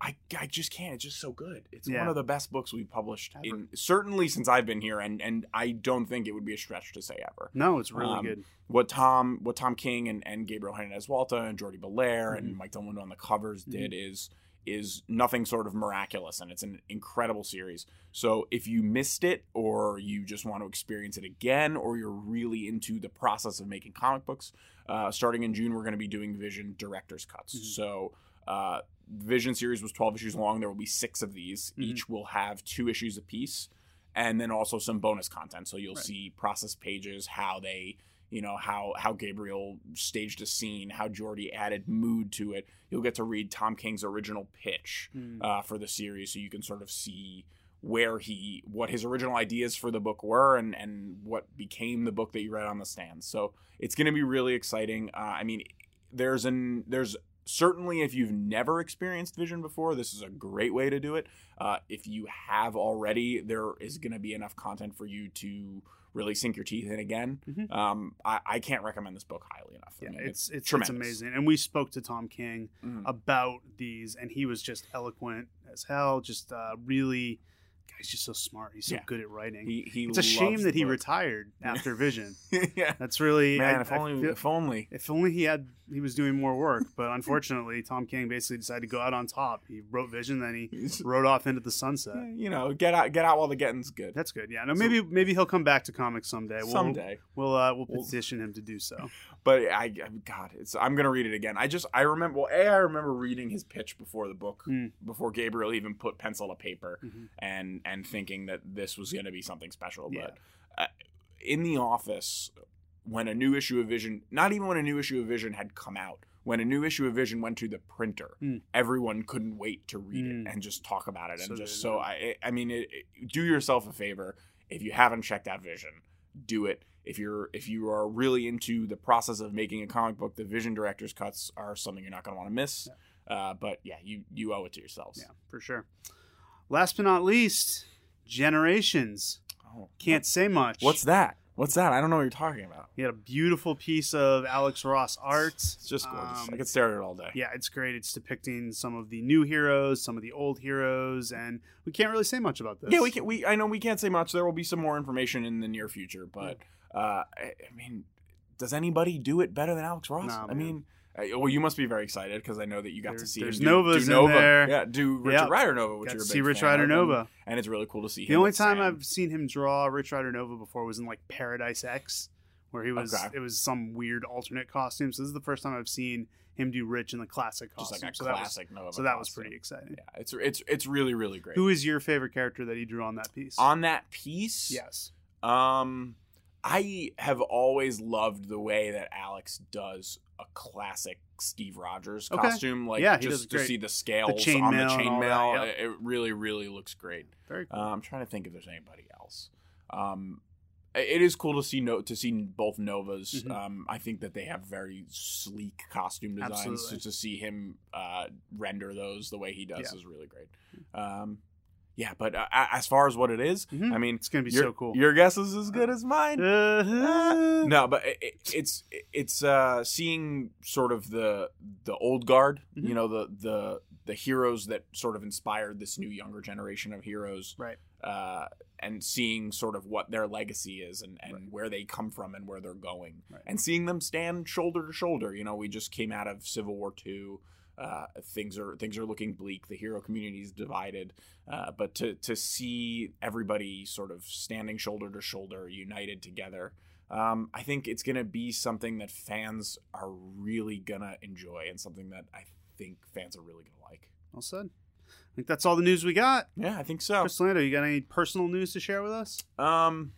Speaker 4: I, I just can't. It's just so good. It's
Speaker 3: Yeah.
Speaker 4: one of the best books we've published
Speaker 3: Ever.
Speaker 4: in certainly since I've been here, and and I don't think it would be a stretch to say ever.
Speaker 3: no, it's really
Speaker 4: Um,
Speaker 3: good.
Speaker 4: What Tom, what Tom King and, and Gabriel Hernandez Walta and Jordie Bellaire
Speaker 3: Mhm.
Speaker 4: and Mike del Mundo on the covers
Speaker 3: Mm-hmm.
Speaker 4: did is is nothing sort of miraculous, and it's an incredible series. So if you missed it, or you just want to experience it again, or you're really into the process of making comic books, uh, starting in June, we're going to be doing Vision director's cuts.
Speaker 3: Mhm.
Speaker 4: So. Uh, Vision series was 12 issues long. There will be six of these.
Speaker 3: Mhm.
Speaker 4: Each will have two issues apiece, and then also some bonus content. So you'll
Speaker 3: Right.
Speaker 4: see process pages, how they you know how how Gabriel staged a scene, how Jordie added mood to it. You'll get to read Tom King's original pitch
Speaker 3: Mm.
Speaker 4: uh, for the series, so you can sort of see where he what his original ideas for the book were and and what became the book that you read on the stands. So it's going to be really exciting. Uh, I mean, there's an there's certainly if you've never experienced vision before this is a great way to do it uh, if you have already there is going to be enough content for you to really sink your teeth in again
Speaker 3: Mhm.
Speaker 4: um, I, I can't recommend this book highly enough I
Speaker 3: Yeah,
Speaker 4: mean,
Speaker 3: it's it's, it's amazing. And we spoke to Tom King
Speaker 4: Mhm.
Speaker 3: about these, and he was just eloquent as hell. Just uh, really, he's just so smart. He's so
Speaker 4: Yeah.
Speaker 3: good at writing.
Speaker 4: he, he
Speaker 3: it's a shame that he
Speaker 4: book.
Speaker 3: retired after Vision.
Speaker 4: yeah
Speaker 3: That's really
Speaker 4: man
Speaker 3: I-
Speaker 4: if only
Speaker 3: feel-
Speaker 4: if only
Speaker 3: if only he had he was doing more work. But unfortunately, Tom King basically decided to go out on top. He wrote Vision, then he rode off into the sunset.
Speaker 4: you know get out get out while the getting's good
Speaker 3: That's good. Yeah. No, maybe maybe he'll come back to comics someday. We'll,
Speaker 4: someday
Speaker 3: We'll uh, we'll petition him to do so.
Speaker 4: but I, I God, it's I'm gonna read it again. I just I remember well, a I remember reading his pitch before the book,
Speaker 3: Mm.
Speaker 4: before Gabriel even put pencil to paper,
Speaker 3: Mhm.
Speaker 4: and and thinking that this was gonna be something special.
Speaker 3: Yeah.
Speaker 4: But uh, in the office, when a new issue of Vision, not even when a new issue of Vision had come out, when a new issue of Vision went to the printer,
Speaker 3: Mm.
Speaker 4: everyone couldn't wait to read
Speaker 3: Mm.
Speaker 4: it and just talk about it, and
Speaker 3: So
Speaker 4: just so I I mean, it, it- do yourself a favor if you haven't checked out Vision, do it if you're if you are really into the process of making a comic book, the Vision director's cuts are something you're not going to want to miss. Uh, but yeah, you you owe it to yourselves.
Speaker 3: Yeah, for sure. Last but not least, Generations.
Speaker 4: Oh.
Speaker 3: Can't say much.
Speaker 4: What's that? What's that? I don't know what you're talking about.
Speaker 3: He had a beautiful piece of Alex Ross art.
Speaker 4: It's just gorgeous.
Speaker 3: Um,
Speaker 4: I could stare at it all day.
Speaker 3: Yeah, it's great. It's depicting some of the new heroes, some of the old heroes, and we can't really say much about this.
Speaker 4: Yeah, we can. We I know we can't say much. There will be some more information in the near future, but uh, I, I mean, does anybody do it better than Alex Ross?
Speaker 3: Nah,
Speaker 4: I mean, uh, well, you must be very excited because I know that you got
Speaker 3: There-
Speaker 4: to see
Speaker 3: there's
Speaker 4: him do,
Speaker 3: Novas
Speaker 4: do
Speaker 3: in
Speaker 4: Nova.
Speaker 3: there.
Speaker 4: Yeah, do Richard
Speaker 3: Yep.
Speaker 4: Rider Nova, which
Speaker 3: Got
Speaker 4: you're
Speaker 3: to
Speaker 4: a
Speaker 3: see Rich Rider Nova.
Speaker 4: and, and it's really cool to see him.
Speaker 3: The only time
Speaker 4: Sam.
Speaker 3: I've seen him draw Rich Rider Nova before was in like Paradise X, where he was
Speaker 4: Okay.
Speaker 3: it was some weird alternate costume. So this is the first time I've seen him do Rich in the classic
Speaker 4: just
Speaker 3: costume.
Speaker 4: like a
Speaker 3: so that was
Speaker 4: Nova.
Speaker 3: so that was pretty exciting.
Speaker 4: Yeah, it's it's it's really really great.
Speaker 3: Who is your favorite character that he drew on that piece?
Speaker 4: on that piece?
Speaker 3: yes,
Speaker 4: Um, I have always loved the way that Alex does a classic Steve Rogers
Speaker 3: Okay.
Speaker 4: costume. Like,
Speaker 3: Yeah,
Speaker 4: just to see the scales on the
Speaker 3: chainmail and all
Speaker 4: chainmail,
Speaker 3: that,
Speaker 4: it, really, really looks great.
Speaker 3: very cool.
Speaker 4: Uh, I'm trying to think if there's anybody else. Um, it is cool to see no to see both Novas.
Speaker 3: Mhm.
Speaker 4: Um, I think that they have very sleek costume designs. So to see him uh, render those the way he does
Speaker 3: Yeah.
Speaker 4: is really great. Um, yeah, but uh, as far as what it is,
Speaker 3: Mhm.
Speaker 4: I mean,
Speaker 3: it's gonna be
Speaker 4: your,
Speaker 3: so cool.
Speaker 4: Your guess is as good as mine.
Speaker 3: Uh-huh.
Speaker 4: no, but it, it- it's it's uh, seeing sort of the the old guard,
Speaker 3: Mhm.
Speaker 4: you know, the the the heroes that sort of inspired this new younger generation of heroes,
Speaker 3: Right.
Speaker 4: Uh, and seeing sort of what their legacy is and, and
Speaker 3: Right.
Speaker 4: where they come from and where they're going,
Speaker 3: Right.
Speaker 4: and seeing them stand shoulder to shoulder. You know, we just came out of Civil War two. Uh, things are things are looking bleak. The hero community is divided, uh, but to to see everybody sort of standing shoulder to shoulder, united together, um, I think it's gonna be something that fans are really gonna enjoy, and something that I think fans are really gonna like.
Speaker 3: Well said. I think that's all the news we got.
Speaker 4: Yeah, I think so.
Speaker 3: Chris Lando, you got any personal news to share with us?
Speaker 4: Um,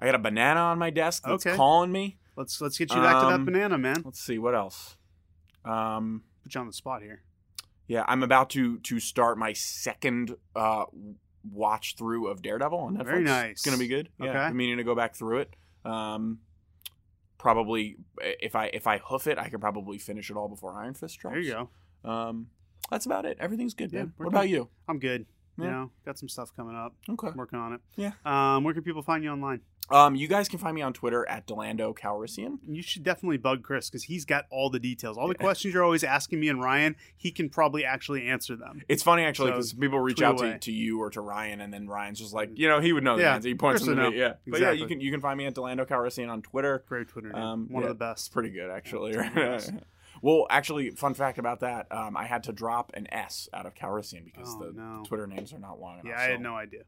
Speaker 4: I got a banana on my desk that's
Speaker 3: Okay.
Speaker 4: calling me.
Speaker 3: Let's let's get you back to that
Speaker 4: Um,
Speaker 3: banana, man.
Speaker 4: Let's see what else. Um,
Speaker 3: Put you on the spot here.
Speaker 4: yeah, I'm about to to start my second uh watch through of Daredevil on Netflix.
Speaker 3: Very nice.
Speaker 4: It's gonna be good. Yeah,
Speaker 3: Okay.
Speaker 4: I'm meaning to go back through it. Um, probably if I if I hoof it, I can probably finish it all before Iron Fist drops.
Speaker 3: There you go.
Speaker 4: Um, that's about it. Everything's good,
Speaker 3: Yeah,
Speaker 4: man. What about you?
Speaker 3: I'm good. You
Speaker 4: Yeah.
Speaker 3: know, got some stuff coming up.
Speaker 4: Okay.
Speaker 3: Working on it.
Speaker 4: Yeah.
Speaker 3: Um, where can people find you online?
Speaker 4: Um, you guys can find me on Twitter at D'Lando Calrissian.
Speaker 3: You should definitely bug Chris because he's got all the details. All the
Speaker 4: Yeah.
Speaker 3: questions you're always asking me and Ryan, he can probably actually answer them.
Speaker 4: It's funny actually
Speaker 3: So,
Speaker 4: because people reach out to, to you or to Ryan, and then Ryan's just like, you know, he would know the
Speaker 3: Yeah,
Speaker 4: answer. He points
Speaker 3: Chris
Speaker 4: to me.
Speaker 3: know.
Speaker 4: Yeah, but yeah, you can you can find me at D'Lando Calrissian on Twitter.
Speaker 3: Great Twitter name.
Speaker 4: Um,
Speaker 3: One
Speaker 4: yeah,
Speaker 3: of the best.
Speaker 4: pretty good actually.
Speaker 3: It's one of the best.
Speaker 4: well, actually, fun fact about that: um, I had to drop an S out of Calrissian because
Speaker 3: Oh,
Speaker 4: the
Speaker 3: no.
Speaker 4: Twitter names are not long enough.
Speaker 3: Yeah, I had no idea.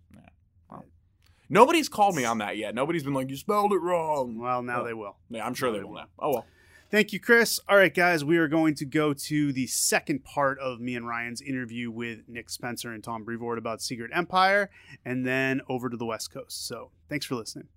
Speaker 4: Nobody's called me on that yet. Nobody's been like, "You spelled it wrong."
Speaker 3: Well, now
Speaker 4: Oh.
Speaker 3: they will.
Speaker 4: Yeah, I'm sure
Speaker 3: Now
Speaker 4: they
Speaker 3: they
Speaker 4: will
Speaker 3: will.
Speaker 4: now. Oh well.
Speaker 3: Thank you, Chris. All right, guys, we are going to go to the second part of me and Ryan's interview with Nick Spencer and Tom Brevoort about Secret Empire, and then over to the West Coast. So thanks for listening.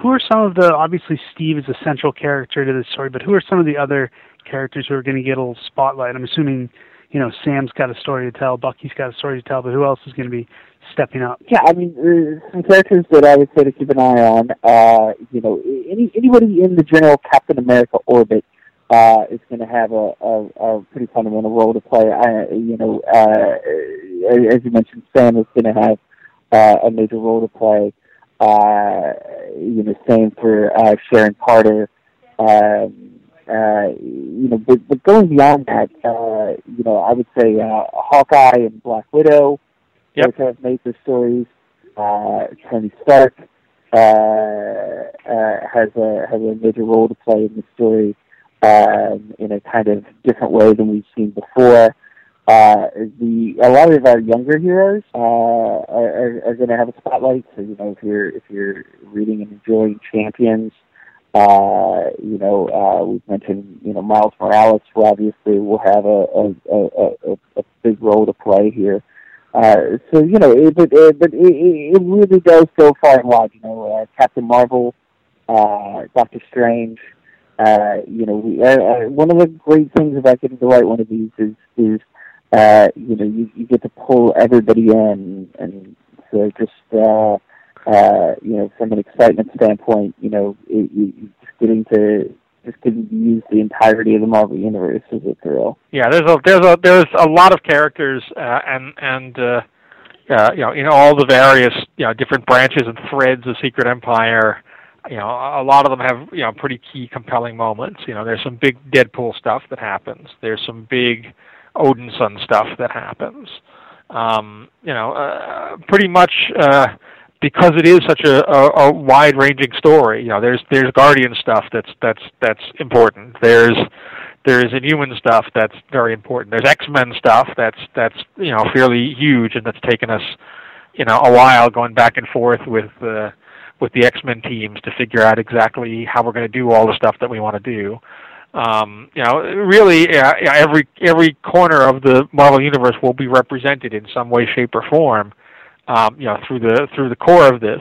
Speaker 5: Who are some of the obviously Steve is a central character to this story, but who are some of the other characters who are going to get a little spotlight? I'm assuming, you know, Sam's got a story to tell, Bucky's got a story to tell, but who else is going to be stepping up?
Speaker 6: Yeah, I mean, uh, some characters that I would say to keep an eye on. Uh, you know, any anybody in the general Captain America orbit uh, is going to have a, a, a pretty fundamental role to play. I, you know, uh, as you mentioned, Sam is going to have uh, a major role to play. Uh, you know, same for uh, Sharon Carter. Um, uh, you know, but, but going beyond that, uh, you know, I would say uh, Hawkeye and Black Widow
Speaker 5: Yep.
Speaker 6: both have major stories. Uh, Tony Stark uh, uh, has a has a major role to play in the story um, in a kind of different way than we've seen before. Uh, the a lot of our younger heroes uh, are, are, going to have a spotlight. So you know, if you're if you're reading and enjoying Champions, uh, you know, uh, we've mentioned you know Miles Morales, who obviously will have a a, a, a, a big role to play here. Uh, so you know, it, but it, but it, it it really does go far and wide. You know, uh, Captain Marvel, uh, Doctor Strange. Uh, you know, we, uh, uh, one of the great things about getting to write one of these is is uh, you know you, you get to pull everybody in, and so just uh, uh, you know from an excitement standpoint, you know, it, you, you just getting to just because you use the entirety of the Marvel universe is a thrill.
Speaker 7: Yeah, there's a there's a there's a lot of characters uh, and and uh, uh, you know in all the various you know different branches and threads of Secret Empire. You know, a lot of them have you know pretty key, compelling moments. You know, there's some big Deadpool stuff that happens. There's some big Odinson stuff that happens. Um, you know, uh, pretty much uh, because it is such a, a, a wide-ranging story. You know, there's there's Guardian stuff that's that's that's important. There's there's Inhuman stuff that's very important. There's X Men stuff that's that's you know fairly huge and that's taken us you know a while going back and forth with uh, with the X Men teams to figure out exactly how we're going to do all the stuff that we want to do. Um, you know, really, uh, every every corner of the Marvel universe will be represented in some way, shape, or form. Um, you know, through the through the core of this.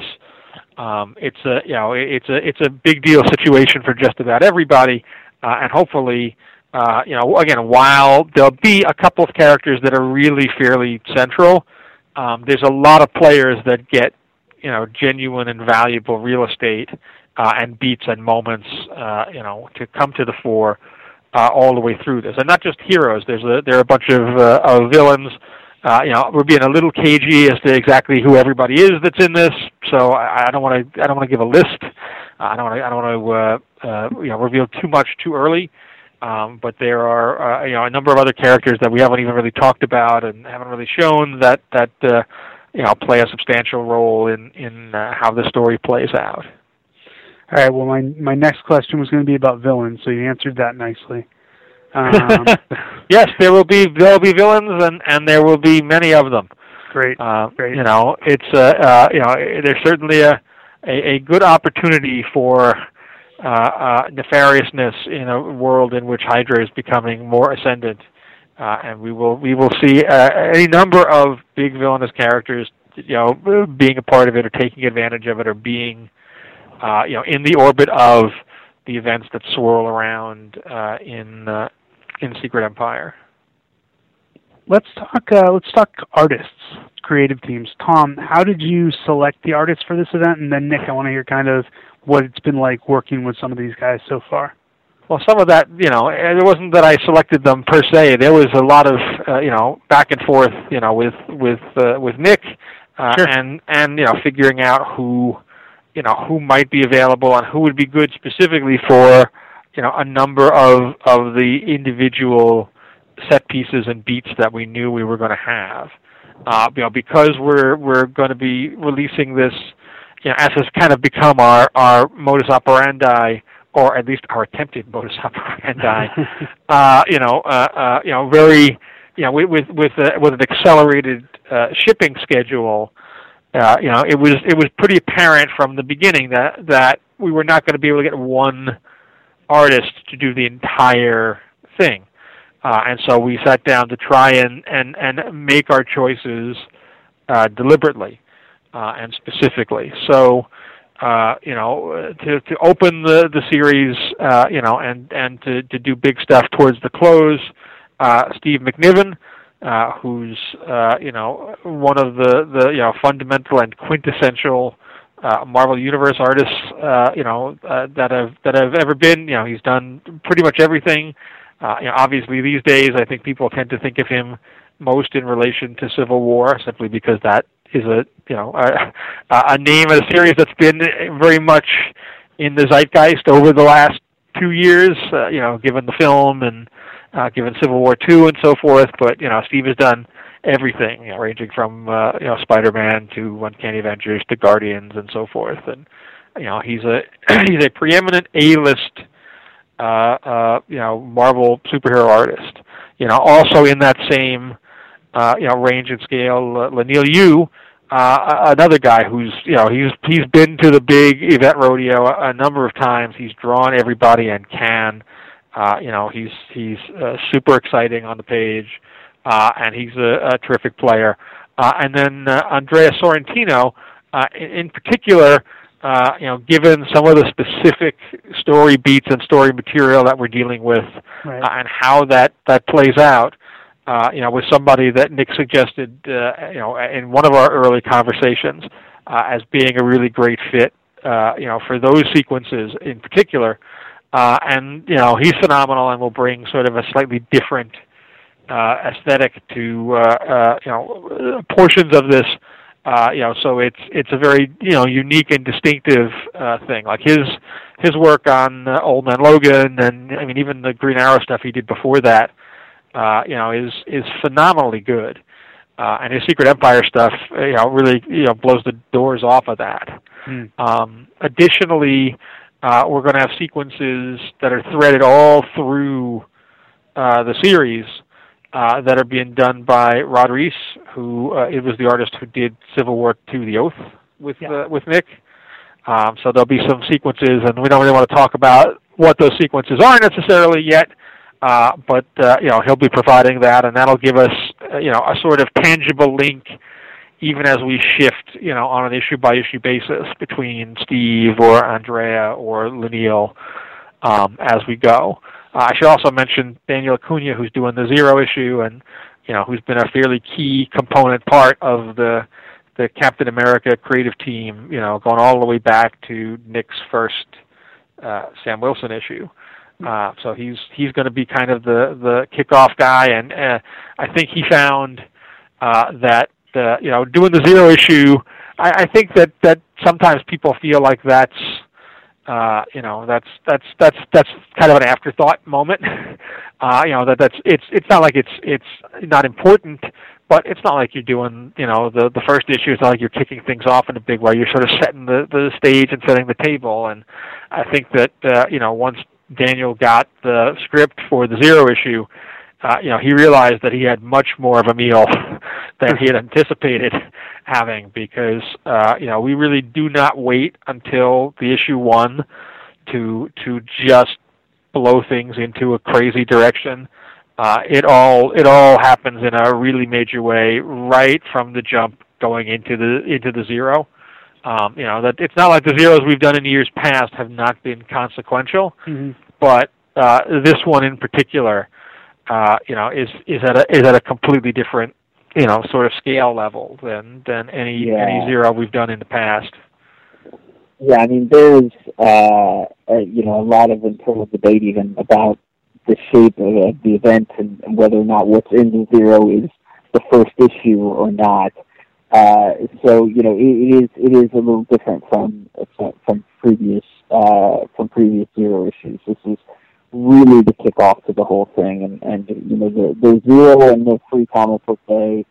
Speaker 7: Um, it's a you know it's a it's a big deal situation for just about everybody, uh, and hopefully, uh, you know, again, while there'll be a couple of characters that are really fairly central, um, there's a lot of players that get you know genuine and valuable real estate uh, and beats and moments, uh, you know, to come to the fore uh, all the way through this, and not just heroes. There's a there are a bunch of uh, of villains. Uh, you know, we're being a little cagey as to exactly who everybody is that's in this, so I, I don't want to I don't want to give a list. Uh, I don't want to I don't want to uh, uh, you know reveal too much too early. Um, but there are uh, you know a number of other characters that we haven't even really talked about and haven't really shown that that uh, you know play a substantial role in in uh, how the story plays out.
Speaker 5: All right. Well, my my next question was going to be about villains, so you answered that nicely. Um,
Speaker 7: yes, there will be there will be villains, and and there will be many of them.
Speaker 5: great.
Speaker 7: Uh,
Speaker 5: Great.
Speaker 7: You know, it's uh, uh, you know, there's certainly a a, a good opportunity for uh, uh, nefariousness in a world in which Hydra is becoming more ascendant, uh, and we will we will see uh, any number of big villainous characters, you know, being a part of it or taking advantage of it or being, uh, you know, in the orbit of the events that swirl around uh, in uh, in Secret Empire.
Speaker 5: Let's talk. Uh, let's talk artists, creative teams. Tom, how did you select the artists for this event? And then Nick, I want to hear kind of what it's been like working with some of these guys so far.
Speaker 7: Well, some of that, you know, it wasn't that I selected them per se. There was a lot of, uh, you know, back and forth, you know, with with uh, with Nick, uh,
Speaker 5: Sure.
Speaker 7: and and you know, figuring out who, you know, who might be available and who would be good specifically for, you know, a number of of the individual set pieces and beats that we knew we were going to have. Uh, you know, because we're we're going to be releasing this, you know, as has kind of become our our modus operandi or at least our attempted modus operandi. uh, you know, uh, uh, you know, very, you know, with with with, uh, with an accelerated uh, shipping schedule. Uh, you know, it was it was pretty apparent from the beginning that that we were not going to be able to get one artist to do the entire thing, uh, and so we sat down to try and and and make our choices uh, deliberately uh, and specifically. So uh, you know, to to open the the series, uh, you know, and and to to do big stuff towards the close. Uh, Steve McNiven, uh, who's uh, you know one of the the you know fundamental and quintessential uh, Marvel Universe artists, uh, you know, uh, that have that have ever been. You know, he's done pretty much everything. Uh, you know, obviously these days, I think people tend to think of him most in relation to Civil War, simply because that is a you know a, a name of a series that's been very much in the zeitgeist over the last two years. Uh, you know, given the film and uh, given Civil War two and so forth. But you know, Steve has done everything, you know, ranging from uh, you know Spider-Man to Uncanny Avengers to Guardians and so forth. And you know, he's a he's a preeminent A-list uh, uh, you know Marvel superhero artist. You know, also in that same uh, you know range and scale, uh, Leinil Yu, uh, another guy who's you know he's he's been to the big event rodeo a, a number of times. He's drawn everybody and can. Uh, you know, he's he's uh, super exciting on the page, uh, and he's a, a terrific player. Uh, and then uh, Andrea Sorrentino, uh, in, in particular, uh, you know, given some of the specific story beats and story material that we're dealing with,
Speaker 5: Right.
Speaker 7: uh, and how that that plays out, uh, you know, was somebody that Nick suggested, uh, you know, in one of our early conversations uh, as being a really great fit, uh, you know, for those sequences in particular. Uh, and you know he's phenomenal and will bring sort of a slightly different uh, aesthetic to uh, uh, you know portions of this. Uh, you know, so it's it's a very you know unique and distinctive uh, thing. Like his his work on uh, Old Man Logan, and I mean even the Green Arrow stuff he did before that, uh, you know, is is phenomenally good. Uh, and his Secret Empire stuff, you know, really you know blows the doors off of that.
Speaker 5: Hmm.
Speaker 7: Um, additionally, uh, we're going to have sequences that are threaded all through uh, the series uh, that are being done by Rod Reis, who uh, it was the artist who did Civil War II: The Oath with
Speaker 5: Yeah.
Speaker 7: uh, with Nick. Um, so there'll be some sequences, and we don't really want to talk about what those sequences are necessarily yet. Uh, but uh, you know he'll be providing that, and that'll give us uh, you know a sort of tangible link, even as we shift you know on an issue by issue basis between Steve or Andrea or Leinil um, as we go. Uh, I should also mention Daniel Acuna, who's doing the zero issue, and you know who's been a fairly key component part of the the Captain America creative team. You know, going all the way back to Nick's first uh, Sam Wilson issue. Uh, so he's he's going to be kind of the the kickoff guy, and uh, I think he found uh, that uh, you know doing the zero issue. I, I think that that sometimes people feel like that's uh, you know that's that's that's that's kind of an afterthought moment. Uh, you know that that's it's it's not like it's it's not important, but it's not like you're doing you know the the first issue. It's not like you're kicking things off in a big way. You're sort of setting the the stage and setting the table. And I think that uh, you know once Daniel got the script for the zero issue, uh, you know, he realized that he had much more of a meal than he had anticipated having because, uh, you know, we really do not wait until the issue one to to just blow things into a crazy direction. Uh, it all it all happens in a really major way right from the jump going into the into the zero. Um, you know that it's not like the zeros we've done in years past have not been consequential
Speaker 5: Mhm.
Speaker 7: but uh, this one in particular, uh, you know, is is at a is at a completely different, you know, sort of scale level than than any
Speaker 6: Yeah.
Speaker 7: any zero we've done in the past.
Speaker 6: Yeah, I mean, there's uh, uh, you know a lot of internal debate even about the shape of uh, the event and, and whether or not what's in the zero is the first issue or not. Uh, so you know, it, it is it is a little different from from, from previous uh, from previous zero issues. This is really the kickoff to the whole thing, and and you know the the zero and the free comic book day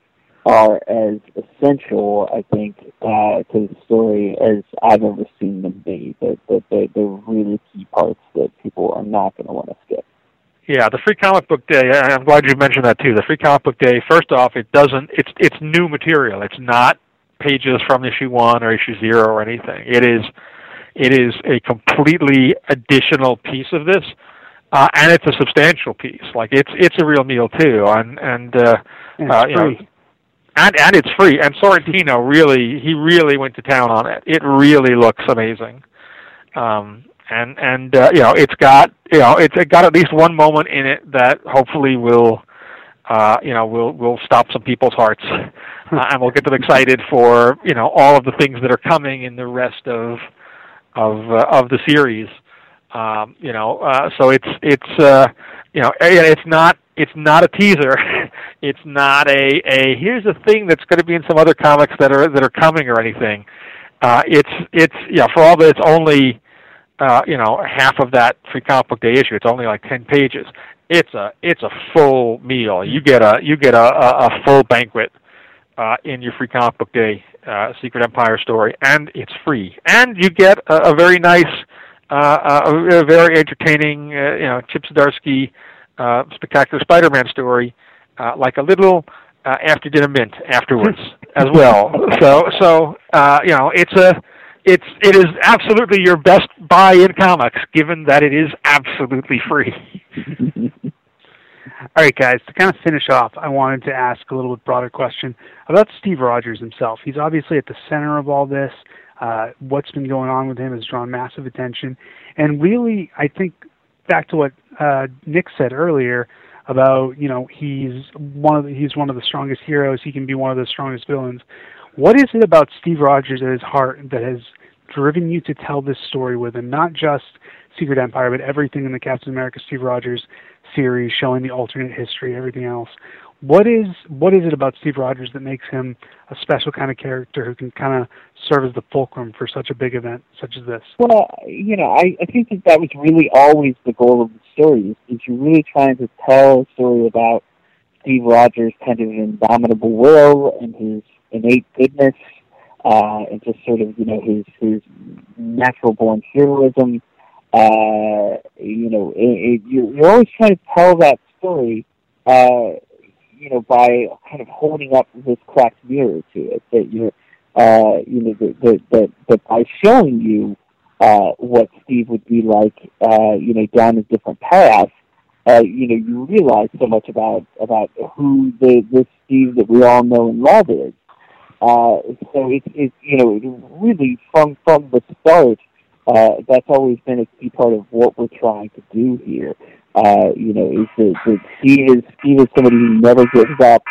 Speaker 6: are as essential, I think, uh, to the story as I've ever seen them be. That that they're, they're really key parts that people are not going to want to skip.
Speaker 7: Yeah, the free comic book day. I'm glad you mentioned that too. The free comic book day. First off, it doesn't. It's it's new material. It's not pages from issue one or issue zero or anything. It is it is a completely additional piece of this, uh, and it's a substantial piece. Like it's it's a real meal too, and and uh,
Speaker 5: And
Speaker 7: uh, you know, and and it's free. And Sorrentino really he really went to town on it. It really looks amazing. Um, and and uh, you know it's got you know it's it's got at least one moment in it that hopefully will uh, you know will will stop some people's hearts, uh, and we'll get them excited for you know all of the things that are coming in the rest of of uh, of the series. Um, you know, uh, so it's it's uh, you know it's not it's not a teaser. it's not a a here's a thing that's going to be in some other comics that are that are coming or anything. Uh, it's it's yeah for all that it's only uh, you know half of that free comic book day issue. It's only like ten pages. It's a it's a full meal. You get a you get a a, a full banquet uh, in your free comic book day uh, Secret Empire story, and it's free. And you get a, a very nice, a, a very entertaining, uh, you know, Chip Zdarsky uh, spectacular Spider-Man story, uh, like a little uh, after dinner mint afterwards as well. So so uh, you know it's a it's it is absolutely your best buy in comics, given that it is absolutely free.
Speaker 5: All right, guys, to kind of finish off, I wanted to ask a little bit broader question about Steve Rogers himself. He's obviously at the center of all this. Uh, what's been going on with him has drawn massive attention. And really, I think back to what uh, Nick said earlier about, you know, he's one of the, he's one of the strongest heroes. He can be one of the strongest villains. What is it about Steve Rogers at his heart that has driven you to tell this story with him? Not just Secret Empire, but everything in the Captain America Steve Rogers series, showing the alternate history, everything else. What is what is it about Steve Rogers that makes him a special kind of character who can kind of serve as the fulcrum for such a big event such as this?
Speaker 6: Well, you know, I, I think that that was really always the goal of the story. Is, you're really trying to tell a story about Steve Rogers' kind of indomitable will and his innate goodness, uh, and just sort of you know his his natural born heroism. Uh, you know, it, it, you're, you're always trying to tell that story. Uh, you know, by kind of holding up this cracked mirror to it, that you're, uh, you know, that that that, by showing you uh, what Steve would be like, uh, you know, down a different path, uh, you know, you realize so much about about who the the Steve that we all know and love is. Uh, so it's it's you know really from from the start, uh, that's always been a key part of what we're trying to do here. Uh, you know, is that, that Steve is Steve is somebody who never gives up.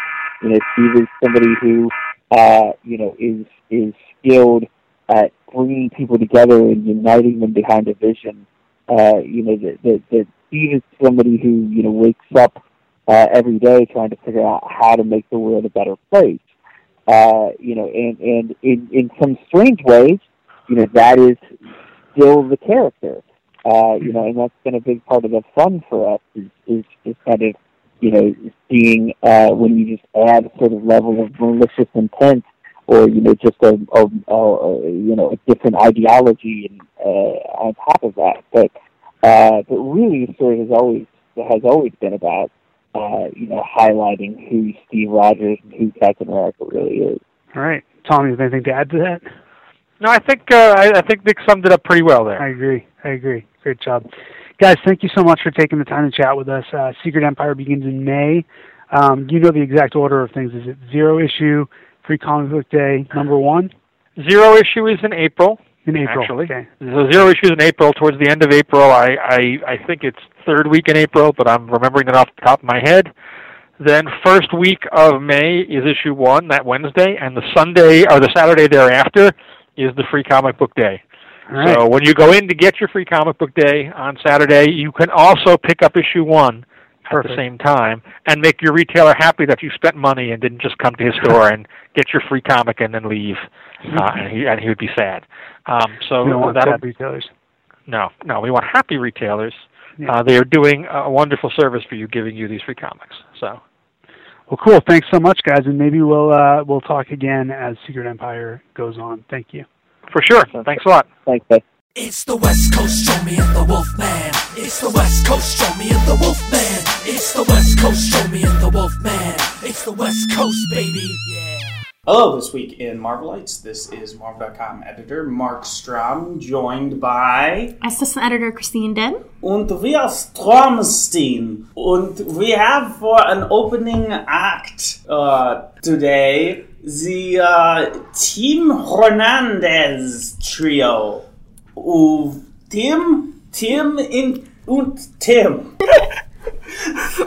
Speaker 6: You know, Steve is somebody who uh, you know is is skilled at bringing people together and uniting them behind a vision. Uh, you know, that, that that Steve is somebody who you know wakes up uh, every day trying to figure out how to make the world a better place. Uh, you know, and and in in some strange ways, you know, that is still the character. Uh, you know, and that's been a big part of the fun for us is is, is kind of you know seeing uh, when you just add a sort of level of malicious intent or you know just a, a, a you know a different ideology and uh, on top of that. But uh, but really, the story has always has always been about uh, you know highlighting who Steve Rogers and who Captain America really is.
Speaker 5: All right, Tom, you have anything to add to that?
Speaker 7: No, I think uh, I, I think Nick summed it up pretty well there.
Speaker 5: I agree. I agree. Great job, guys. Thank you so much for taking the time to chat with us. Uh, Secret Empire begins in May. Um, you know the exact order of things. Is it zero issue, Free Comic Book Day, number one?
Speaker 7: Zero issue is in April.
Speaker 5: In April.
Speaker 7: Actually,
Speaker 5: Okay.
Speaker 7: so zero issues in April. Towards the end of April, I, I I think it's third week in April, but I'm remembering it off the top of my head. Then first week of May is issue one, that Wednesday, and the Sunday or the Saturday thereafter is the free comic book day.
Speaker 5: Right.
Speaker 7: So when you go in to get your free comic book day on Saturday, you can also pick up issue one at
Speaker 5: Perfect.
Speaker 7: the same time and make your retailer happy that you spent money and didn't just come to his store and get your free comic and then leave, uh, and he and he would be sad. Um, so
Speaker 5: we don't want sad retailers.
Speaker 7: no, no, we want happy retailers.
Speaker 5: Yeah.
Speaker 7: Uh, they are doing a wonderful service for you, giving you these free comics. So
Speaker 5: Well, cool. Thanks so much, guys, and maybe we'll uh, we'll talk again as Secret Empire goes on. Thank you.
Speaker 7: for sure, thanks a lot.
Speaker 6: Thanks, guys.
Speaker 1: It's the West Coast, show me and the Wolfman. It's the West Coast, show me and the Wolfman. It's the West Coast, show me and the Wolfman. It's the West Coast, baby. Yeah.
Speaker 8: Hello, this week in Marvelites. This is Marvel.com editor Mark Strom, joined by
Speaker 9: Assistant Editor Christine Dinh.
Speaker 8: und we are Stromstein. And we have for an opening act uh, today the uh, Team Hernandez trio of Tim, Tim, in, und Tim.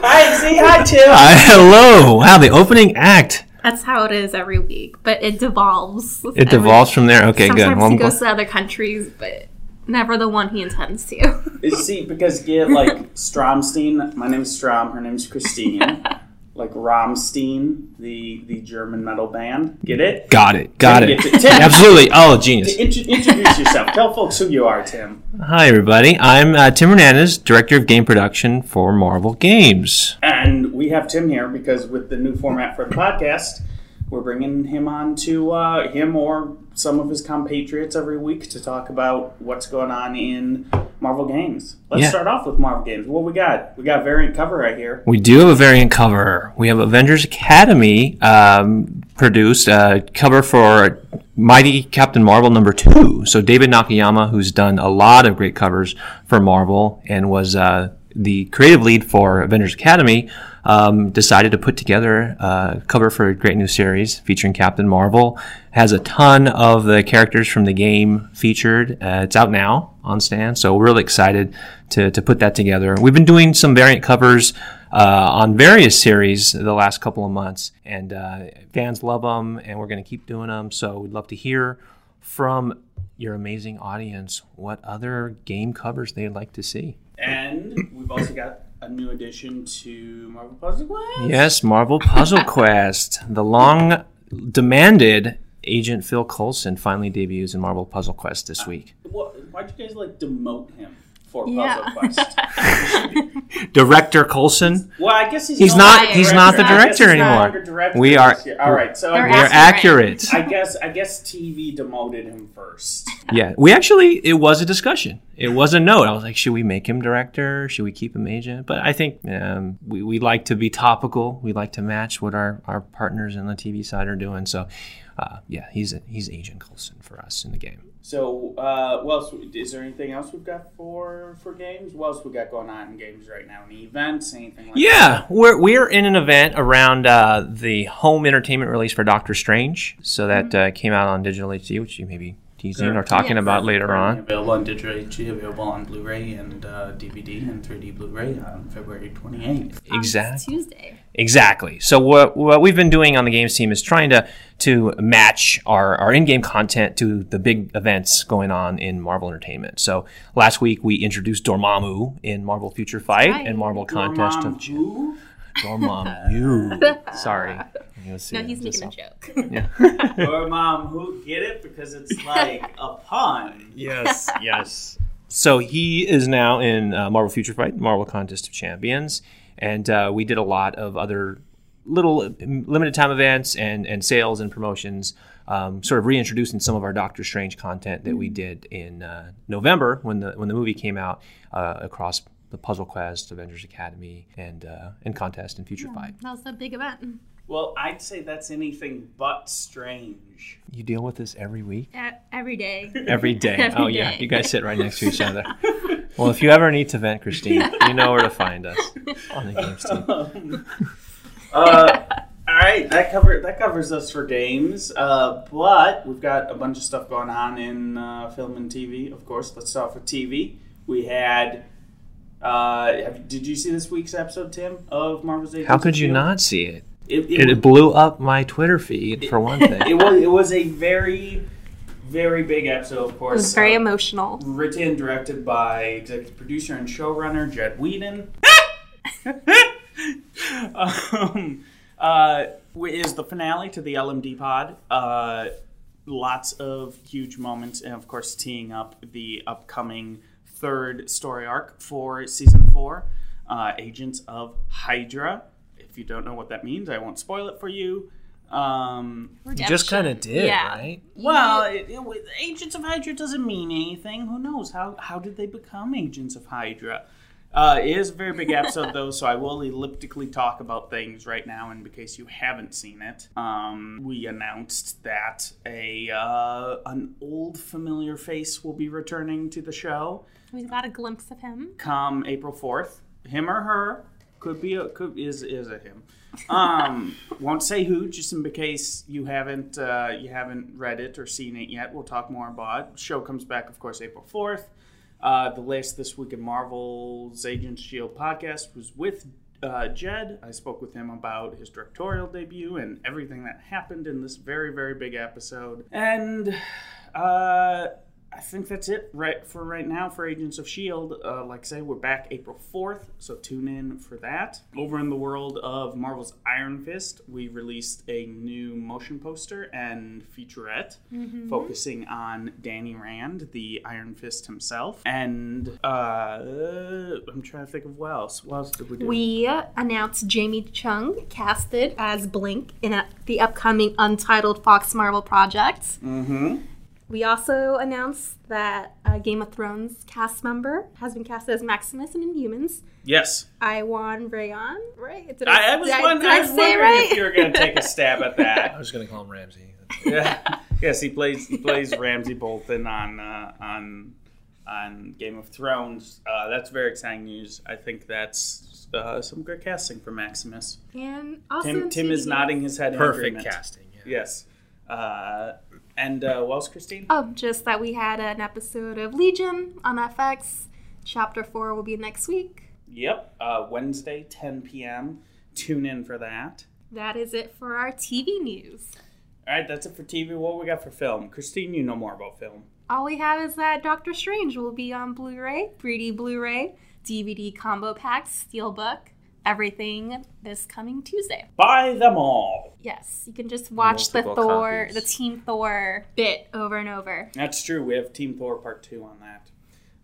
Speaker 8: Hi, say hi, Tim.
Speaker 10: Uh, hello! Wow, the opening act.
Speaker 9: That's how it is every week, but it devolves.
Speaker 10: It devolves from there. Okay, good.
Speaker 9: Sometimes
Speaker 10: Well,
Speaker 9: he goes to other countries, but never the one he intends to.
Speaker 8: You see, because get like Stromstein, my name's Strom, her name's Christine. like Rammstein, the the German metal band. Get it?
Speaker 10: got it. Got
Speaker 8: Tim
Speaker 10: it.
Speaker 8: gets Tim,
Speaker 10: Absolutely. Oh, genius.
Speaker 8: int- introduce yourself. Tell folks who you are, Tim.
Speaker 10: Hi, everybody. I'm uh, Tim Hernandez, Director of Game Production for Marvel Games.
Speaker 8: And we have Tim here because with the new format for the podcast, we're bringing him on to uh, him or some of his compatriots every week to talk about what's going on in Marvel games. Let's
Speaker 10: Yeah.
Speaker 8: start off with Marvel games. What we got? We got variant cover right here.
Speaker 10: We do have a variant cover. We have Avengers Academy um, produced a cover for Mighty Captain Marvel number two. So David Nakayama, who's done a lot of great covers for Marvel and was uh, the creative lead for Avengers Academy, um, decided to put together a cover for a great new series featuring Captain Marvel. Has a ton of the characters from the game featured. Uh, it's out now on stand, so we're really excited to, to put that together. We've been doing some variant covers uh, on various series the last couple of months, and uh, fans love them, and we're going to keep doing them. So we'd love to hear from your amazing audience what other game covers they'd like to see.
Speaker 8: And we've also got a new addition to Marvel Puzzle Quest.
Speaker 10: Yes, Marvel Puzzle Quest, the long demanded Agent Phil Coulson finally debuts in Marvel Puzzle Quest this uh, week.
Speaker 8: What, why'd you guys like demote him for
Speaker 9: Yeah.
Speaker 8: Puzzle Quest?
Speaker 10: Director Coulson.
Speaker 8: well, I guess he's,
Speaker 10: He's
Speaker 8: no
Speaker 10: not.
Speaker 8: longer
Speaker 10: He's not the director anymore.
Speaker 8: director
Speaker 10: We are.
Speaker 8: All right, so
Speaker 9: They're
Speaker 10: We're
Speaker 8: guess,
Speaker 10: accurate.
Speaker 8: I guess I guess TV demoted him first.
Speaker 10: Yeah, we actually it was a discussion. It was a note. I was like, should we make him director? Should we keep him agent? But I think um, we we like to be topical. We like to match what our, our partners on the TV side are doing. So, uh, yeah, he's he's Agent Coulson for us in the game.
Speaker 8: So, uh, what else? Is there anything else we've got for for games? What else we got going on in games right now? Any events? Anything like that?
Speaker 10: Yeah, we're we're in an event around uh, the home entertainment release for Doctor Strange. So that uh, came out on digital HD, which you may be teasing or talking
Speaker 9: Yes.
Speaker 10: about later on.
Speaker 8: Available on digital HD, available on Blu-ray and uh, DVD and 3D Blu-ray on February 28th.
Speaker 9: On
Speaker 10: Exactly.
Speaker 9: Tuesday.
Speaker 10: Exactly. So what what we've been doing on the games team is trying to to match our, our in-game content to the big events going on in Marvel Entertainment. So last week we introduced Dormammu in Marvel Future Fight
Speaker 9: right.
Speaker 10: and Marvel Contest
Speaker 8: Your
Speaker 10: of
Speaker 8: mom who?
Speaker 10: Dormammu. Sorry. Let's
Speaker 9: No, he's
Speaker 10: just-
Speaker 9: making a joke.
Speaker 8: Your mom who? Get it? Because it's like a pun.
Speaker 10: Yes, yes. So he is now in uh, Marvel Future Fight, Marvel Contest of Champions, and uh, we did a lot of other little limited time events and, and sales and promotions, um, sort of reintroducing some of our Doctor Strange content that we did in uh, November when the when the movie came out uh, across the Puzzle Quest, Avengers Academy, and uh, and Contest and Future Fight.
Speaker 9: That was a big event.
Speaker 8: Well, I'd say that's anything but strange.
Speaker 10: You deal with this every week.
Speaker 9: E- Every day.
Speaker 10: Every day.
Speaker 9: Every
Speaker 10: oh yeah, you guys sit right next to each other. well, if you ever need to vent, Christine, you know where to find us on the games team.
Speaker 8: Uh, all right, that cover that covers us for games. Uh, but we've got a bunch of stuff going on in uh, film and TV. Of course, let's start with TV. We had. Uh, have, did you see this week's episode, Tim, of Marvel's Agents
Speaker 10: How
Speaker 8: of
Speaker 10: could you
Speaker 8: S.H.I.E.L.D.?
Speaker 10: not see it?
Speaker 8: It, it,
Speaker 10: It blew up my Twitter feed for one thing.
Speaker 8: it was it was a very very big episode, of
Speaker 9: It
Speaker 8: course.
Speaker 9: was very
Speaker 8: uh,
Speaker 9: emotional.
Speaker 8: written and directed by executive producer and showrunner Jed Whedon. um, uh, is the finale to the LMD pod. Uh, lots of huge moments, and of course, teeing up the upcoming third story arc for season four, uh, Agents of Hydra. If you don't know what that means, I won't spoil it for you. Um,
Speaker 10: You just kind of did,
Speaker 9: Yeah.
Speaker 10: right?
Speaker 8: well, it, it, with- Agents of Hydra doesn't mean anything. Who knows? How, how did they become Agents of Hydra? Uh, it is a very big episode, though, so I will elliptically talk about things right now. And in case you haven't seen it, um, we announced that a uh, an old familiar face will be returning to the show
Speaker 9: We got a glimpse of him.
Speaker 8: come April fourth. Him or her could be a could is is a him. Um, won't say who, just in case you haven't uh, you haven't read it or seen it yet. We'll talk more about. it. Show comes back, of course, April fourth. Uh, the latest this week in Marvel's Agents Shield podcast was with uh, Jed. I spoke with him about his directorial debut and everything that happened in this very very big episode. And uh, I think that's it right for right now for Agents of Shield. Uh, like I say, we're back April fourth, so tune in for that. Over in the world of Marvel's Iron Fist, we released a new motion poster and featurette focusing on Danny Rand, the Iron Fist himself. And uh, I'm trying to think of what else. What else did we do?
Speaker 9: We announced Jamie Chung casted as Blink in a, the upcoming untitled Fox Marvel project.
Speaker 8: mm-hmm.
Speaker 9: We also announced that a Game of Thrones cast member has been cast as Maximus in Inhumans.
Speaker 8: Yes.
Speaker 9: Iwan Rheon, right? Did
Speaker 8: I, I was,
Speaker 9: did I-
Speaker 8: wondering,
Speaker 9: did
Speaker 8: I
Speaker 9: I
Speaker 8: was
Speaker 9: say
Speaker 8: wondering
Speaker 9: right?
Speaker 8: if you were going to take a stab at that.
Speaker 10: I was going to call him Ramsay.
Speaker 8: yeah. Yes, he plays he plays Ramsay Bolton on uh, on on Game of Thrones. Uh, that's very exciting news. I think that's uh, some good casting for Maximus.
Speaker 9: And also
Speaker 8: Tim Tim is nodding his head. in
Speaker 10: Perfect
Speaker 8: agreement.
Speaker 10: casting. Yeah.
Speaker 8: Yes. And uh, what else, Christine?
Speaker 9: Oh, just that we had an episode of Legion on FX. Chapter 4 will be next week.
Speaker 8: Yep. Uh, Wednesday, 10 p.m. Tune in for that.
Speaker 9: That is it for our TV news.
Speaker 8: All right, that's it for TV. What we got for film? Christine, you know more about film.
Speaker 9: All we have is that Doctor Strange will be on Blu-ray, 3D Blu-ray, DVD combo pack, steelbook, everything this coming Tuesday.
Speaker 8: Buy them all.
Speaker 9: Yes, you can just watch
Speaker 10: Multiple
Speaker 9: the Thor,
Speaker 10: copies.
Speaker 9: the Team Thor bit over and over.
Speaker 8: That's true. We have Team Thor Part 2 on that.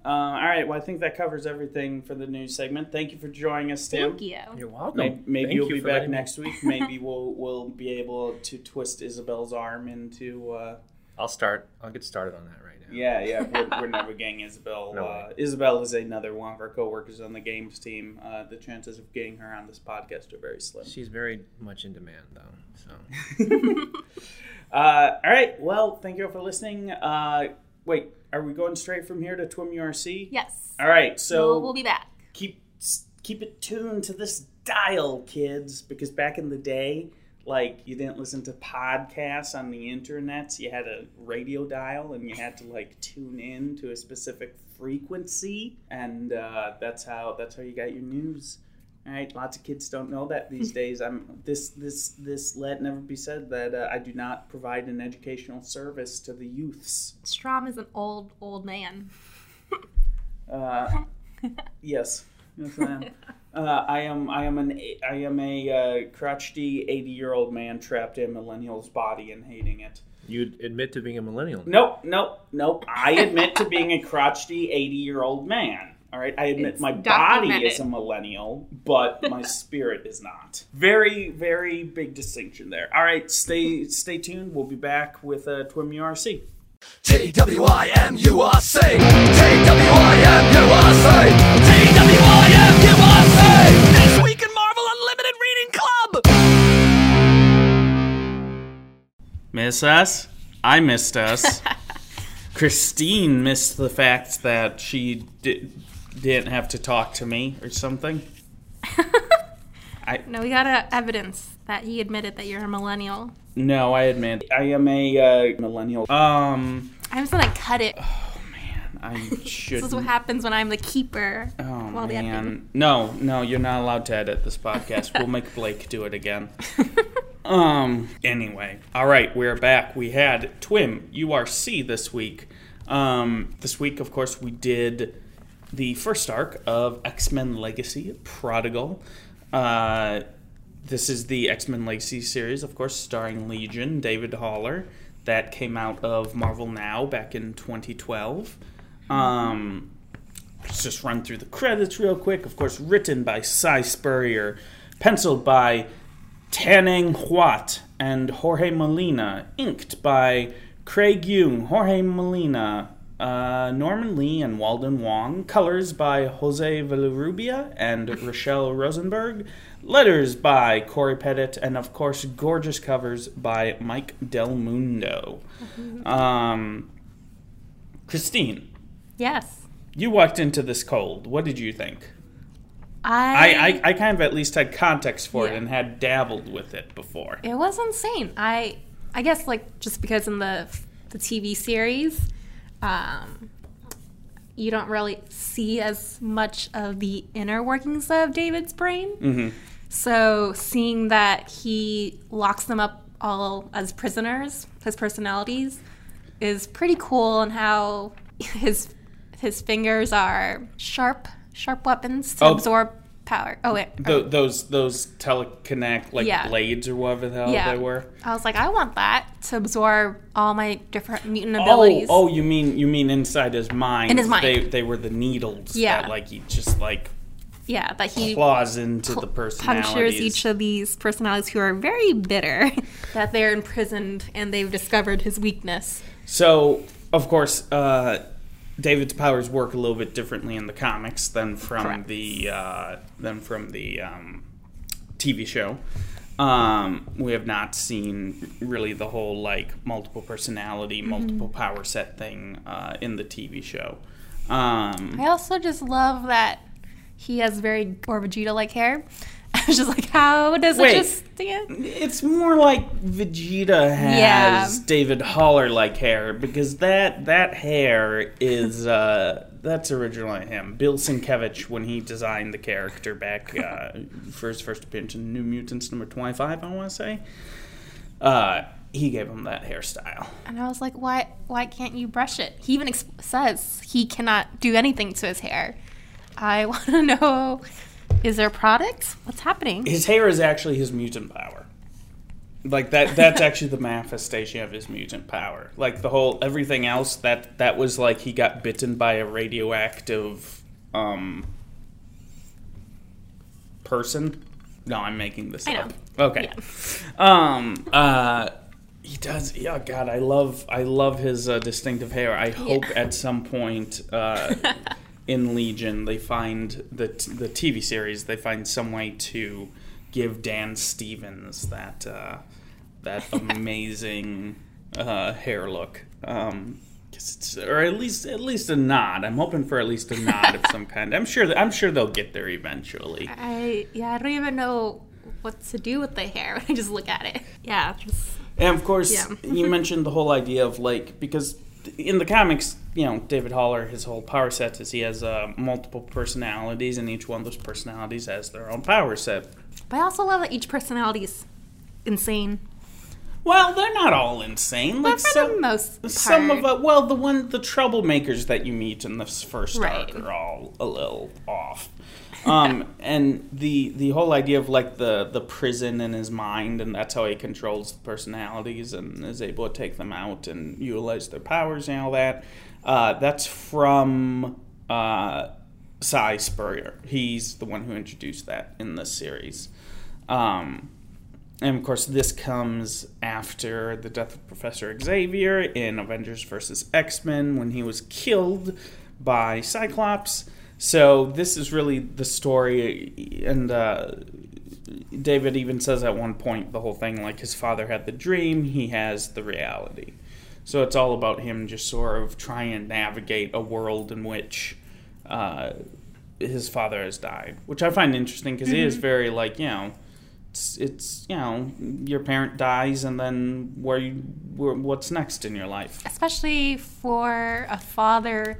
Speaker 8: Uh, all right, well, I think that covers everything for the news segment. Thank you for joining us, Tim.
Speaker 9: Thank you.
Speaker 10: You're welcome.
Speaker 8: Maybe, maybe you'll
Speaker 10: you
Speaker 8: be back
Speaker 10: letting me-
Speaker 8: next week. Maybe we'll we'll be able to twist Isabel's arm into. Uh,
Speaker 10: I'll start. I'll get started on that right now.
Speaker 8: Yeah, yeah, we're, we're never getting Isabel.
Speaker 10: No
Speaker 8: uh,
Speaker 10: way.
Speaker 8: Isabel is another one of our coworkers on the games team. Uh, the chances of getting her on this podcast are very slim.
Speaker 10: She's very much in demand, though. So
Speaker 8: Uh, all right. Well, thank you all for listening. Uh, wait, are we going straight from here to Twim URC?
Speaker 9: Yes.
Speaker 8: All right. So
Speaker 9: we'll, we'll be back.
Speaker 8: keep keep it tuned to this dial, kids, because back in the day, like you didn't listen to podcasts on the internet. You had a radio dial, and you had to like tune in to a specific frequency, and uh, that's how that's how you got your news. All right, lots of kids don't know that these days. I'm this this this let never be said that uh, I do not provide an educational service to the youths.
Speaker 9: Strom is an old, old man.
Speaker 8: Uh, yes, yes, I am. Uh, I am. I am an. I am a uh, crotchety eighty-year-old man trapped in a millennial's body and hating it.
Speaker 10: you'd admit to being a millennial.
Speaker 8: Nope, nope, nope. I admit to being a crotchety eighty-year-old man. All right, I admit
Speaker 9: It's
Speaker 8: my body is a millennial, but my spirit is not. Very, very big distinction there. All right, stay stay tuned. We'll be back with uh, Twim URC.
Speaker 1: T-W-I-M-U-R-C T-W-I-M-U-R-C T-W-I-M-U-R-C
Speaker 8: Miss us? I missed us. Christine missed the fact that she di- didn't have to talk to me or something.
Speaker 9: I, No, we got evidence that he admitted that you're a millennial.
Speaker 8: No, I admit I am a uh, millennial. Um,
Speaker 9: I'm just gonna cut it.
Speaker 8: Oh man, I should.
Speaker 9: This is what happens when I'm the keeper.
Speaker 8: Oh
Speaker 9: while the
Speaker 8: man, no, no, you're not allowed to edit this podcast. we'll make Blake do it again. Um. Anyway, all right, we're back. We had Twim URC this week. Um. This week, of course, we did the first arc of X Men Legacy Prodigal. Uh. This is the X Men Legacy series, of course, starring Legion, David Haller, that came out of Marvel Now back in 2012. Um, let's just run through the credits real quick. Of course, written by Si Spurrier, penciled by Tan Eng Huat and Jorge Molina, inked by Craig Yeung, Jorge Molina, uh, Norman Lee, and Walden Wong, colors by Jose Villarrubia and Rachelle Rosenberg, letters by Cory Petit, and of course, gorgeous covers by Mike Del Mundo. Um, Christine,
Speaker 9: Yes.
Speaker 8: you walked into this cold. What did you think?
Speaker 9: I,
Speaker 8: I, I, I kind of at least had context for it and had dabbled with it before.
Speaker 9: It was insane. I I guess like just because in the the TV series, um, you don't really see as much of the inner workings of David's brain.
Speaker 8: Mm-hmm.
Speaker 9: So seeing that he locks them up all as prisoners, his personalities, is pretty cool, and how his his fingers are sharp, sharp weapons to
Speaker 8: Oh.
Speaker 9: absorb power. Oh wait,
Speaker 8: Th- those those teleconnect like
Speaker 9: Yeah.
Speaker 8: blades or whatever the hell
Speaker 9: Yeah.
Speaker 8: they were.
Speaker 9: I was like, I want that to absorb all my different mutant
Speaker 8: Oh,
Speaker 9: abilities.
Speaker 8: oh, you mean you mean inside his mind?
Speaker 9: In his mind.
Speaker 8: they they were the needles.
Speaker 9: Yeah.
Speaker 8: that, like he just like
Speaker 9: yeah, that he
Speaker 8: claws into the
Speaker 9: pu-
Speaker 8: personalities.
Speaker 9: punctures each of these personalities who are very bitter that they're imprisoned and they've discovered his weakness.
Speaker 8: So, of course, uh, David's powers work a little bit differently in the comics than from
Speaker 9: Correct.
Speaker 8: the uh, than from the um, TV show. Um, we have not seen really the whole like multiple personality,
Speaker 9: Mm-hmm.
Speaker 8: multiple power set thing uh, in the TV show. Um,
Speaker 9: I also just love that he has very or Vegeta like hair. I was just like, how does
Speaker 8: Wait.
Speaker 9: it just stand?
Speaker 8: It's more like Vegeta has
Speaker 9: Yeah.
Speaker 8: David Haller like hair because that that hair is uh, that's originally him. Bill Sienkiewicz when he designed the character back uh, for his first appearance in New Mutants number twenty five, I want to say. Uh, he gave him that hairstyle.
Speaker 9: And I was like, why why can't you brush it? He even says he cannot do anything to his hair. I want to know is there products? What's happening?
Speaker 8: His hair is actually his mutant power. Like that that's actually the manifestation of his mutant power. Like the whole everything else that that was like he got bitten by a radioactive um person. No, I'm making this
Speaker 9: I know.
Speaker 8: up. Okay. Um uh he does yeah god i love i love his uh, distinctive hair i hope at some point uh, in legion they find the t- the tv series they find some way to give dan stevens that uh, that amazing uh, hair look um or at least at least a nod i'm hoping for at least a nod of some kind i'm sure that i'm sure they'll get there eventually
Speaker 9: I yeah, I don't even know what to do with the hair when I just look at it. Yeah, just
Speaker 8: And of course,
Speaker 9: Yeah.
Speaker 8: you mentioned the whole idea of like because in the comics, you know, David Haller, his whole power set is he has uh, multiple personalities, and each one of those personalities has their own power set.
Speaker 9: But I also love that each personality is insane.
Speaker 8: Well, they're not all insane. Like
Speaker 9: But for
Speaker 8: some,
Speaker 9: the most part.
Speaker 8: some of uh, well, the one the troublemakers that you meet in this first
Speaker 9: Right.
Speaker 8: arc are all a little off. Um, and the the whole idea of like the the prison in his mind, and that's how he controls the personalities and is able to take them out and utilize their powers and all that. Uh, that's from uh, Si Spurrier. He's the one who introduced that in this series. Um, and of course, this comes after the death of Professor Xavier in Avengers vs. X Men when he was killed by Cyclops. So, this is really the story. And uh, David even says at one point the whole thing like his father had the dream, he has the reality. So, it's all about him just sort of trying to navigate a world in which. Uh, his father has died, which I find interesting because he is very like you know, it's, it's you know your parent dies and then where you where, what's next in your life
Speaker 9: especially for a father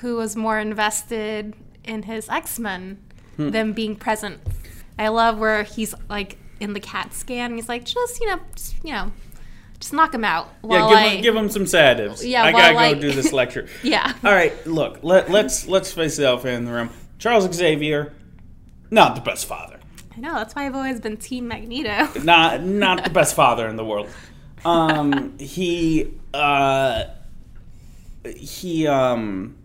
Speaker 9: who was more invested in his X-Men
Speaker 8: Hmm.
Speaker 9: than being present. I love where he's like in the CAT scan and he's like, just you know, just, you know, just knock him out.
Speaker 8: yeah give
Speaker 9: I,
Speaker 8: him, give him some sedatives
Speaker 9: Yeah,
Speaker 8: I gotta
Speaker 9: I-
Speaker 8: go do this lecture
Speaker 9: Yeah.
Speaker 8: all right look let, let's let's face the elephant in the room Charles Xavier not the best father
Speaker 9: I know that's why I've always been Team Magneto.
Speaker 8: not not the best father in the world. Um, he uh, he um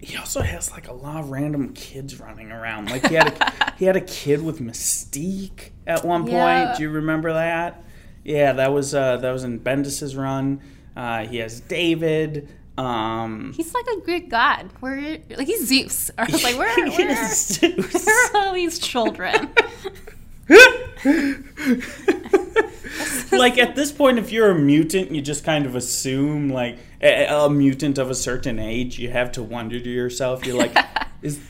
Speaker 8: he also has like a lot of random kids running around. Like he had a, he had a kid with Mystique at one point.
Speaker 9: Yeah.
Speaker 8: Do you remember that? Yeah, that was uh, that was in Bendis's run. Uh, he has David. Um,
Speaker 9: He's like a Greek god. Where like he's Zeus. I was like, where,
Speaker 8: he
Speaker 9: where, where are all these children?
Speaker 8: like at this point, if you're a mutant, you just kind of assume like a, a mutant of a certain age. You have to wonder to yourself, you're like, is,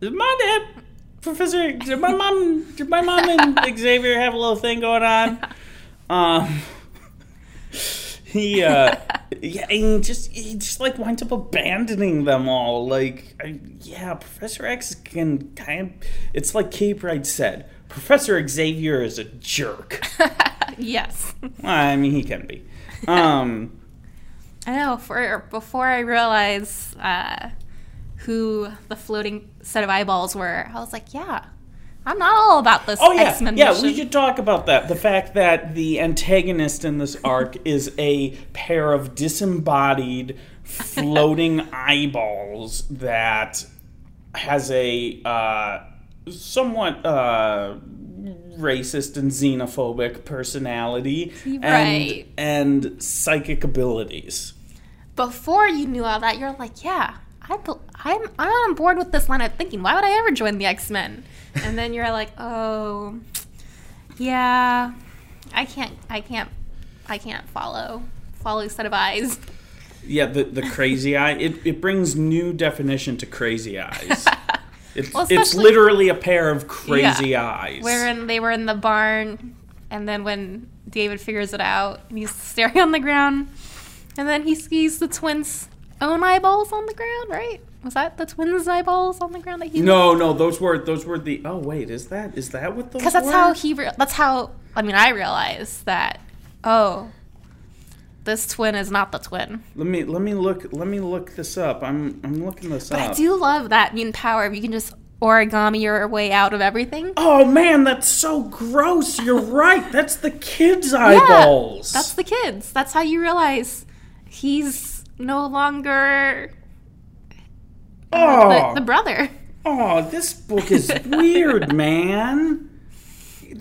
Speaker 8: is my dad, Professor? Did my mom? Did my mom and Xavier have a little thing going on? Um, he uh, yeah, and just he just like winds up abandoning them all. Like, I, yeah, Professor X can kind of. It's like Cape Wright said. Professor Xavier is a jerk.
Speaker 9: yes.
Speaker 8: Well, I mean, he can be. Um,
Speaker 9: I know. For before I realized uh, who the floating set of eyeballs were, I was like, yeah, I'm not all about this
Speaker 8: oh yeah,
Speaker 9: X-Men
Speaker 8: yeah.
Speaker 9: mission.
Speaker 8: We should talk about that. The fact that the antagonist in this arc is a pair of disembodied, floating eyeballs that has a uh, somewhat uh, racist and xenophobic personality
Speaker 9: Right.
Speaker 8: and and psychic abilities.
Speaker 9: Before you knew all that, you're like, yeah, I, I'm, I'm on board with this line of thinking. Why would I ever join the X-Men? And then you're like, oh, yeah, I can't, I can't, I can't follow, follow set of eyes.
Speaker 8: Yeah, the the crazy eye. It, it brings new definition to crazy eyes. It's,
Speaker 9: Well,
Speaker 8: it's literally a pair of crazy
Speaker 9: Yeah.
Speaker 8: eyes.
Speaker 9: Wherein they were in the barn, and then when David figures it out, and he's staring on the ground, and then he sees the twins' own eyeballs on the ground. Right? Was that the twins' eyeballs on the ground that he?
Speaker 8: no, no, those were those were the. Oh wait, is that is that what those?
Speaker 9: because that's
Speaker 8: were?
Speaker 9: how he. Re- that's how. I mean, I realized that Oh, this twin is not the twin.
Speaker 8: Let me let me look let me look this up. I'm I'm looking this
Speaker 9: But
Speaker 8: up.
Speaker 9: I do love that mutant power. You can just origami your way out of everything.
Speaker 8: Oh man, that's so gross. You're right. That's the kid's eyeballs.
Speaker 9: Yeah, That's the kids. That's how you realize he's no longer
Speaker 8: oh,
Speaker 9: the, the brother.
Speaker 8: oh, this book is weird, man.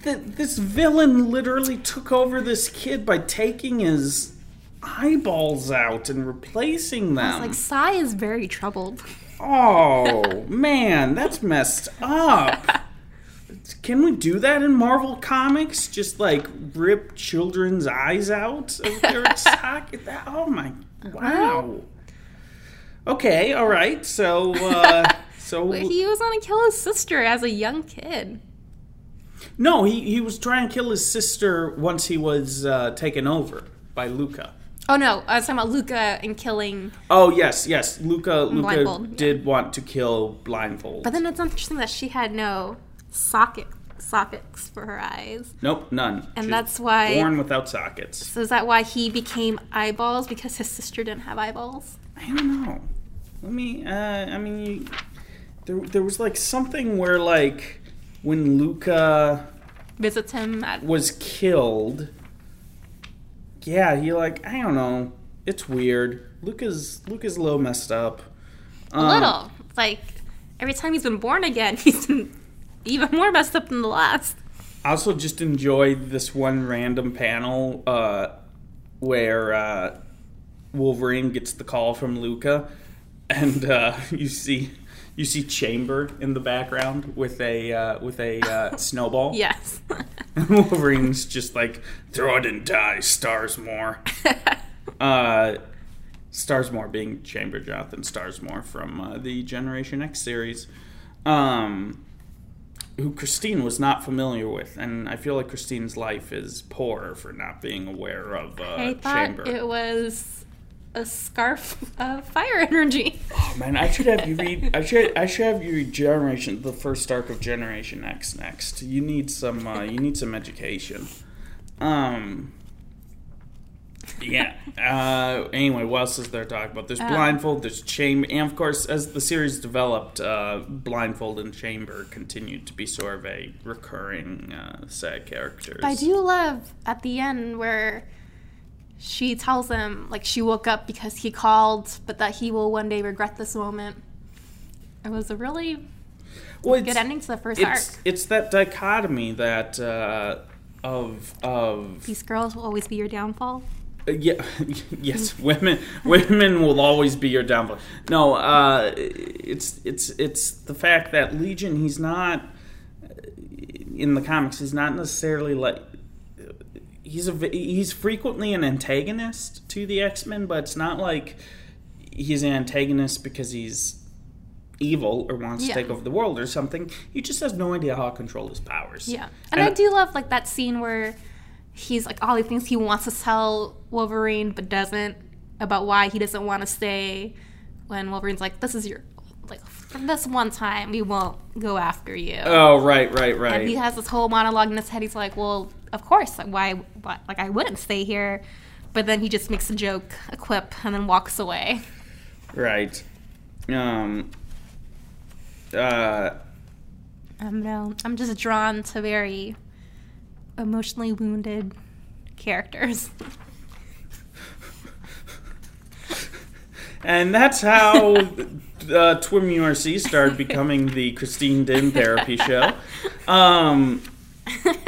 Speaker 8: Th- This villain literally took over this kid by taking his eyeballs out and replacing them.
Speaker 9: It's like Si is very troubled.
Speaker 8: Oh man, that's messed up. Can we do that in Marvel Comics? Just like rip children's eyes out of their socket? That, oh my! Wow. Okay, all right. So, uh, so
Speaker 9: he was gonna kill his sister as a young kid.
Speaker 8: no, he he was trying to kill his sister once he was uh, taken over by Luca.
Speaker 9: Oh no, I was talking about Luca and killing.
Speaker 8: Oh yes, yes. Luca Luca
Speaker 9: Blindfold, yeah.
Speaker 8: did want to kill Blindfold.
Speaker 9: But then it's interesting that she had no socket sockets for her eyes.
Speaker 8: nope, none.
Speaker 9: And
Speaker 8: She's
Speaker 9: that's why-
Speaker 8: born without sockets.
Speaker 9: So is that why he became eyeballs because his sister didn't have eyeballs?
Speaker 8: I don't know. Let me. Uh, I mean, you, there there was like something where like when Luca
Speaker 9: Visits him at
Speaker 8: was killed. Yeah, he like I don't know. It's weird. Luca's Luca's a little messed up.
Speaker 9: a little. It's like every time he's been born again, he's been even more messed up than the last.
Speaker 8: I also just enjoyed this one random panel uh, where uh, Wolverine gets the call from Luca, and uh, you see you see Chamber in the background with a uh, with a uh, snowball.
Speaker 9: Yes.
Speaker 8: Wolverine's just like throw it and die, Starsmore. uh, Starsmore being Chamber Jonothon Starsmore from uh, the Generation X series, um, who Christine was not familiar with, and I feel like Christine's life is poor for not being aware of uh,
Speaker 9: I thought
Speaker 8: Chamber.
Speaker 9: it was a scarf of fire energy.
Speaker 8: Oh man, I should have you read. I should. I should have you read Generation, the first arc of Generation X next. You need some. Uh, you need some education. Um. Yeah. Uh, anyway, what else is there to talk about? There's Blindfold. There's Chamber, and of course, as the series developed, uh, Blindfold and Chamber continued to be sort of a recurring uh, set of characters.
Speaker 9: But I do love at the end where she tells him like she woke up because he called, but that he will one day regret this moment. It was a really
Speaker 8: well,
Speaker 9: good ending to the first
Speaker 8: It's
Speaker 9: arc.
Speaker 8: it's that dichotomy that uh, of of
Speaker 9: These girls will always be your downfall.
Speaker 8: Yeah, yes, women women will always be your downfall. No, uh, it's it's it's the fact that Legion he's not in the comics. He's not necessarily like he's a he's frequently an antagonist to the X Men, but it's not like he's an antagonist because he's evil or wants
Speaker 9: Yeah.
Speaker 8: to take over the world or something. He just has no idea how to control his powers.
Speaker 9: Yeah. And, I do love like that scene where he's like all the things he wants to tell Wolverine but doesn't about why he doesn't want to stay when Wolverine's like, This is your like this one time we won't go after you.
Speaker 8: Oh right, right, right.
Speaker 9: And he has this whole monologue in his head. He's like, "Well, of course, like, why? Why? Like, I wouldn't stay here." But then he just makes a joke, a quip, and then walks away.
Speaker 8: Right. Um. Uh.
Speaker 9: I don't know. I'm just drawn to very emotionally wounded characters.
Speaker 8: And that's how uh, Twim URC started becoming the Christine Dinh therapy show. Um.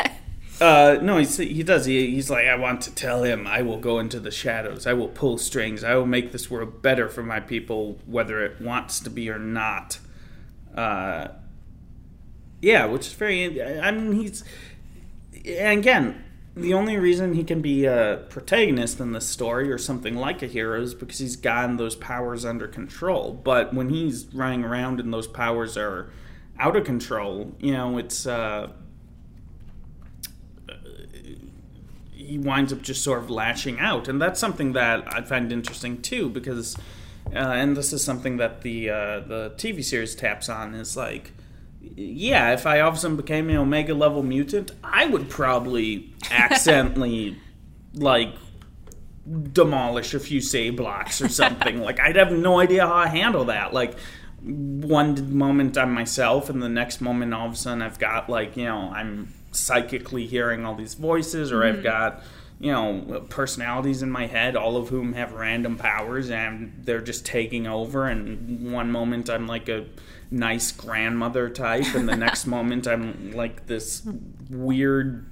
Speaker 8: Uh, no, he's, he does. He, he's like, I want to tell him I will go into the shadows. I will pull strings. I will make this world better for my people, whether it wants to be or not. Uh, yeah, which is very. I mean, he's. And again, the only reason he can be a protagonist in this story or something like a hero is because he's gotten those powers under control. But when he's running around and those powers are out of control, you know, it's. Uh, he winds up just sort of lashing out, and that's something that I find interesting too, because, uh, and this is something that the uh, the TV series taps on is like, yeah, if I all of a sudden became an Omega level mutant, I would probably accidentally like demolish a few save blocks or something. like I'd have no idea how I handle that. Like one moment I'm myself, and the next moment all of a sudden I've got like you know I'm psychically hearing all these voices, or I've mm-hmm. got you know personalities in my head, all of whom have random powers, and they're just taking over. And one moment I'm like a nice grandmother type, and the next moment I'm like this weird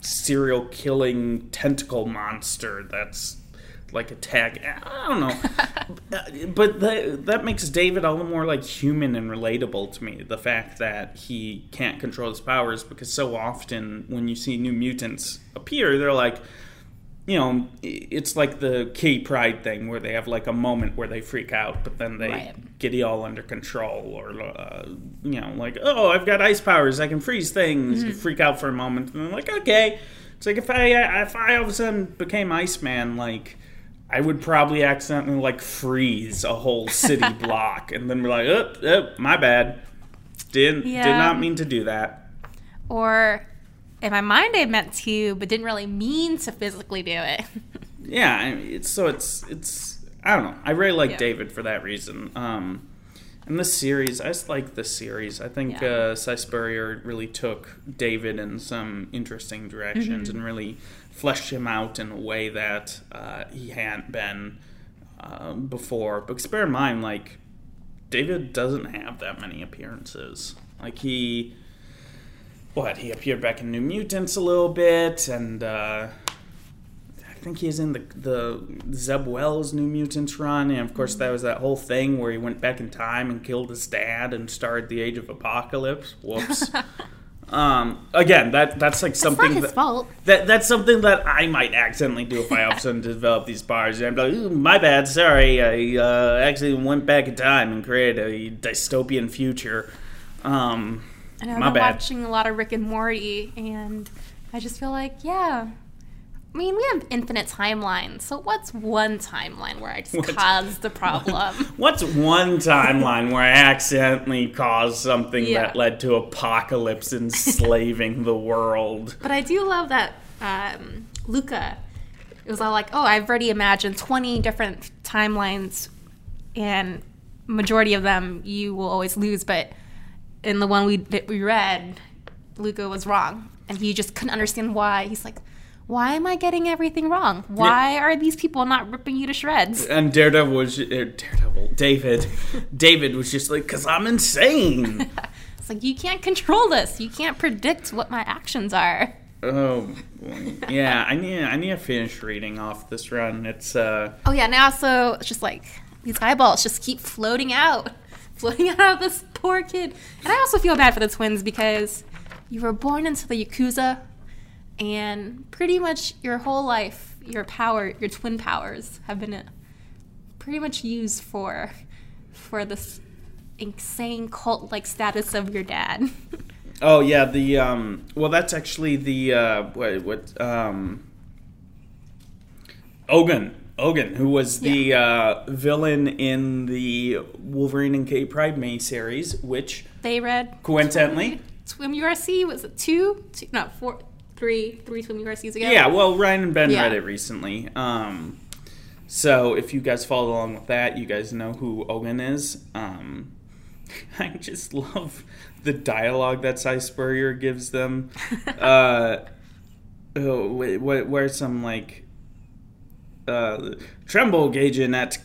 Speaker 8: serial killing tentacle monster that's like attack. I don't know, but that that makes David all the more like human and relatable to me. The fact that he can't control his powers because so often when you see new mutants appear, they're like. You know, it's like the K Pride thing where they have like a moment where they freak out, but then they
Speaker 9: Right.
Speaker 8: get it all under control. Or, uh, you know, like, oh, I've got ice powers, I can freeze things. You freak out for a moment, and they're like, okay. It's like if I if I all of a sudden became Iceman, like I would probably accidentally like freeze a whole city block, and then be like, oh, oh my bad, didn't did not mean to do that.
Speaker 9: Or in my mind, I meant to, but didn't really mean to physically do it.
Speaker 8: Yeah, I mean, it's so it's it's I don't know. I really like
Speaker 9: Yeah.
Speaker 8: David for that reason. Um, and this series, I just like the series. I think
Speaker 9: Yeah.
Speaker 8: uh, Si Spurrier really took David in some interesting directions
Speaker 9: Mm-hmm.
Speaker 8: and really fleshed him out in a way that uh, he hadn't been uh, before. But bear in mind, like David doesn't have that many appearances. Like he, what he appeared back in New Mutants a little bit, and uh, I think he's in the the Zeb Wells New Mutants run, and of course that was that whole thing where he went back in time and killed his dad and started the Age of Apocalypse. Whoops. um, again, that that's like something that,
Speaker 9: fault.
Speaker 8: that that's something that I might accidentally do if I all of a sudden develop these powers. And I'm like, my bad, sorry, I uh, actually went back in time and created a dystopian future. Um,
Speaker 9: I've
Speaker 8: My
Speaker 9: been
Speaker 8: bad.
Speaker 9: watching a lot of Rick and Morty, and I just feel like, yeah. I mean, we have infinite timelines, so what's one timeline where I just
Speaker 8: What?
Speaker 9: caused the problem?
Speaker 8: What's one timeline where I accidentally caused something
Speaker 9: Yeah.
Speaker 8: that led to apocalypse enslaving the world?
Speaker 9: But I do love that um, Luca. It was all like, oh, I've already imagined 20 different timelines, and majority of them you will always lose. But in the one we that we read, Luca was wrong, and he just couldn't understand why. He's like, why am I getting everything wrong? Why are these people not ripping you to shreds?
Speaker 8: And Daredevil was uh, Daredevil. David, David was just like, "Cause I'm insane."
Speaker 9: It's like you can't control this. You can't predict what my actions are.
Speaker 8: oh, yeah. I need I need to finish reading off this run. It's uh,
Speaker 9: Oh yeah, now so it's just like these eyeballs just keep floating out, floating out of this poor kid. And I also feel bad for the twins because you were born into the yakuza, and pretty much your whole life, your power, your twin powers have been uh, pretty much used for for this insane cult-like status of your dad.
Speaker 8: Oh yeah, the um. Well, that's actually the uh. What what um. Ogun, Ogun, who was the uh, villain in the Wolverine and K Pride May series, which
Speaker 9: they read
Speaker 8: coincidentally,
Speaker 9: Twim URC was it two? two no, four, three, three Twim URCs ago.
Speaker 8: yeah. Well, Ryan and Ben
Speaker 9: Yeah.
Speaker 8: read it recently. Um. So if you guys follow along with that, you guys know who Ogun is. Um. I just love the dialogue that Si Spurrier gives them. uh, oh, wait, what, where's some like uh, Tremble Gaijin at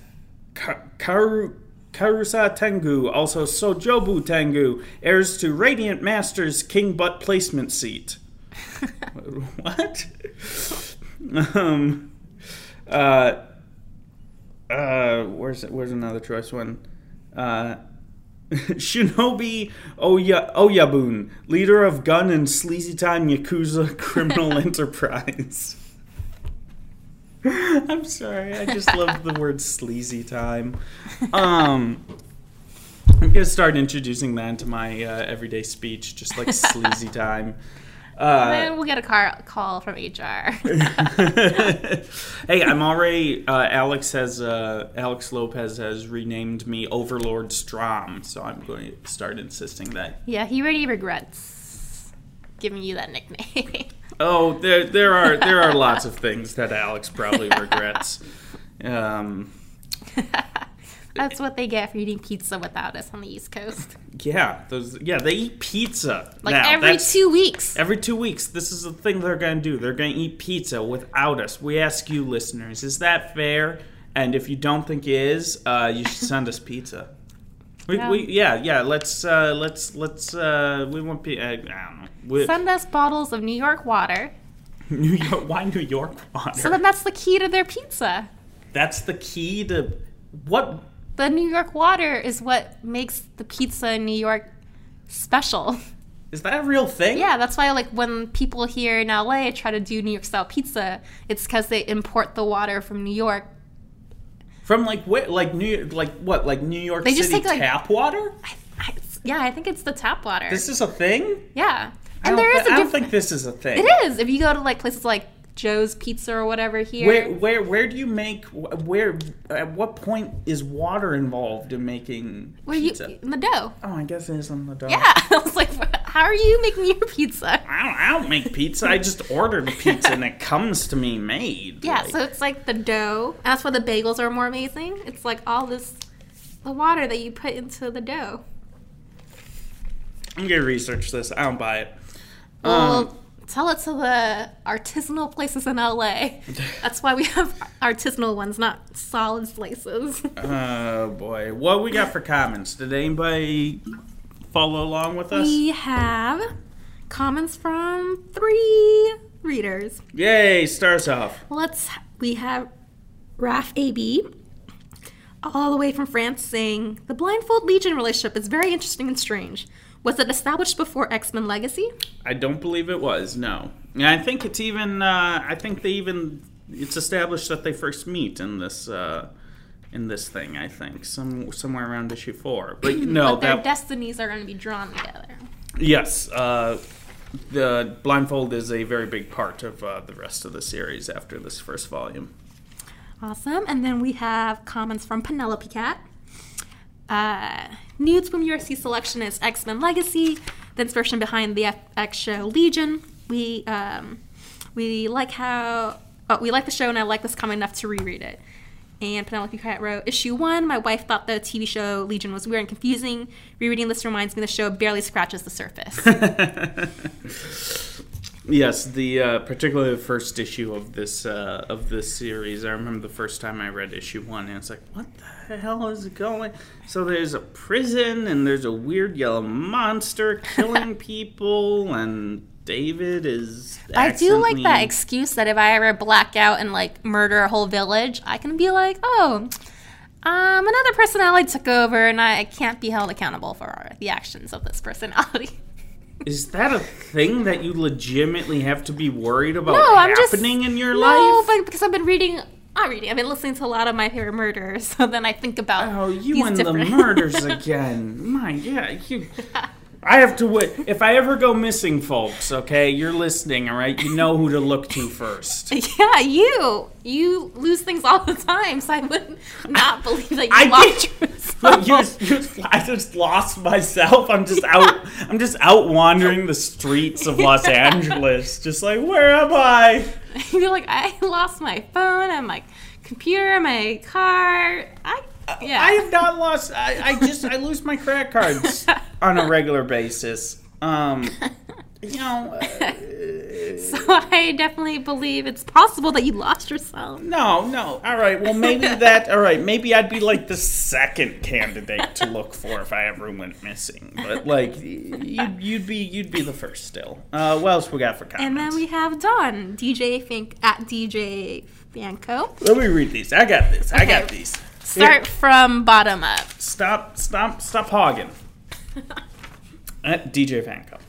Speaker 8: Ka- Karu, Karusa Tengu, also Sojobu Tengu, heirs to Radiant Masters King Butt Placement Seat. what? um, uh, uh, where's where's another choice one? Uh, Shinobi Oya- Oyabun, leader of gun and sleazy time Yakuza criminal enterprise. I'm sorry, I just love the word sleazy time. Um, I'm gonna start introducing that into my uh, everyday speech, just like sleazy time. Uh,
Speaker 9: then we'll get a car call from HR.
Speaker 8: hey, I'm already. Uh, Alex has. Uh, Alex Lopez has renamed me Overlord Strom, so I'm going to start insisting that.
Speaker 9: yeah, he already regrets giving you that nickname.
Speaker 8: Oh, there there are there are lots of things that Alex probably regrets. Um,
Speaker 9: That's what they get for eating pizza without us on the East Coast.
Speaker 8: yeah, those yeah they eat pizza
Speaker 9: Like
Speaker 8: now.
Speaker 9: every
Speaker 8: That's-
Speaker 9: two weeks.
Speaker 8: Every two weeks, this is the thing they're going to do. They're going to eat pizza without us. We ask you, listeners, is that fair? And if you don't think it is, uh, you should send us pizza. We,
Speaker 9: Yeah.
Speaker 8: we, yeah, yeah. Let's uh, let's let's. Uh, we want. Pe- I, I don't know. We,
Speaker 9: Send us bottles of New York water.
Speaker 8: New York. Why New York water?
Speaker 9: So then that's the key to their pizza.
Speaker 8: That's the key to what?
Speaker 9: The New York water is what makes the pizza in New York special.
Speaker 8: Is that a real thing?
Speaker 9: Yeah, that's why like when people here in LA try to do New York style pizza, it's because they import the water from New York.
Speaker 8: From like where? Like New like what? Like New York
Speaker 9: They
Speaker 8: City
Speaker 9: just take, like-
Speaker 8: tap water?
Speaker 9: I, yeah, I think it's the tap water.
Speaker 8: This is a thing.
Speaker 9: yeah,
Speaker 8: I
Speaker 9: and
Speaker 8: don't,
Speaker 9: there is a
Speaker 8: I don't think this is a thing.
Speaker 9: It is. If you go to like places like Joe's Pizza or whatever here,
Speaker 8: Where where where do you make where at what point is water involved in making
Speaker 9: where you
Speaker 8: pizza?
Speaker 9: in the dough.
Speaker 8: oh, I guess it is on the dough.
Speaker 9: Yeah, I was like, how are you making your pizza?
Speaker 8: I don't, I don't make pizza. I just order the pizza and it comes to me made.
Speaker 9: Yeah,
Speaker 8: Like,
Speaker 9: so it's like the dough. That's why the bagels are more amazing. It's like all this, the water that you put into the dough.
Speaker 8: I'm gonna research this. I don't buy it.
Speaker 9: Well,
Speaker 8: Um,
Speaker 9: tell it to the artisanal places in LA. That's why we have artisanal ones, not solid slices.
Speaker 8: oh boy, what we got for comments? Did anybody follow along with us?
Speaker 9: we have comments from three readers.
Speaker 8: Yay! Stars off.
Speaker 9: Let's. We have Raf AB, all the way from France, saying the Blindfold Legion relationship is very interesting and strange. Was it established before X Men Legacy?
Speaker 8: I don't believe it was. No, and I think it's even. Uh, I think they even. It's established that they first meet in this. Uh, in this thing, I think some somewhere around issue four. But no,
Speaker 9: but their
Speaker 8: that
Speaker 9: destinies are going to be drawn together.
Speaker 8: yes, uh, the blindfold is a very big part of uh, the rest of the series after this first volume.
Speaker 9: Awesome. And then we have comments from Penelope Cat. Uh, nudes from URC selection is X Men Legacy. The inspiration behind the FX show Legion. We um, we like how oh, we like the show, and I like this comic enough to reread it. And Penelope Cat wrote issue one. My wife thought the TV show Legion was weird and confusing. Rereading this reminds me the show barely scratches the surface.
Speaker 8: Yes, the uh, particularly the first issue of this uh, of this series. I remember the first time I read issue one, and it's like, what the hell is going? So there's a prison, and there's a weird yellow monster killing people, and David is.
Speaker 9: I do like that excuse that if I ever black out and like murder a whole village, I can be like, oh, um, another personality took over, and I can't be held accountable for the actions of this personality.
Speaker 8: Is that a thing that you legitimately have to be worried about
Speaker 9: no, I'm just
Speaker 8: happening in your
Speaker 9: no,
Speaker 8: life?
Speaker 9: but because I've been reading, not reading, I've been listening to a lot of my favorite murderers, so then I think about
Speaker 8: Oh, you and the murders again. My God, you. I have to wait. If I ever go missing, folks, okay, you're listening, all right? You know who to look to first.
Speaker 9: Yeah, you you lose things all the time, so I would not believe that you
Speaker 8: I
Speaker 9: lost
Speaker 8: did-
Speaker 9: yourself.
Speaker 8: You, you, I just lost myself. I'm just out. I'm just out wandering the streets of Los Angeles, just like, where am I?
Speaker 9: You're like, I lost my phone I'm like computer my car. I yeah.
Speaker 8: I have not lost. I, I just I lose my credit cards on a regular basis. Um, you know, uh,
Speaker 9: so I definitely believe it's possible that you lost yourself.
Speaker 8: no, no. All right. Well, maybe that. All right. Maybe I'd be like the second candidate to look for if I ever went missing. But like, you'd, you'd be you'd be the first still. Uh, what else we got for comments?
Speaker 9: And then we have Don, DJ Fink at DJ Fanco.
Speaker 8: Let me read these. I got this. I got
Speaker 9: Okay.
Speaker 8: these.
Speaker 9: Start from bottom up.
Speaker 8: Stop, stop, stop hogging. At DJ Fanco.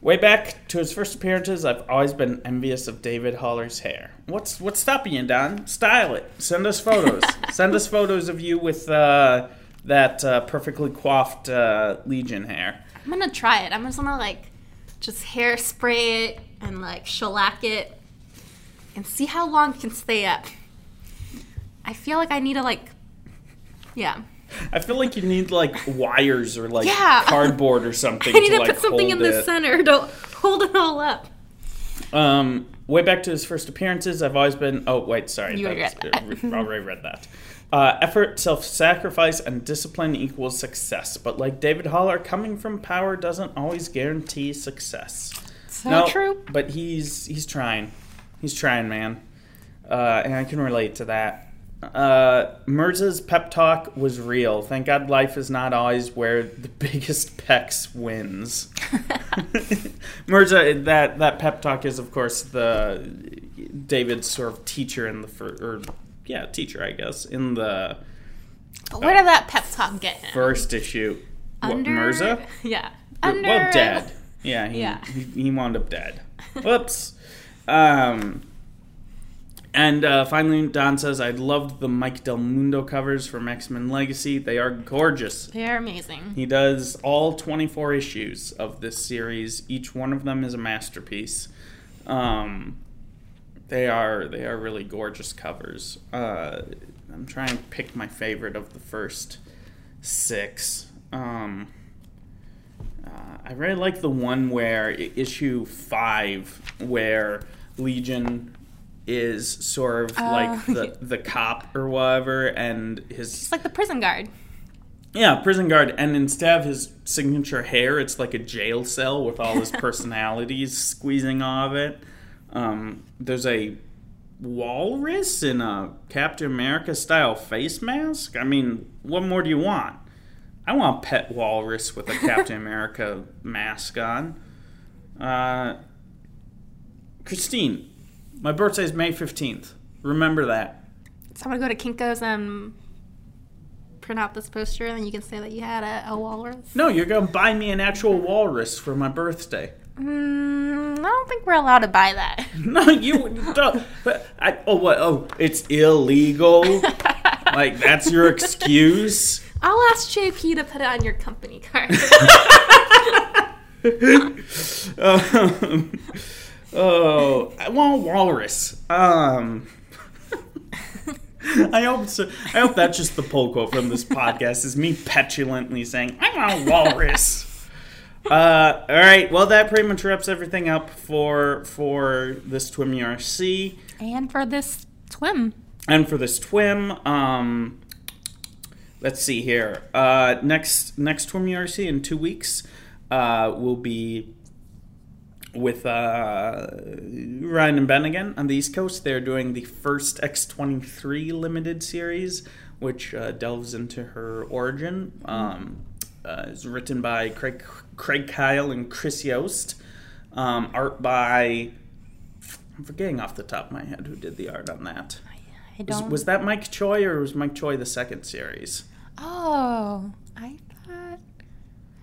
Speaker 8: Way back to his first appearances, I've always been envious of David Haller's hair. What's what's stopping you, Don? Style it. Send us photos. Send us photos of you with uh, that uh, perfectly coiffed uh, Legion hair.
Speaker 9: I'm gonna try it. I'm just gonna like just hairspray it and like shellac it and see how long it can stay up. I feel like I need to like yeah.
Speaker 8: I feel like you need like wires or like
Speaker 9: Yeah.
Speaker 8: cardboard or something.
Speaker 9: I need to,
Speaker 8: like,
Speaker 9: put something in
Speaker 8: hold
Speaker 9: the
Speaker 8: it.
Speaker 9: center to hold it all up.
Speaker 8: Um, way back to his first appearances, I've always been. Oh wait, sorry,
Speaker 9: You
Speaker 8: that
Speaker 9: already
Speaker 8: was-
Speaker 9: read that.
Speaker 8: already read that. Uh, effort, self-sacrifice, and discipline equals success. But like David Haller, coming from power doesn't always guarantee success.
Speaker 9: So
Speaker 8: No,
Speaker 9: true.
Speaker 8: But he's he's trying. He's trying, man. Uh, and I can relate to that. Uh, Mirza's pep talk was real. Thank God life is not always where the biggest pecs wins. Mirza, that that pep talk is, of course, the David's sort of teacher in the fir- or yeah, teacher, I guess, in the
Speaker 9: But where did that pep talk get him?
Speaker 8: first issue. What, Mirza?
Speaker 9: Yeah.
Speaker 8: well, dead. Yeah, he,
Speaker 9: Yeah.
Speaker 8: he, he wound up dead. Whoops. Um, and uh, finally, Don says, I loved the Mike Del Mundo covers from X Men Legacy. They are gorgeous.
Speaker 9: They're amazing.
Speaker 8: He does all 24 issues of this series. Each one of them is a masterpiece. Um, they are they are really gorgeous covers. Uh, I'm trying to pick my favorite of the first six. Um, uh, I really like the one where issue five, where Legion is sort of like
Speaker 9: Oh,
Speaker 8: the the cop or whatever, and his
Speaker 9: It's like the prison guard.
Speaker 8: yeah, prison guard, and instead of his signature hair, it's like a jail cell with all his personalities squeezing out of it. Um, there's a walrus in a Captain America style face mask. I mean, what more do you want? I want a pet walrus with a Captain America mask on. Uh, Christine, my birthday is May 15th. Remember that.
Speaker 9: So I'm gonna go to Kinko's and print out this poster, and then you can say that you had a, a walrus.
Speaker 8: No, you're going to buy me an actual walrus for my birthday.
Speaker 9: Mm, I don't think we're allowed to buy that.
Speaker 8: No, you don't. But I, oh, what? Oh, it's illegal. like that's your excuse.
Speaker 9: I'll ask JP to put it on your company card.
Speaker 8: Um, oh, I want a walrus. Um, I hope so, I hope that's just the pull quote from this podcast is me petulantly saying I want a walrus. Uh, all right. Well, that pretty much wraps everything up for for this Twim URC.
Speaker 9: and for this twim.
Speaker 8: And for this twim, um, let's see here. Uh, next next twim URC in two weeks uh, will be with uh, Ryan and Ben again on the East Coast. They're doing the first X23 limited series, which uh, delves into her origin. Um, uh, it's written by Craig, Craig Kyle and Chris Yost. Um, art by, I'm forgetting off the top of my head who did the art on that.
Speaker 9: I
Speaker 8: Was,
Speaker 9: don't.
Speaker 8: was that Mike Choi or was Mike Choi the second series?
Speaker 9: oh, I thought.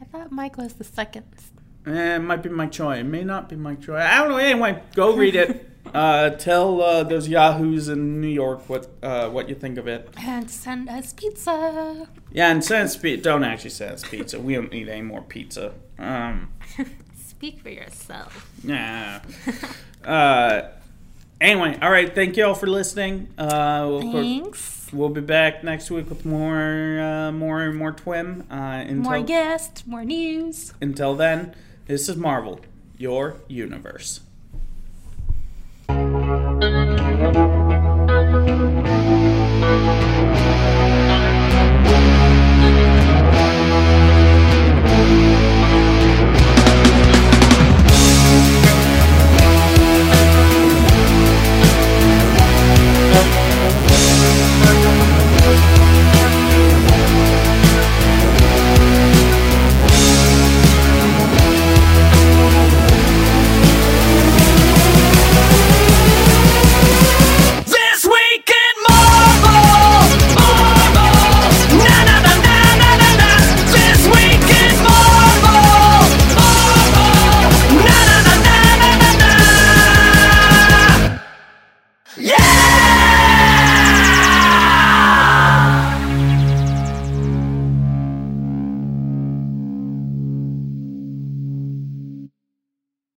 Speaker 9: I thought Mike was the second.
Speaker 8: Eh, it might be Mike Choi. It may not be Mike Choi. I don't know. Anyway, go read it. uh, tell uh, those yahoos in New York what uh, what you think of it.
Speaker 9: And send us pizza.
Speaker 8: Yeah, and send us pizza. Don't actually send us pizza. We don't need any more pizza. Um,
Speaker 9: Speak for yourself.
Speaker 8: yeah. uh, anyway, all right. Thank you all for listening. Uh, we'll, of course-
Speaker 9: Thanks.
Speaker 8: we'll be back next week with more, uh, more, more twim. Uh, until,
Speaker 9: More guests, more news.
Speaker 8: Until then, this is Marvel, your universe.